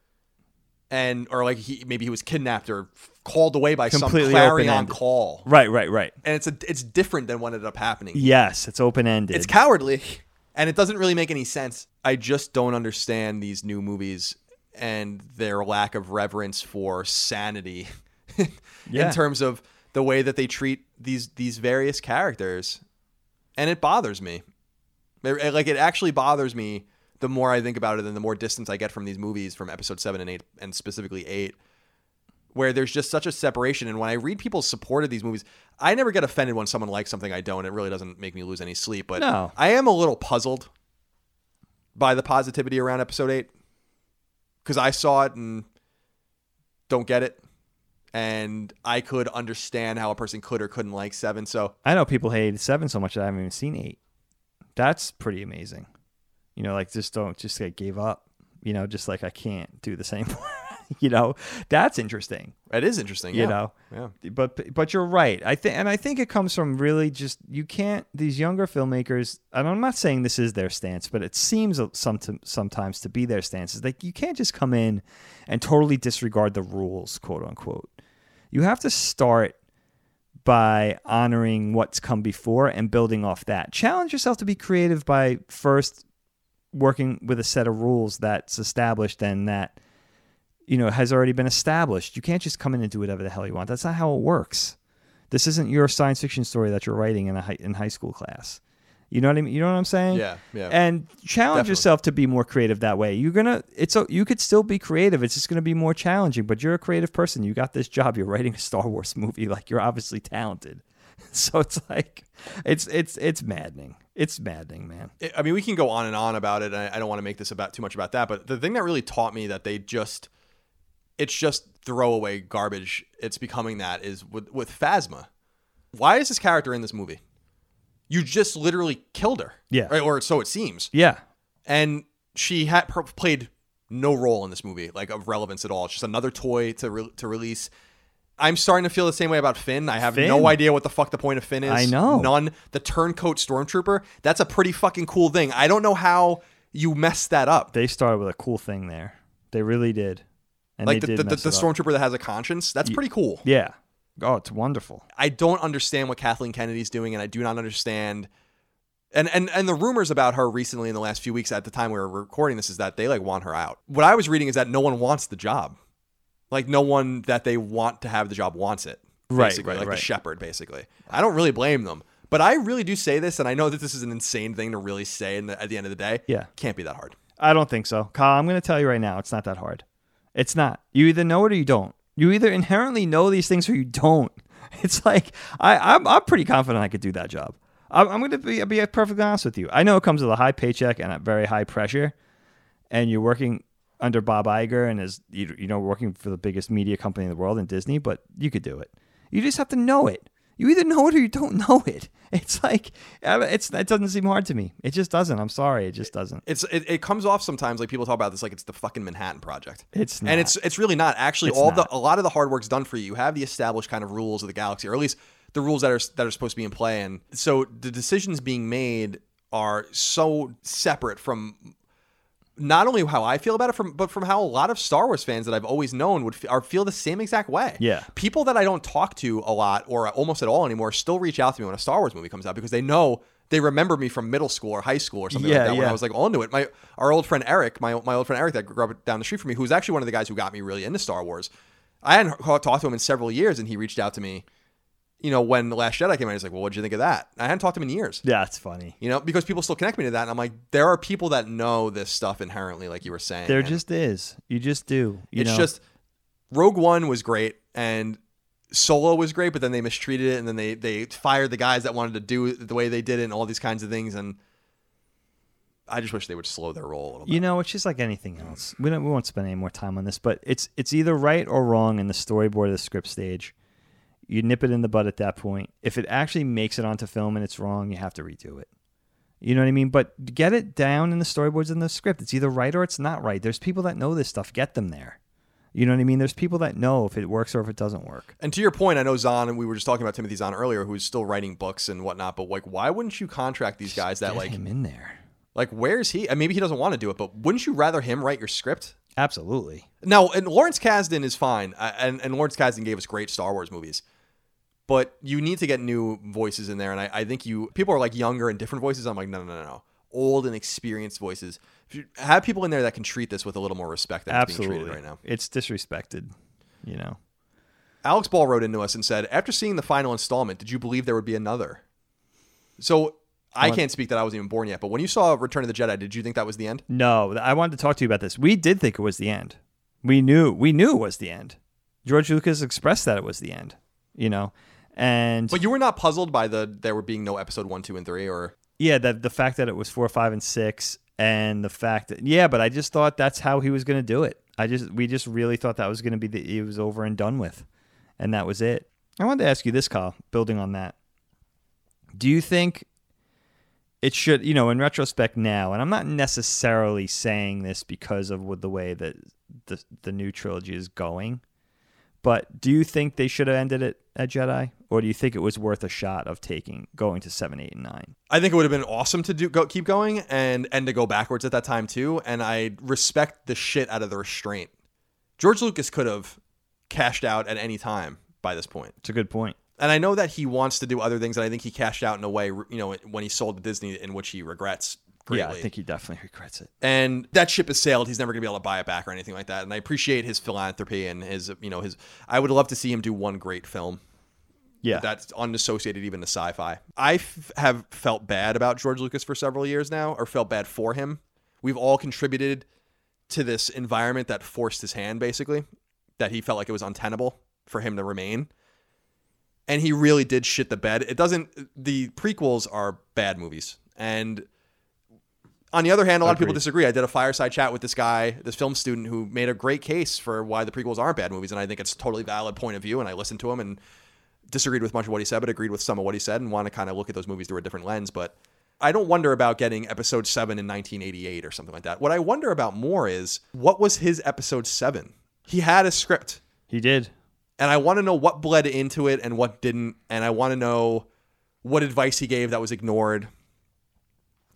and or like he maybe he was kidnapped or called away by Completely some clarion open-ended. call. Right, right, right. And it's a it's different than what ended up happening. Yes, it's open ended. It's cowardly and it doesn't really make any sense. I just don't understand these new movies and their lack of reverence for sanity Yeah. in terms of the way that they treat these these various characters. And it bothers me. It- like it actually bothers me the more I think about it and the more distance I get from these movies from episode 7 and 8 and specifically 8 where there's just such a separation. And when I read people's support of these movies, I never get offended when someone likes something I don't. It really doesn't make me lose any sleep. But No. I am a little puzzled by the positivity around episode eight because I saw it and don't get it. And I could understand how a person could or couldn't like seven. So I know people hated seven so much that I haven't even seen eight. That's pretty amazing. You know, like just don't just like gave up. You know, just like I can't do the same. you know, that's interesting. That is interesting. You yeah. know, Yeah. but but you're right. I think and I think it comes from really just you can't these younger filmmakers. And I'm not saying this is their stance, but it seems some sometimes to be their stance. Is like you can't just come in and totally disregard the rules, quote unquote. You have to start by honoring what's come before and building off that. Challenge yourself to be creative by first working with a set of rules that's established and that you know has already been established. You can't just come in and do whatever the hell you want. That's not how it works. This isn't your science fiction story that you're writing in a high, in high school class. You know what I mean? You know what I'm saying? Yeah. Yeah. And challenge Definitely. yourself to be more creative that way. You're gonna. It's a, you could still be creative. It's just gonna be more challenging. But you're a creative person. You got this job. You're writing a Star Wars movie. Like you're obviously talented. So it's like, it's it's it's maddening. It's maddening, man. I mean, we can go on and on about it. I, I don't want to make this about too much about that, but the thing that really taught me that they just, it's just throwaway garbage. It's becoming that is with with Phasma. Why is this character in this movie? You just literally killed her. Yeah. Right? or so it seems. Yeah. And she had played no role in this movie, like of relevance at all. It's just another toy to re- to release. I'm starting to feel the same way about Finn. I have Finn? no idea what the fuck the point of Finn is. I know. None. The turncoat stormtrooper, that's a pretty fucking cool thing. I don't know how you messed that up. They started with a cool thing there. They really did. And like the, the, the, the stormtrooper that has a conscience. That's pretty cool. Yeah. Oh, it's wonderful. I don't understand what Kathleen Kennedy's doing, and I do not understand. And, and and the rumors about her recently in the last few weeks at the time we were recording this is that they like want her out. What I was reading is that no one wants the job. Like no one that they want to have the job wants it. Right, Basically, right, like right. the shepherd, basically. I don't really blame them. But I really do say this, and I know that this is an insane thing to really say in the, at the end of the day. Yeah. Can't be that hard. I don't think so. Kyle, I'm going to tell you right now, it's not that hard. It's not. You either know it or you don't. You either inherently know these things or you don't. It's like I, I'm, I'm pretty confident I could do that job. I'm, I'm going to be, be perfectly honest with you. I know it comes with a high paycheck and a very high pressure, and you're working under Bob Iger and is you, you know working for the biggest media company in the world in Disney, but you could do it. You just have to know it. You either know it or you don't know it. It's like it's it doesn't seem hard to me. It just doesn't. I'm sorry, it just doesn't. It's it, it comes off sometimes like people talk about this like it's the fucking Manhattan Project. It's not. and it's it's really not actually It's all not. the a lot of the hard work's done for you. You have the established kind of rules of the galaxy, or at least the rules that are that are supposed to be in play. And so the decisions being made are so separate from not only how I feel about it, from but from how a lot of Star Wars fans that I've always known would f- are feel the same exact way. Yeah. people that I don't talk to a lot or almost at all anymore still reach out to me when a Star Wars movie comes out because they know. They remember me from middle school or high school or something Yeah, like that when. I was like onto it. My our old friend Eric, my my old friend Eric that grew up down the street from me, who was actually one of the guys who got me really into Star Wars. I hadn't talked to him in several years, and he reached out to me. You know, when the Last Jedi came out, he's like, "Well, what'd you think of that?" I hadn't talked to him in years. Yeah, it's funny. You know, because people still connect me to that, and I'm like, there are people that know this stuff inherently, like you were saying. There and just is. You just do. You it's know? just Rogue One was great, and Solo was great, but then they mistreated it, and then they they fired the guys that wanted to do it the way they did it, and all these kinds of things, and I just wish they would slow their roll a little bit. you know, it's just like anything else. We don't we won't spend any more time on this, but it's it's either right or wrong in the storyboard or the script stage. You nip it in the bud at that point. If it actually makes it onto film and it's wrong, you have to redo it. You know what I mean? But get it down in the storyboards and the script. It's either right or it's not right. There's people that know this stuff. Get them there. You know what I mean? There's people that know if it works or if it doesn't work. And to your point, I know Zahn, and we were just talking about Timothy Zahn earlier, who's still writing books and whatnot. But like, why wouldn't you contract these guys that Get like, him in there. like, where's he? And maybe he doesn't want to do it, but wouldn't you rather him write your script? Absolutely. Now, and Lawrence Kasdan is fine, uh, and and Lawrence Kasdan gave us great Star Wars movies, but you need to get new voices in there. And I, I think you people are like younger and different voices. I'm like, no, no, no, no, old and experienced voices. Have people in there that can treat this with a little more respect than it's being Absolutely. treated right now. It's disrespected. You know. Alex Ball wrote into us and said, after seeing the final installment, did you believe there would be another? So I can't speak that I wasn't even born yet, but when you saw Return of the Jedi, did you think that was the end? No, I wanted to talk to you about this. We did think it was the end. We knew we knew it was the end. George Lucas expressed that it was the end. You know, and But you were not puzzled by the there were being no episode one, two, and three, or yeah, that the fact that it was four, five, and six, and the fact that yeah, but I just thought that's how he was going to do it. I just we just really thought that was going to be the it was over and done with, and that was it. I wanted to ask you this, Kyle. Building on that, do you think it should you know in retrospect now and i'm not necessarily saying this because of the way that the, the new trilogy is going but do you think they should have ended it at jedi or do you think it was worth a shot of taking going to 7 8 and 9 I think it would have been awesome to do go keep going and and to go backwards at that time too. And I respect the shit out of the restraint. George Lucas could have cashed out at any time by this point. it's a good point And I know that he wants to do other things, and I think he cashed out in a way, you know, when he sold to Disney, in which he regrets greatly. yeah i think he definitely regrets it and that ship has sailed. He's never going to be able to buy it back or anything like that. And I appreciate his philanthropy and his, you know, his. I would love to see him do one great film yeah that's unassociated even to sci-fi. I f- have felt bad about George Lucas for several years now, or felt bad for him. We've all contributed to this environment that forced his hand, basically, that he felt like it was untenable for him to remain. And he really did shit the bed. It doesn't. The prequels are bad movies, and on the other hand, a lot of people disagree. I did a fireside chat with this guy, this film student, who made a great case for why the prequels aren't bad movies, and I think it's a totally valid point of view. And I listened to him and disagreed with much of what he said, but agreed with some of what he said, and want to kind of look at those movies through a different lens. But I don't wonder about getting episode seven in 1988 or something like that. What I wonder about more is what was his episode seven? He had a script, he did and I want to know what bled into it and what didn't, and I want to know what advice he gave that was ignored.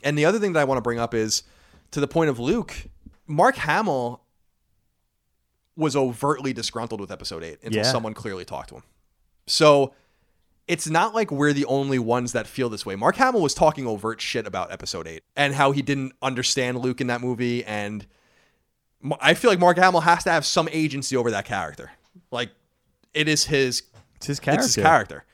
And the other thing that I want to bring up is to the point of Luke, Mark Hamill was overtly disgruntled with episode 8 until Yeah. someone clearly talked to him. So it's not like we're the only ones that feel this way. Mark Hamill was talking overt shit about episode 8 and how he didn't understand Luke in that movie and I feel like Mark Hamill has to have some agency over that character. Like it is his It's his character. it's his character.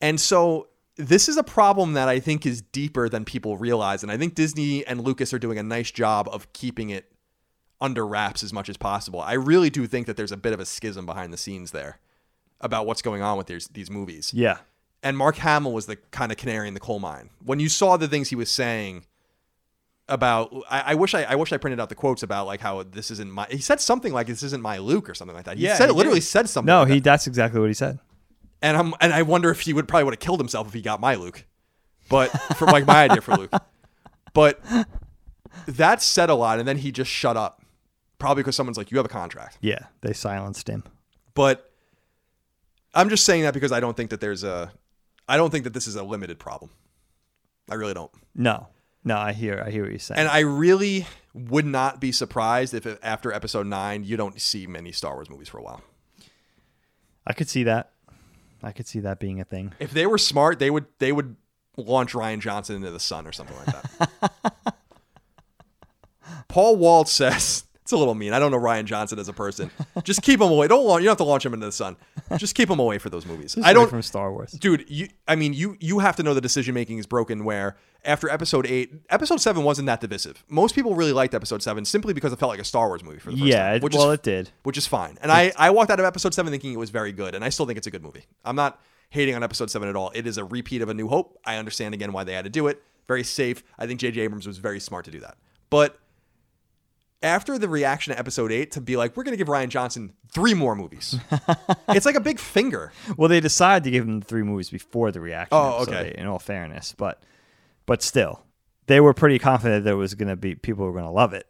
And so this is a problem that I think is deeper than people realize. And I think Disney and Lucas are doing a nice job of keeping it under wraps as much as possible. I really do think that there's a bit of a schism behind the scenes there about what's going on with these, these movies. Yeah. And Mark Hamill was the kind of canary in the coal mine. When you saw the things he was saying about, I, I wish I, I wish I printed out the quotes about like how this isn't my. He said something like this isn't my Luke or something like that. He Yeah, said he literally did. said something. No, like he. that. That's exactly what he said. And I'm and I wonder if he would probably would have killed himself if he got my Luke. But for like my idea for Luke. But that said a lot, and then he just shut up. Probably because someone's like, You have a contract. Yeah, they silenced him. But I'm just saying that because I don't think that there's a I don't think that this is a limited problem. I really don't. No, no, I hear, I hear what you're saying. And I really would not be surprised if after episode nine you don't see many Star Wars movies for a while. I could see that. I could see that being a thing. If they were smart, they would they would launch Rian Johnson into the sun or something like that. Paul Walt says it's a little mean. I don't know Rian Johnson as a person. Just keep him away. Don't launch, you don't have to launch him into the sun. Just keep him away for those movies. Just I don't from Star Wars. dude you i mean you you have to know the decision making is broken where after episode 8 episode 7 wasn't that divisive most people really liked episode 7 simply because it felt like a star wars movie for the first Yeah, time which well, is it did. which is fine and i i walked out of episode 7 thinking it was very good and i still think it's a good movie i'm not hating on episode 7 at all it is a repeat of a new hope i understand again why they had to do it very safe i think jj abrams was very smart to do that but after the reaction to episode 8 to be like we're going to give rian johnson three more movies it's like a big finger Well, they decided to give him three movies before the reaction. Oh, episode okay. eight, in all fairness, but but still, they were pretty confident that it was going to be people were going to love it.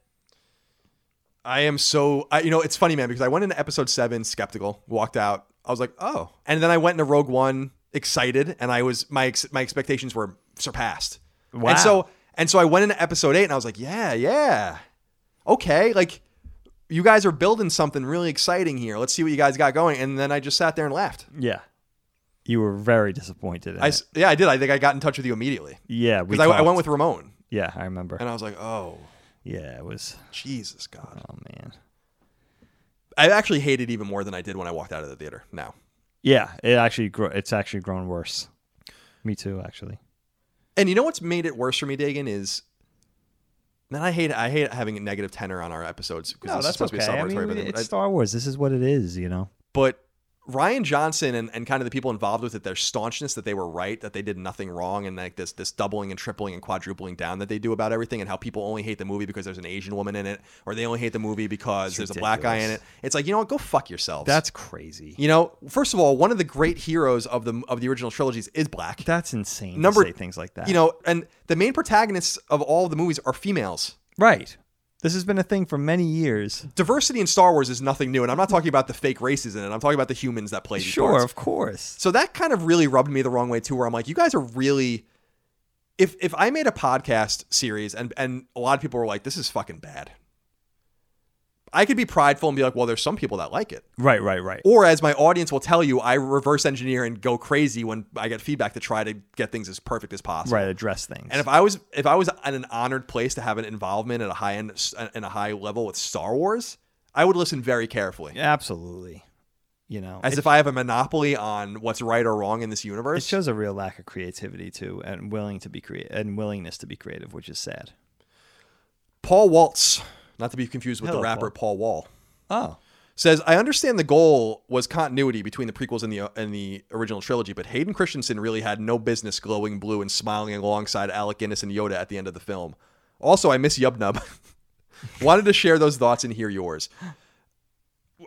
I am so I, you know it's funny man because I went into episode seven skeptical, walked out, I was like oh, and then I went into Rogue One excited, and I was my ex, my expectations were surpassed. Wow. And so and so I went into episode eight, and I was like yeah yeah, okay, like you guys are building something really exciting here. Let's see what you guys got going. And then I just sat there and laughed. Yeah, you were very disappointed. In I it. yeah I did. I think I got in touch with you immediately yeah, we because I, I went with Ramon, Yeah, I remember. and I was like oh Yeah, it was. Jesus God. Oh man. I actually hate it even more than I did when I walked out of the theater. Now. Yeah, it actually gro- it's actually grown worse. Me too, actually. And you know what's made it worse for me, Dagan, is man, I hate I hate having a negative tenor on our episodes because this is supposed to be a I mean, but, it's Star Wars. This is what it is, you know. but Rian Johnson and, and kind of the people involved with it, their staunchness that they were right, that they did nothing wrong, and like this this doubling and tripling and quadrupling down that they do about everything, and how people only hate the movie because there's an Asian woman in it, or they only hate the movie because It's there's a black guy in it. It's like you know what, go fuck yourselves. That's crazy. you know, first of all, one of the great heroes of the of the original trilogies is black. That's insane. Number- to say things like that. You know, and the main protagonists of all the movies are females. right? This has been a thing for many years. diversity in Star Wars is nothing new, and I'm not talking about the fake races in it. I'm talking about the humans that play these Sure, parts. of course. So that kind of really rubbed me the wrong way too, where I'm like, you guys are really. If if I made a podcast series and and a lot of people were like, this is fucking bad. I could be prideful and be like, well, there's some people that like it. Right, right, right. Or as my audience will tell you, I reverse engineer and go crazy when I get feedback to try to get things as perfect as possible. Right, address things. And if I was if I was in an honored place to have an involvement at a high end and a high level with Star Wars, I would listen very carefully. Absolutely. You know, As it, if I have a monopoly on what's right or wrong in this universe. it shows a real lack of creativity too, and willing to be creative and willingness to be creative, which is sad. Paul Waltz, not to be confused with Hello, the rapper Paul. Wall, Oh, says, "I understand the goal was continuity between the prequels and the uh, and the original trilogy, but Hayden Christensen really had no business glowing blue and smiling alongside Alec Guinness and Yoda at the end of the film. Also, I miss Yub Nub. Wanted to share those thoughts and hear yours.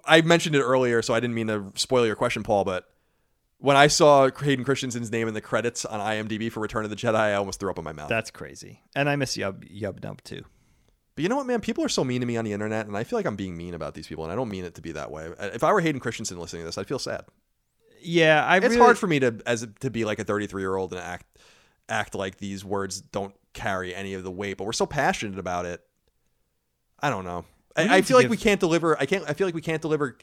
I mentioned it earlier, so I didn't mean to spoil your question, Paul, but." When I saw Hayden Christensen's name in the credits on IMDb for Return of the Jedi, I almost threw up in my mouth. that's crazy. And I miss Yub Yub Dump too. But you know what, man? People are so mean to me on the internet, and I feel like I'm being mean about these people, and I don't mean it to be that way. Uh, if I were Hayden Christensen listening to this, I'd feel sad. Yeah, I. It's really, hard for me to as to be like a 33 year old and act act like these words don't carry any of the weight, but we're so passionate about it. I don't know. I, I feel like give- we can't deliver. I can't. I feel like we can't deliver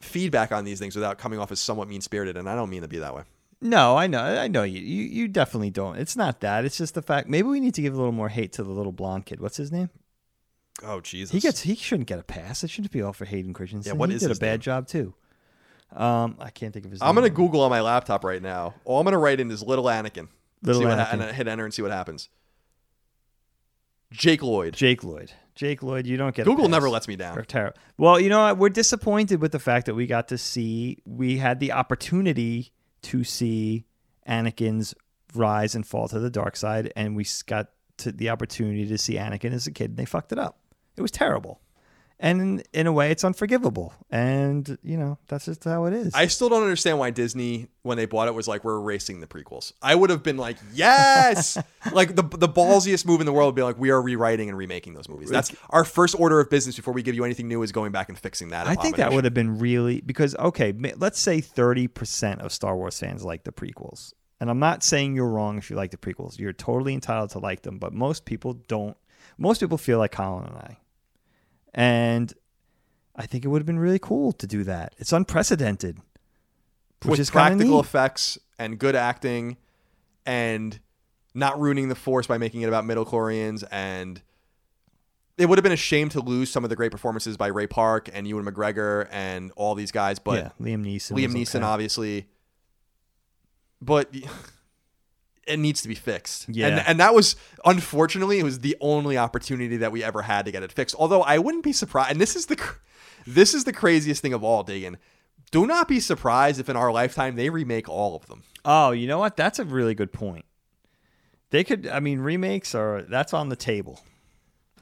feedback on these things without coming off as somewhat mean spirited, and I don't mean to be that way. No, I know, I know you. You you definitely don't. It's not that. It's just the fact. Maybe we need to give a little more hate to the little blonde kid. What's his name? Oh Jesus! He gets. He shouldn't get a pass. It shouldn't be all for Hayden Christensen. Yeah, what he is did a bad name? job too. Um, I can't think of his. I'm name. gonna Google on my laptop right now. All I'm gonna write in is little Anakin. Little see what ha- Anakin. and hit enter and see what happens. Jake Lloyd. Jake Lloyd. Jake Lloyd. You don't get Google never lets me down. terrible. Well, you know what? We're disappointed with the fact that we got to see. We had the opportunity to see Anakin's rise and fall to the dark side, and we got to the opportunity to see Anakin as a kid, and they fucked it up. It was terrible, and in, in a way, it's unforgivable. And you know, that's just how it is. I still don't understand why Disney, when they bought it, was like, "We're erasing the prequels." I would have been like, "Yes!" like the the ballsiest move in the world would be like, "We are rewriting and remaking those movies." That's our first order of business before we give you anything new is going back and fixing that. I think that would have been really because okay, let's say thirty percent of Star Wars fans like the prequels, and I'm not saying you're wrong if you like the prequels. You're totally entitled to like them, but most people don't. Most people feel like Colin and I, and I think it would have been really cool to do that. It's unprecedented, which with is practical effects and good acting, and not ruining the Force by making it about middle midichlorians and. It would have been a shame to lose some of the great performances by Ray Park and Ewan McGregor and all these guys, but yeah, Liam Neeson. Liam Neeson, okay. obviously, but it needs to be fixed. Yeah. and and that was unfortunately it was the only opportunity that we ever had to get it fixed. Although I wouldn't be surprised, and this is the this is the craziest thing of all, Dagan. Do not be surprised if in our lifetime they remake all of them. Oh, you know what? That's a really good point. They could. I mean, remakes are that's on the table.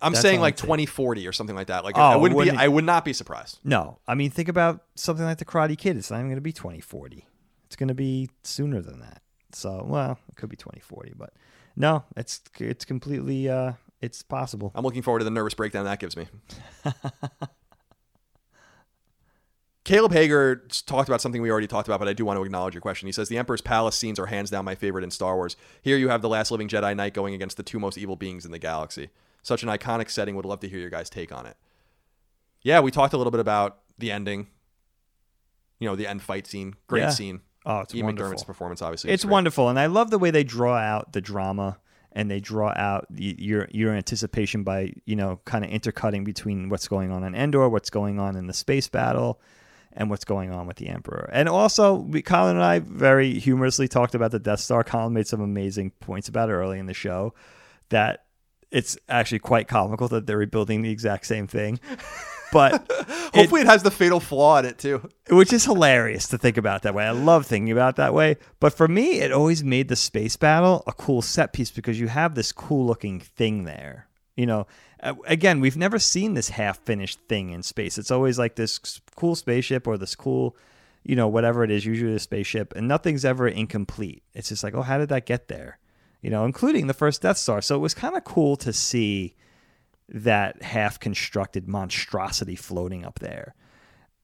I'm That's saying like the table. 2040 or something like that. Like Oh, I wouldn't be. wouldn't- I would not be surprised. No, I mean, think about something like the Karate Kid. It's not even going to be 2040. It's going to be sooner than that. So, well, it could be 2040, but no, it's it's completely uh, it's possible. I'm looking forward to the nervous breakdown that gives me. Caleb Hager talked about something we already talked about, but I do want to acknowledge your question. He says the Emperor's Palace scenes are hands down my favorite in Star Wars. Here you have the last living Jedi Knight going against the two most evil beings in the galaxy. Such an iconic setting. Would love to hear your guys' take on it. Yeah, we talked a little bit about the ending. You know, the end fight scene. Great Yeah. scene. Oh, it's Ian wonderful. McDiarmid's performance, obviously. It's great. wonderful, and I love the way they draw out the drama and they draw out the, your your anticipation by you know kind of intercutting between what's going on in Endor, what's going on in the space battle, and what's going on with the Emperor. And also, we, Colin and I very humorously talked about the Death Star. Colin made some amazing points about it early in the show that it's actually quite comical that they're rebuilding the exact same thing. But Hopefully, it, has the fatal flaw in it too. which is hilarious to think about that way. I love thinking about it that way. But for me, it always made the space battle a cool set piece because you have this cool looking thing there. You know, again, we've never seen this half finished thing in space. It's always like this cool spaceship or this cool, you know, whatever it is, usually a spaceship, and nothing's ever incomplete. It's just like, oh, how did that get there? You know, including the first Death Star. So it was kind of cool to see that half constructed monstrosity floating up there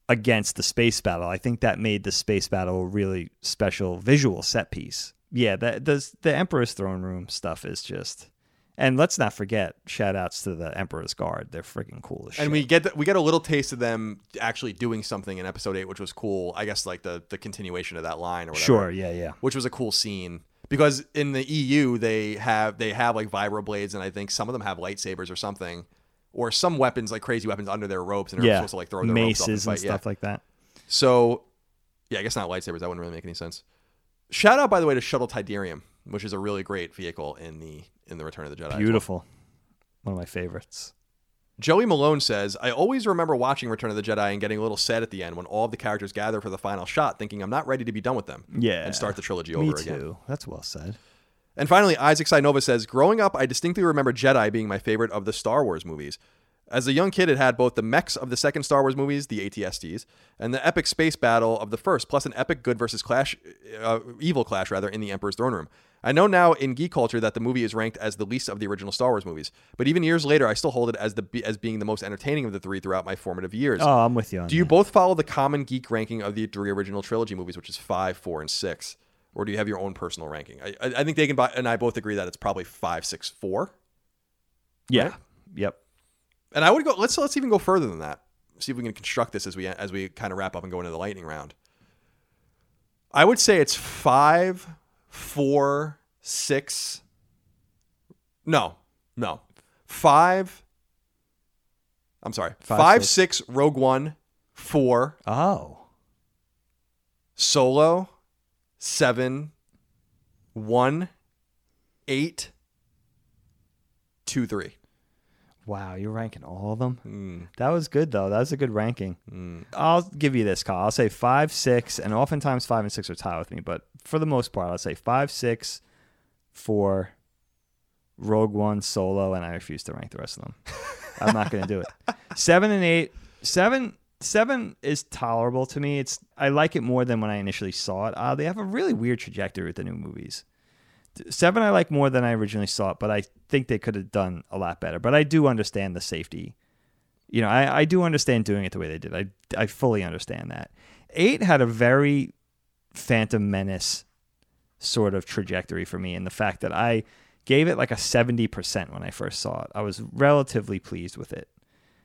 against the space battle. I think that made the space battle a really special visual set piece. Yeah, the the, the Emperor's throne room stuff is just and let's not forget shout outs to the Emperor's Guard. They're freaking cool as shit. And we get the, we get a little taste of them actually doing something in episode eight, which was cool. I guess like the the continuation of that line or whatever. Sure, yeah, yeah. Which was a cool scene because in the EU they have they have like vibro blades and I think some of them have lightsabers or something, or some weapons like crazy weapons under their robes and they're Yeah. supposed to like throw their ropes up and maces and fight. Yeah. stuff like that. So, yeah, I guess not lightsabers. That wouldn't really make any sense. Shout out, by the way, to Shuttle Tydirium, which is a really great vehicle in the in the Return of the Jedi. Beautiful. One of my favorites. Joey Malone says, I always remember watching Return of the Jedi and getting a little sad at the end when all of the characters gather for the final shot, thinking I'm not ready to be done with them. Yeah. And start the trilogy Me over too. again. That's well said. And finally, Isaac Sinova says, Growing up, I distinctly remember Jedi being my favorite of the Star Wars movies. As a young kid, it had both the mechs of the second Star Wars movies, the ATSTs, and the epic space battle of the first, plus an epic good versus clash, uh, evil clash rather, in the Emperor's throne room. I know now in geek culture that the movie is ranked as the least of the original Star Wars movies, but even years later, I still hold it as the as being the most entertaining of the three throughout my formative years. Oh, I'm with you on Do you that. both follow the common geek ranking of the three original trilogy movies, which is five, four, and six, or do you have your own personal ranking? I, I they can Dagan and I both agree that it's probably five, six, four. Yeah. right? Yep. And I would go. Let's let's even go further than that. See if we can construct this as we as we kind of wrap up and go into the lightning round. I would say it's five, four, six. No, no, five. I'm sorry, Five, five, six. six, Rogue One, four, Oh. Solo, seven, one, eight, two, three. Wow, you're ranking all of them. Mm, That was good though. That was a good ranking. mm. I'll give you this, Kyle. I'll say five, six, and oftentimes five and six are tied with me, but for the most part, I'll say five, six, four, Rogue One, Solo, and I refuse to rank the rest of them. I'm not going to do it. Seven and eight, seven, seven is tolerable to me. It's I like it more than when I initially saw it. Uh, they have a really weird trajectory with the new movies. Seven I like more than I originally saw it, but I think they could have done a lot better. But I do understand the safety you know, I, I do understand doing it the way they did. I, I fully understand that. Eight had a very Phantom Menace sort of trajectory for me, and the fact that I gave it like a 70% when I first saw it. I was relatively pleased with it.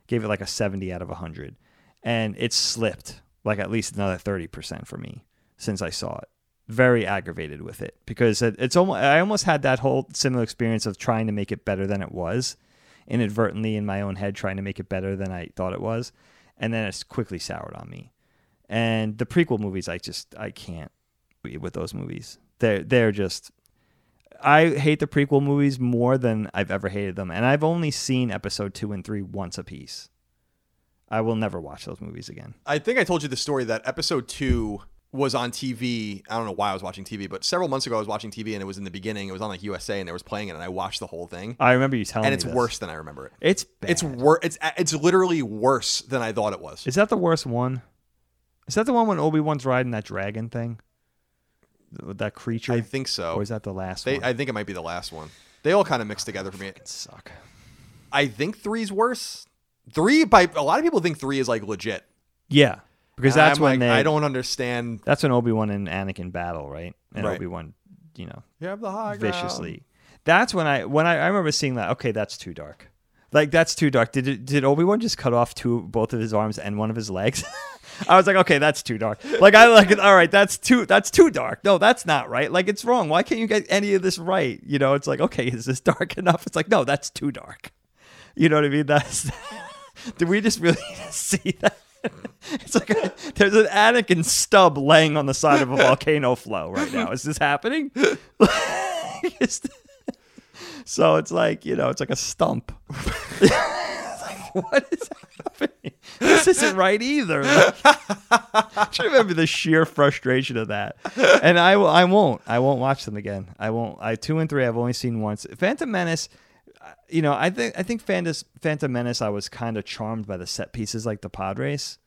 Gave it like a 70 out of 100. And it slipped like at least another 30% for me since I saw it. Very aggravated with it because it, it's almost I almost had that whole similar experience of trying to make it better than it was inadvertently in my own head trying to make it better than I thought it was, and then it's quickly soured on me. And the prequel movies, I just I can't with those movies. They're they're just. I hate the prequel movies more than I've ever hated them, and I've only seen episode two and three once a piece. I will never watch those movies again. I think I told you the story that episode two was on TV. I don't know why I was watching TV, but several months ago I was watching TV and it was in the beginning. It was on like USA and they was playing it, and I watched the whole thing. I remember you telling and me And it's this. worse than I remember it. It's bad. It's wor- It's it's literally worse than I thought it was. Is that the worst one? Is that the one when Obi Wan's riding that dragon thing? With that creature? I think so. or is that the last They, one? I think it might be the last one. They all kind of mix together for me. suck. I think three's worse. Three by a lot of people think three is like legit Yeah, because And that's I'm when like, they. I don't understand. That's when Obi Wan and Anakin battle, right? And Right. Obi Wan, you know, You have the high viciously. That's when I when I, I remember seeing that. Okay, that's too dark. Like that's too dark. Did it, did Obi Wan just cut off two both of his arms and one of his legs? I was like, okay, that's too dark. Like I like it. All right, that's too that's too dark. No, that's not right. Like it's wrong. Why can't you get any of this right? You know, it's like okay, is this dark enough? It's like no, that's too dark. You know what I mean? That's. Did we just really see that? It's like a, there's an Anakin stub laying on the side of a volcano flow right now. Is this happening? So it's like you know, it's like a stump. Like, what is happening? This isn't right either. Like, just remember the sheer frustration of that. And I, I won't. I won't watch them again. I won't. I two and three. I've only seen once. Phantom Menace. You know, I think I think Phantom Phantom Menace. I was kind of charmed by the set pieces, like the pod race,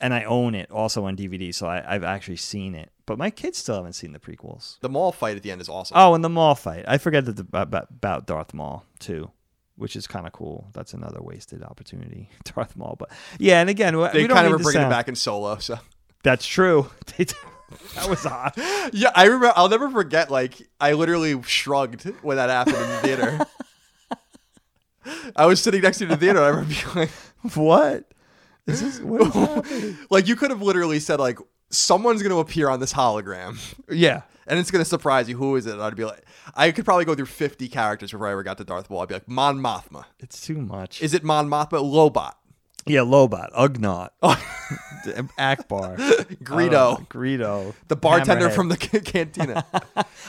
and I own it also on DVD, so I, I've actually seen it. But my kids still haven't seen the prequels. The mall fight at the end is awesome. Oh, and the mall fight. I forget that the, about, about Darth Maul too, which is kind of cool. That's another wasted opportunity, Darth Maul. But yeah, and again, they we don't kind of were bringing it back in solo. So That's true. That was odd. yeah, I remember. I'll never forget. Like I literally shrugged when that happened in the theater. I was sitting next to the theater. And I remember being like, what? Is this what is happening? like you could have literally said like someone's going to appear on this hologram Yeah. and it's going to surprise you. Who is it? And I'd be like, I could probably go through 50 characters before I ever got to Darth Maul. I'd be like, Mon Mothma. It's too much. Is it Mon Mothma? Lobot. yeah, Lobot, Ugnaught, Ackbar, Greedo. Uh, Greedo, The bartender Hammerhead. from the cantina.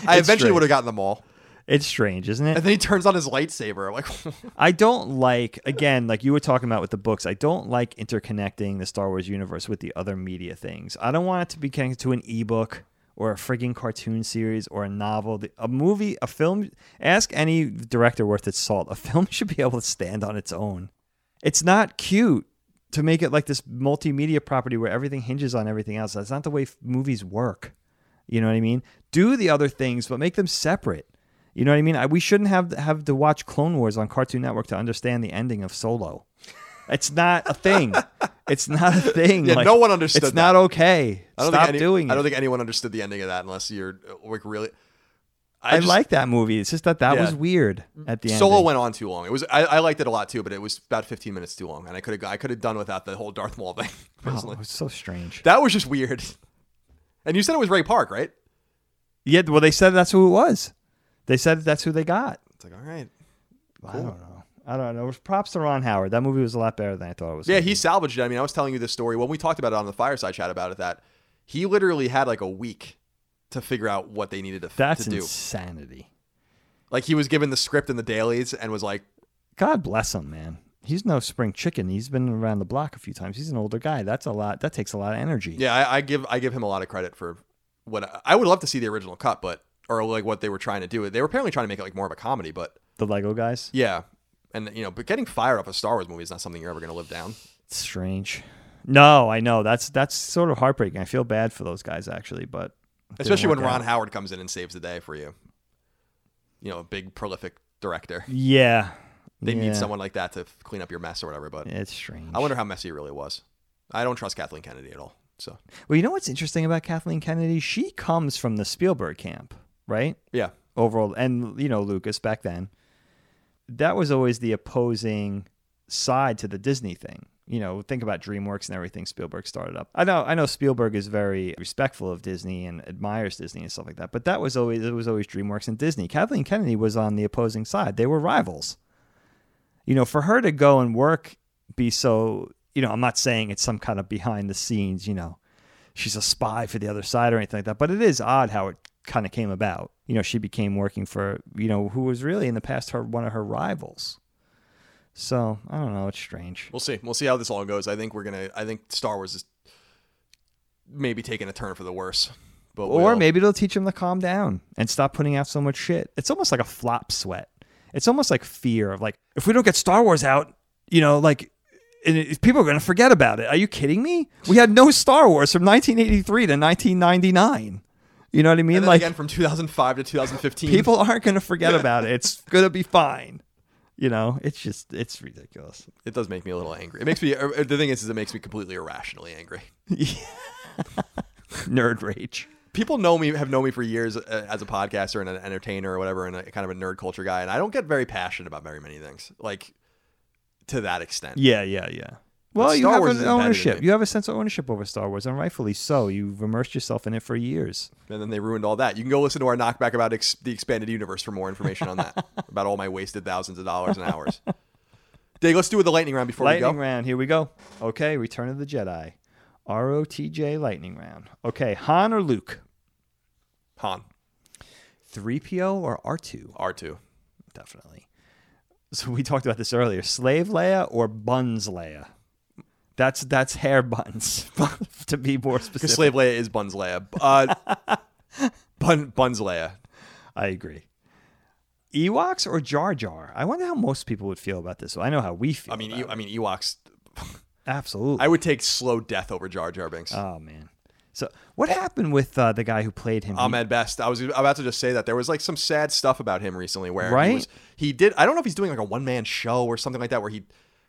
I eventually would have gotten them all. It's strange, isn't it? And then he turns on his lightsaber. Like, I don't like again, like you were talking about with the books. I don't like interconnecting the Star Wars universe with the other media things. I don't want it to be connected to an ebook or a frigging cartoon series or a novel. A movie, a film. Ask any director worth its salt. A film should be able to stand on its own. It's not cute to make it like this multimedia property where everything hinges on everything else. That's not the way f- movies work. You know what I mean? Do the other things, but make them separate. You know what I mean? I, we shouldn't have have to watch Clone Wars on Cartoon Network to understand the ending of Solo. It's not a thing. it's not a thing. Yeah, Like, no one understood It's that. not okay. I don't Stop think any, doing it. I don't think anyone understood the ending of that unless you're uh, like really. I, just- like that movie. It's just that that Yeah. was weird at the end. Solo went on too long. It was I, I liked it a lot too, but it was about 15 minutes too long, and I could have I could have done without the whole Darth Maul thing. Oh, Personally, it was so strange. that was just weird. And you said it was Ray Park, right? Yeah, well, they said that's who it was. They said that's who they got. It's like all right. I don't know. I don't know. It was props to Ron Howard. That movie was a lot better than I thought it was. Yeah, he salvaged it. I mean, I was telling you this story when we talked about it on the fireside chat about it. That he literally had like a week to figure out what they needed to, That's to do. That's insanity. Like he was given the script and the dailies and was like, God bless him, man. He's no spring chicken. He's been around the block a few times. He's an older guy. That's a lot. That takes a lot of energy. yeah, I, I give I give him a lot of credit for what I would love to see the original cut, but or like what they were trying to do. They were apparently trying to make it like more of a comedy, but The Lego guys. yeah, and you know, but getting fired off a Star Wars movie is not something you're ever going to live down. It's strange. No, I know. That's that's sort of heartbreaking. I feel bad for those guys actually, but Especially when Ron out. Howard comes in and saves the day for you. You know, a big prolific director. Yeah. They yeah. need someone like that to clean up your mess or whatever. But It's strange. I wonder how messy it really was. I don't trust Kathleen Kennedy at all. So Well, you know what's interesting about Kathleen Kennedy? She comes from the Spielberg camp, right? yeah, Overall, and you know Lucas back then. That was always the opposing side to the Disney thing. You know, think about DreamWorks and everything Spielberg started up. I know, I know Spielberg is very respectful of Disney and admires Disney and stuff like that. But that was always it was always DreamWorks and Disney. Kathleen Kennedy was on the opposing side. They were rivals. You know, for her to go and work, be so. You know, I'm not saying it's some kind of behind the scenes. You know, she's a spy for the other side or anything like that. But it is odd how it kind of came about. You know, she became working for you know who was really in the past her one of her rivals. So I don't know. It's strange. we'll see. We'll see how this all goes. I think we're gonna. I think Star Wars is maybe taking a turn for the worse. But Or we'll- maybe it'll teach them to calm down and stop putting out so much shit. It's almost like a flop sweat. It's almost like fear of like if we don't get Star Wars out, you know, like it- people are going to forget about it. Are you kidding me? We had no Star Wars from 1983 to 1999. You know what I mean? Like again from 2005 to 2015. people aren't going to forget about it. It's going to be fine. You know, it's just it's ridiculous. it does make me a little angry. It makes me. uh, The thing is, is it makes me completely irrationally angry. Nerd rage. People know me, have known me for years uh, as a podcaster and an entertainer or whatever, and a kind of a nerd culture guy. And I don't get very passionate about very many things, like to that extent. Yeah, yeah, yeah. Well, you have Wars an is embedded in ownership. You have a sense of ownership over Star Wars, and rightfully so. You've immersed yourself in it for years. And then they ruined all that. You can go listen to our knockback about ex- the expanded universe for more information on that, about all my wasted thousands of dollars and hours. Dave, let's do it the lightning round before lightning we go. Lightning round. Here we go. Okay, Return of the Jedi. ROTJ lightning round. Okay, Han or Luke? Han, 3PO or R2? R2. Definitely. So we talked about this earlier. Slave Leia or Buns Leia? That's that's hair buns, to be more Because specific. Slave Leia is Buns Leia. Uh, Bun, Buns Leia. I agree. Ewoks or Jar Jar? I wonder how most people would feel about this. I know how we feel. I mean, E- I mean Ewoks. absolutely. I would take slow death over Jar Jar Binks. oh man. So what happened with uh, the guy who played him? Ahmed Best. I was about to just say that there was like some sad stuff about him recently where Right? he, was, he did. I don't know if he's doing like a one man show or something like that where he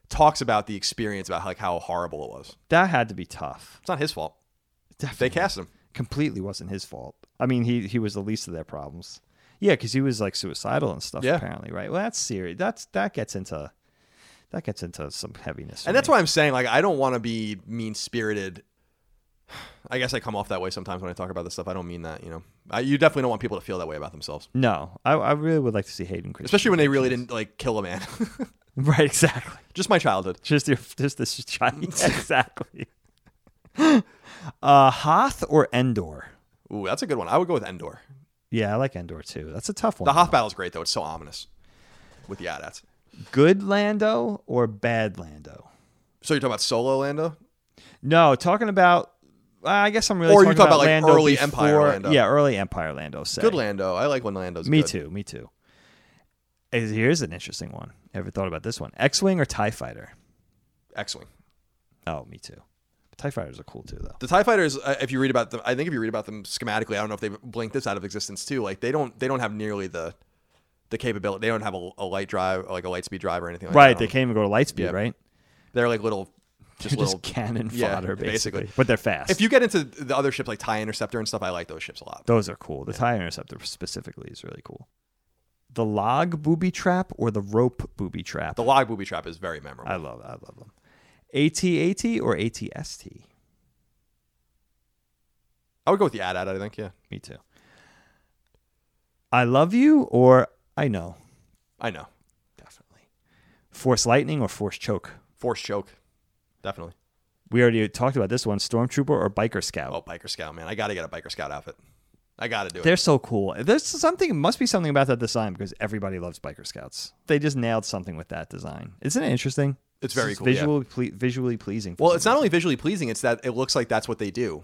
talks about the experience about like how horrible it was. that had to be tough. It's not his fault. Definitely. They cast him. completely wasn't his fault. I mean, he he was the least of their problems. Yeah, because he was like suicidal and stuff. Yeah. Apparently, right? Well, that's serious. That's that gets into that gets into some heaviness. And that's me. why I'm saying like I don't want to be mean spirited. I guess I come off that way sometimes when I talk about this stuff. I don't mean that, you know. I, you definitely don't want people to feel that way about themselves, No, I, I really would like to see Hayden Christensen, especially when they really didn't like kill a man. right. Exactly. Just my childhood. Just your just this child. exactly. uh, Hoth or Endor? Ooh, that's a good one. I would go with Endor. Yeah, I like Endor too. That's a tough one. The Hoth battle's great though. It's so ominous with the AT-ATs. Good Lando or bad Lando? So you're talking about Solo Lando? No, talking about. I guess I'm really. Or you talking talk about, like, Lando early Empire Lando. Yeah, early Empire Lando. Say. Good Lando. I like when Lando's Me good. too. Me too. Is- Here's an interesting one. Ever thought about this one? X-wing or Tie Fighter? X-wing. Oh, me too. Tie Fighters are cool too, though. The Tie Fighters, uh, if you read about them, I think if you read about them schematically, I don't know if they've blinked this out of existence too. Like they don't, they don't have nearly the, the capability. They don't have a, a light drive, like a light speed drive or anything like Right. that. Right, they can't even go to Lightspeed, Yeah. right? They're like little just They're little. just cannon yeah, fodder, basically. basically. But they're fast. if you get into the other ships like TIE Interceptor and stuff, I like those ships a lot. Those are cool. The tie interceptor specifically is really cool. The log booby trap or the rope booby trap. The log booby trap is very memorable. I love I love them. AT-AT or ATST? I would go with the AT-AT, I think. Yeah, Me too. I love you or I know. I know. Definitely. Force lightning or force choke? Force choke, definitely. We already talked about this one. Stormtrooper or biker scout? Oh, biker scout, man! I got to get a biker scout outfit. I got to do it. They're so cool. There's something. Must be something about that design because everybody loves biker scouts. They just nailed something with that design. Isn't it interesting? It's very just cool, yeah. Visually, ple- visually pleasing. Well, it's not reason. only visually pleasing; it's that it looks like that's what they do.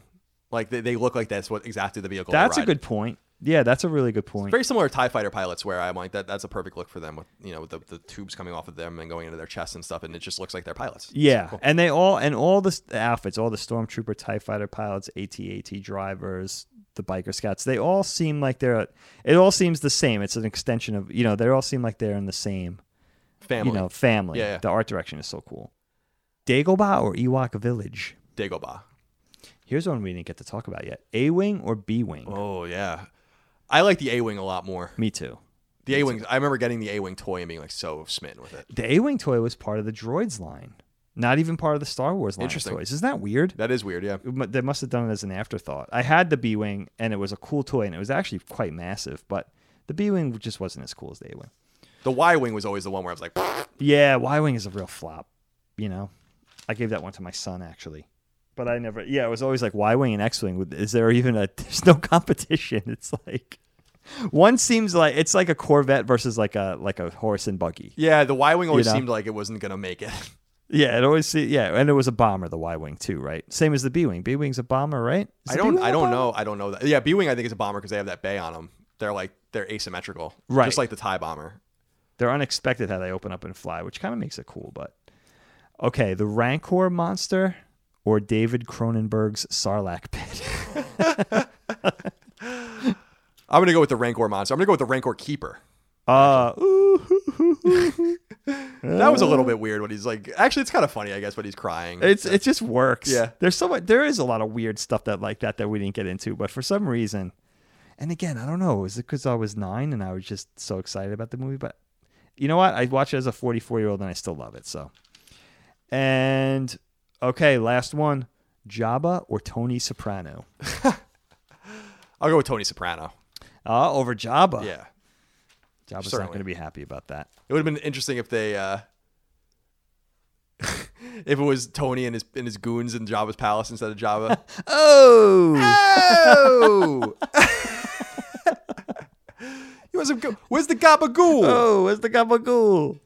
Like they, they look like that's what exactly the vehicle. That's a good point. Yeah, that's a really good point. Very similar to Tie Fighter pilots, where I'm like that. That's a perfect look for them with you know with the, the tubes coming off of them and going into their chests and stuff, and it just looks like they're pilots. Yeah, and they all and all the outfits, all the stormtrooper, Tie Fighter pilots, AT-AT drivers, the biker scouts, they all seem like they're. It all seems the same. It's an extension of you know. They all seem like they're in the same Family, you know family. Yeah, yeah. The art direction is so cool. Dagobah or Ewok Village. Dagobah. Here's one we didn't get to talk about yet: A wing or B wing. Oh yeah, I like the A wing a lot more. Me too. The A wing. I remember getting the A wing toy and being like so smitten with it. The A wing toy was part of the Droids line, not even part of the Star Wars line of Interesting. toys. Isn't that weird? That is weird. Yeah. They must have done it as an afterthought. I had the B wing, and it was a cool toy, and it was actually quite massive. But the B wing just wasn't as cool as the A wing. The Y wing was always the one where I was like, Yeah, Y wing is a real flop. You know, I gave that one to my son actually, but I never. Yeah, it was always like Y wing and X wing. Is there even a? There's no competition. It's like one seems like it's like a Corvette versus like a like a horse and buggy. yeah, the Y wing always know? seemed like it wasn't gonna make it. Yeah, it always see. Yeah, and it was a bomber, the Y wing too, right? Same as the B wing. B wing's a bomber, right? Is I don't. B-wing don't know. I don't know that. Yeah, B wing I think is a bomber because they have that bay on them. They're like they're asymmetrical, Right. Just like the Tie bomber. They're unexpected how they open up and fly, which kind of makes it cool. But okay, the Rancor monster or David Cronenberg's Sarlacc pit. I'm gonna go with the Rancor monster. I'm gonna go with the Rancor keeper. Uh, That was a little bit weird when he's like. Actually, it's kind of funny, I guess, but he's crying. it's it just works. Yeah. there's so much. There is a lot of weird stuff that like that that we didn't get into, but for some reason, and again, I don't know. Is it because I was nine and I was just so excited about the movie? But you know what? I watched it as a 44 year old and I still love it. So, and okay, last one: Jabba or Tony Soprano? I'll go with Tony Soprano. Uh, over Jabba. Yeah, Jabba's not going to be happy about that. it would have been interesting if they. uh If it was Tony and his and his goons in Jabba's palace instead of Jabba. Oh, oh! he was a go- Where's the gabagool? oh, where's the gabagool?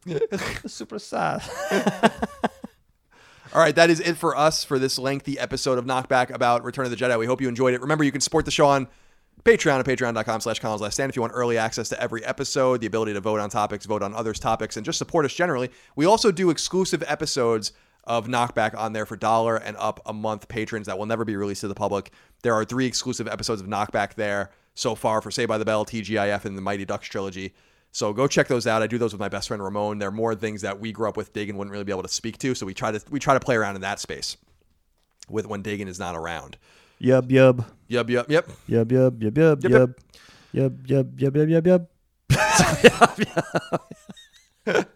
Super sad. All right, that is it for us for this lengthy episode of Knockback about Return of the Jedi. We hope you enjoyed it. Remember, you can support the show on Patreon at patreon.com slash Colin's Last Stand if you want early access to every episode, the ability to vote on topics, vote on others' topics, and just support us generally. We also do exclusive episodes of Knockback on there for dollar and up a month patrons that will never be released to the public. There are three exclusive episodes of Knockback there so far for Saved by the Bell, TGIF, and the Mighty Ducks trilogy. So go check those out. I do those with my best friend Ramon. They're more things that we grew up with. Dagan wouldn't really be able to speak to, so we try to we try to play around in that space with when Dagan is not around. Yub yub. Yep, yep, yep. Yub yub yub yub Yep, yub. Yub yub yub yub yub yub.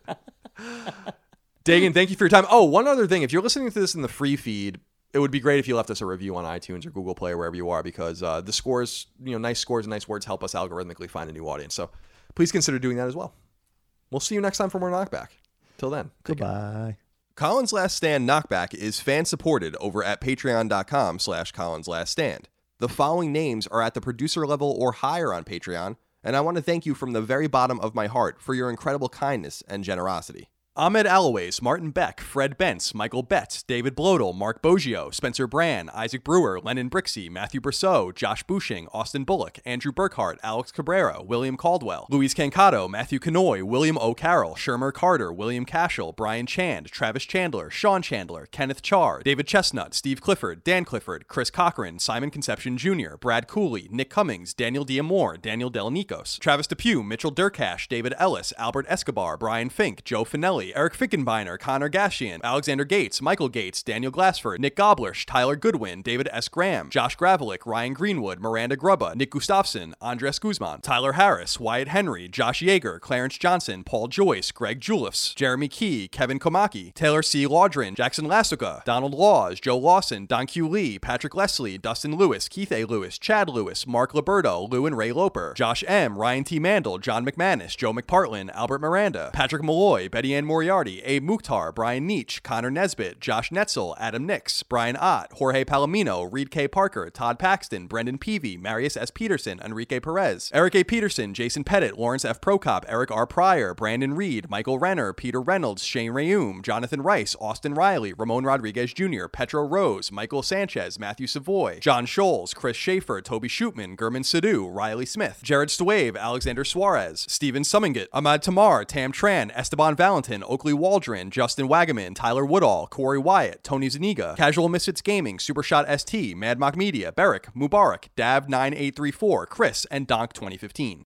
Dagan, thank you for your time. Oh, one other thing. If you're listening to this in the free feed, it would be great if you left us a review on iTunes or Google Play or wherever you are because uh, the scores, you know, nice scores and nice words help us algorithmically find a new audience. So please consider doing that as well. We'll see you next time for more Knockback. Till then. Goodbye. Colin's Last Stand Knockback is fan supported over at patreon.com slash Colin's Last Stand. The following names are at the producer level or higher on Patreon, and I want to thank you from the very bottom of my heart for your incredible kindness and generosity. Ahmed Alloways, Martin Beck, Fred Bentz, Michael Betts, David Blodel, Mark Boggio, Spencer Brand, Isaac Brewer, Lennon Brixey, Matthew Brousseau, Josh Bushing, Austin Bullock, Andrew Burkhart, Alex Cabrera, William Caldwell, Luis Cancato, Matthew Canoy, William O'Carroll, Shermer Carter, William Cashel, Brian Chand, Travis Chandler, Sean Chandler, Kenneth Char, David Chestnut, Steve Clifford, Dan Clifford, Chris Cochran, Simon Conception Jr., Brad Cooley, Nick Cummings, Daniel Diamore, Daniel Delanikos, Travis Depew, Mitchell Durkash, David Ellis, Albert Escobar, Brian Fink, Joe Finelli, Kelly, Eric Fickenbeiner, Connor Gashian, Alexander Gates, Michael Gates, Daniel Glassford, Nick Goblersh, Tyler Goodwin, David S. Graham, Josh Gravelick, Ryan Greenwood, Miranda Grubba, Nick Gustafson, Andres Guzman, Tyler Harris, Wyatt Henry, Josh Yeager, Clarence Johnson, Paul Joyce, Greg Juliffs, Jeremy Key, Kevin Komaki, Taylor C. Laudrin, Jackson Lasuka, Donald Laws, Joe Lawson, Don Q. Lee, Patrick Leslie, Dustin Lewis, Keith A. Lewis, Chad Lewis, Mark Liberto, Lou and Ray Loper, Josh M., Ryan T. Mandel, John McManus, Joe McPartlin, Albert Miranda, Patrick Malloy, Betty Ann Moriarty, A. Mukhtar, Brian Neach, Connor Nesbitt, Josh Netzel, Adam Nix, Brian Ott, Jorge Palomino, Reed K. Parker, Todd Paxton, Brendan Peavy, Marius S. Peterson, Enrique Perez, Eric A. Peterson, Jason Pettit, Lawrence F. Prokop, Eric R. Pryor, Brandon Reed, Michael Renner, Peter Reynolds, Shane Rayum, Jonathan Rice, Austin Riley, Ramon Rodriguez Jr., Petro Rose, Michael Sanchez, Matthew Savoy, John Scholes, Chris Schaefer, Toby Schutman, German Sidhu, Riley Smith, Jared Stwave, Alexander Suarez, Steven Summinget, Ahmad Tamar, Tam Tran, Esteban Valentin, Oakley Waldron, Justin Wagaman, Tyler Woodall, Corey Wyatt, Tony Zaniga, Casual Misfits Gaming, Supershot ST, Mad Mock Media, Beric, Mubarak, Dav9834, Chris, and Donk 2015.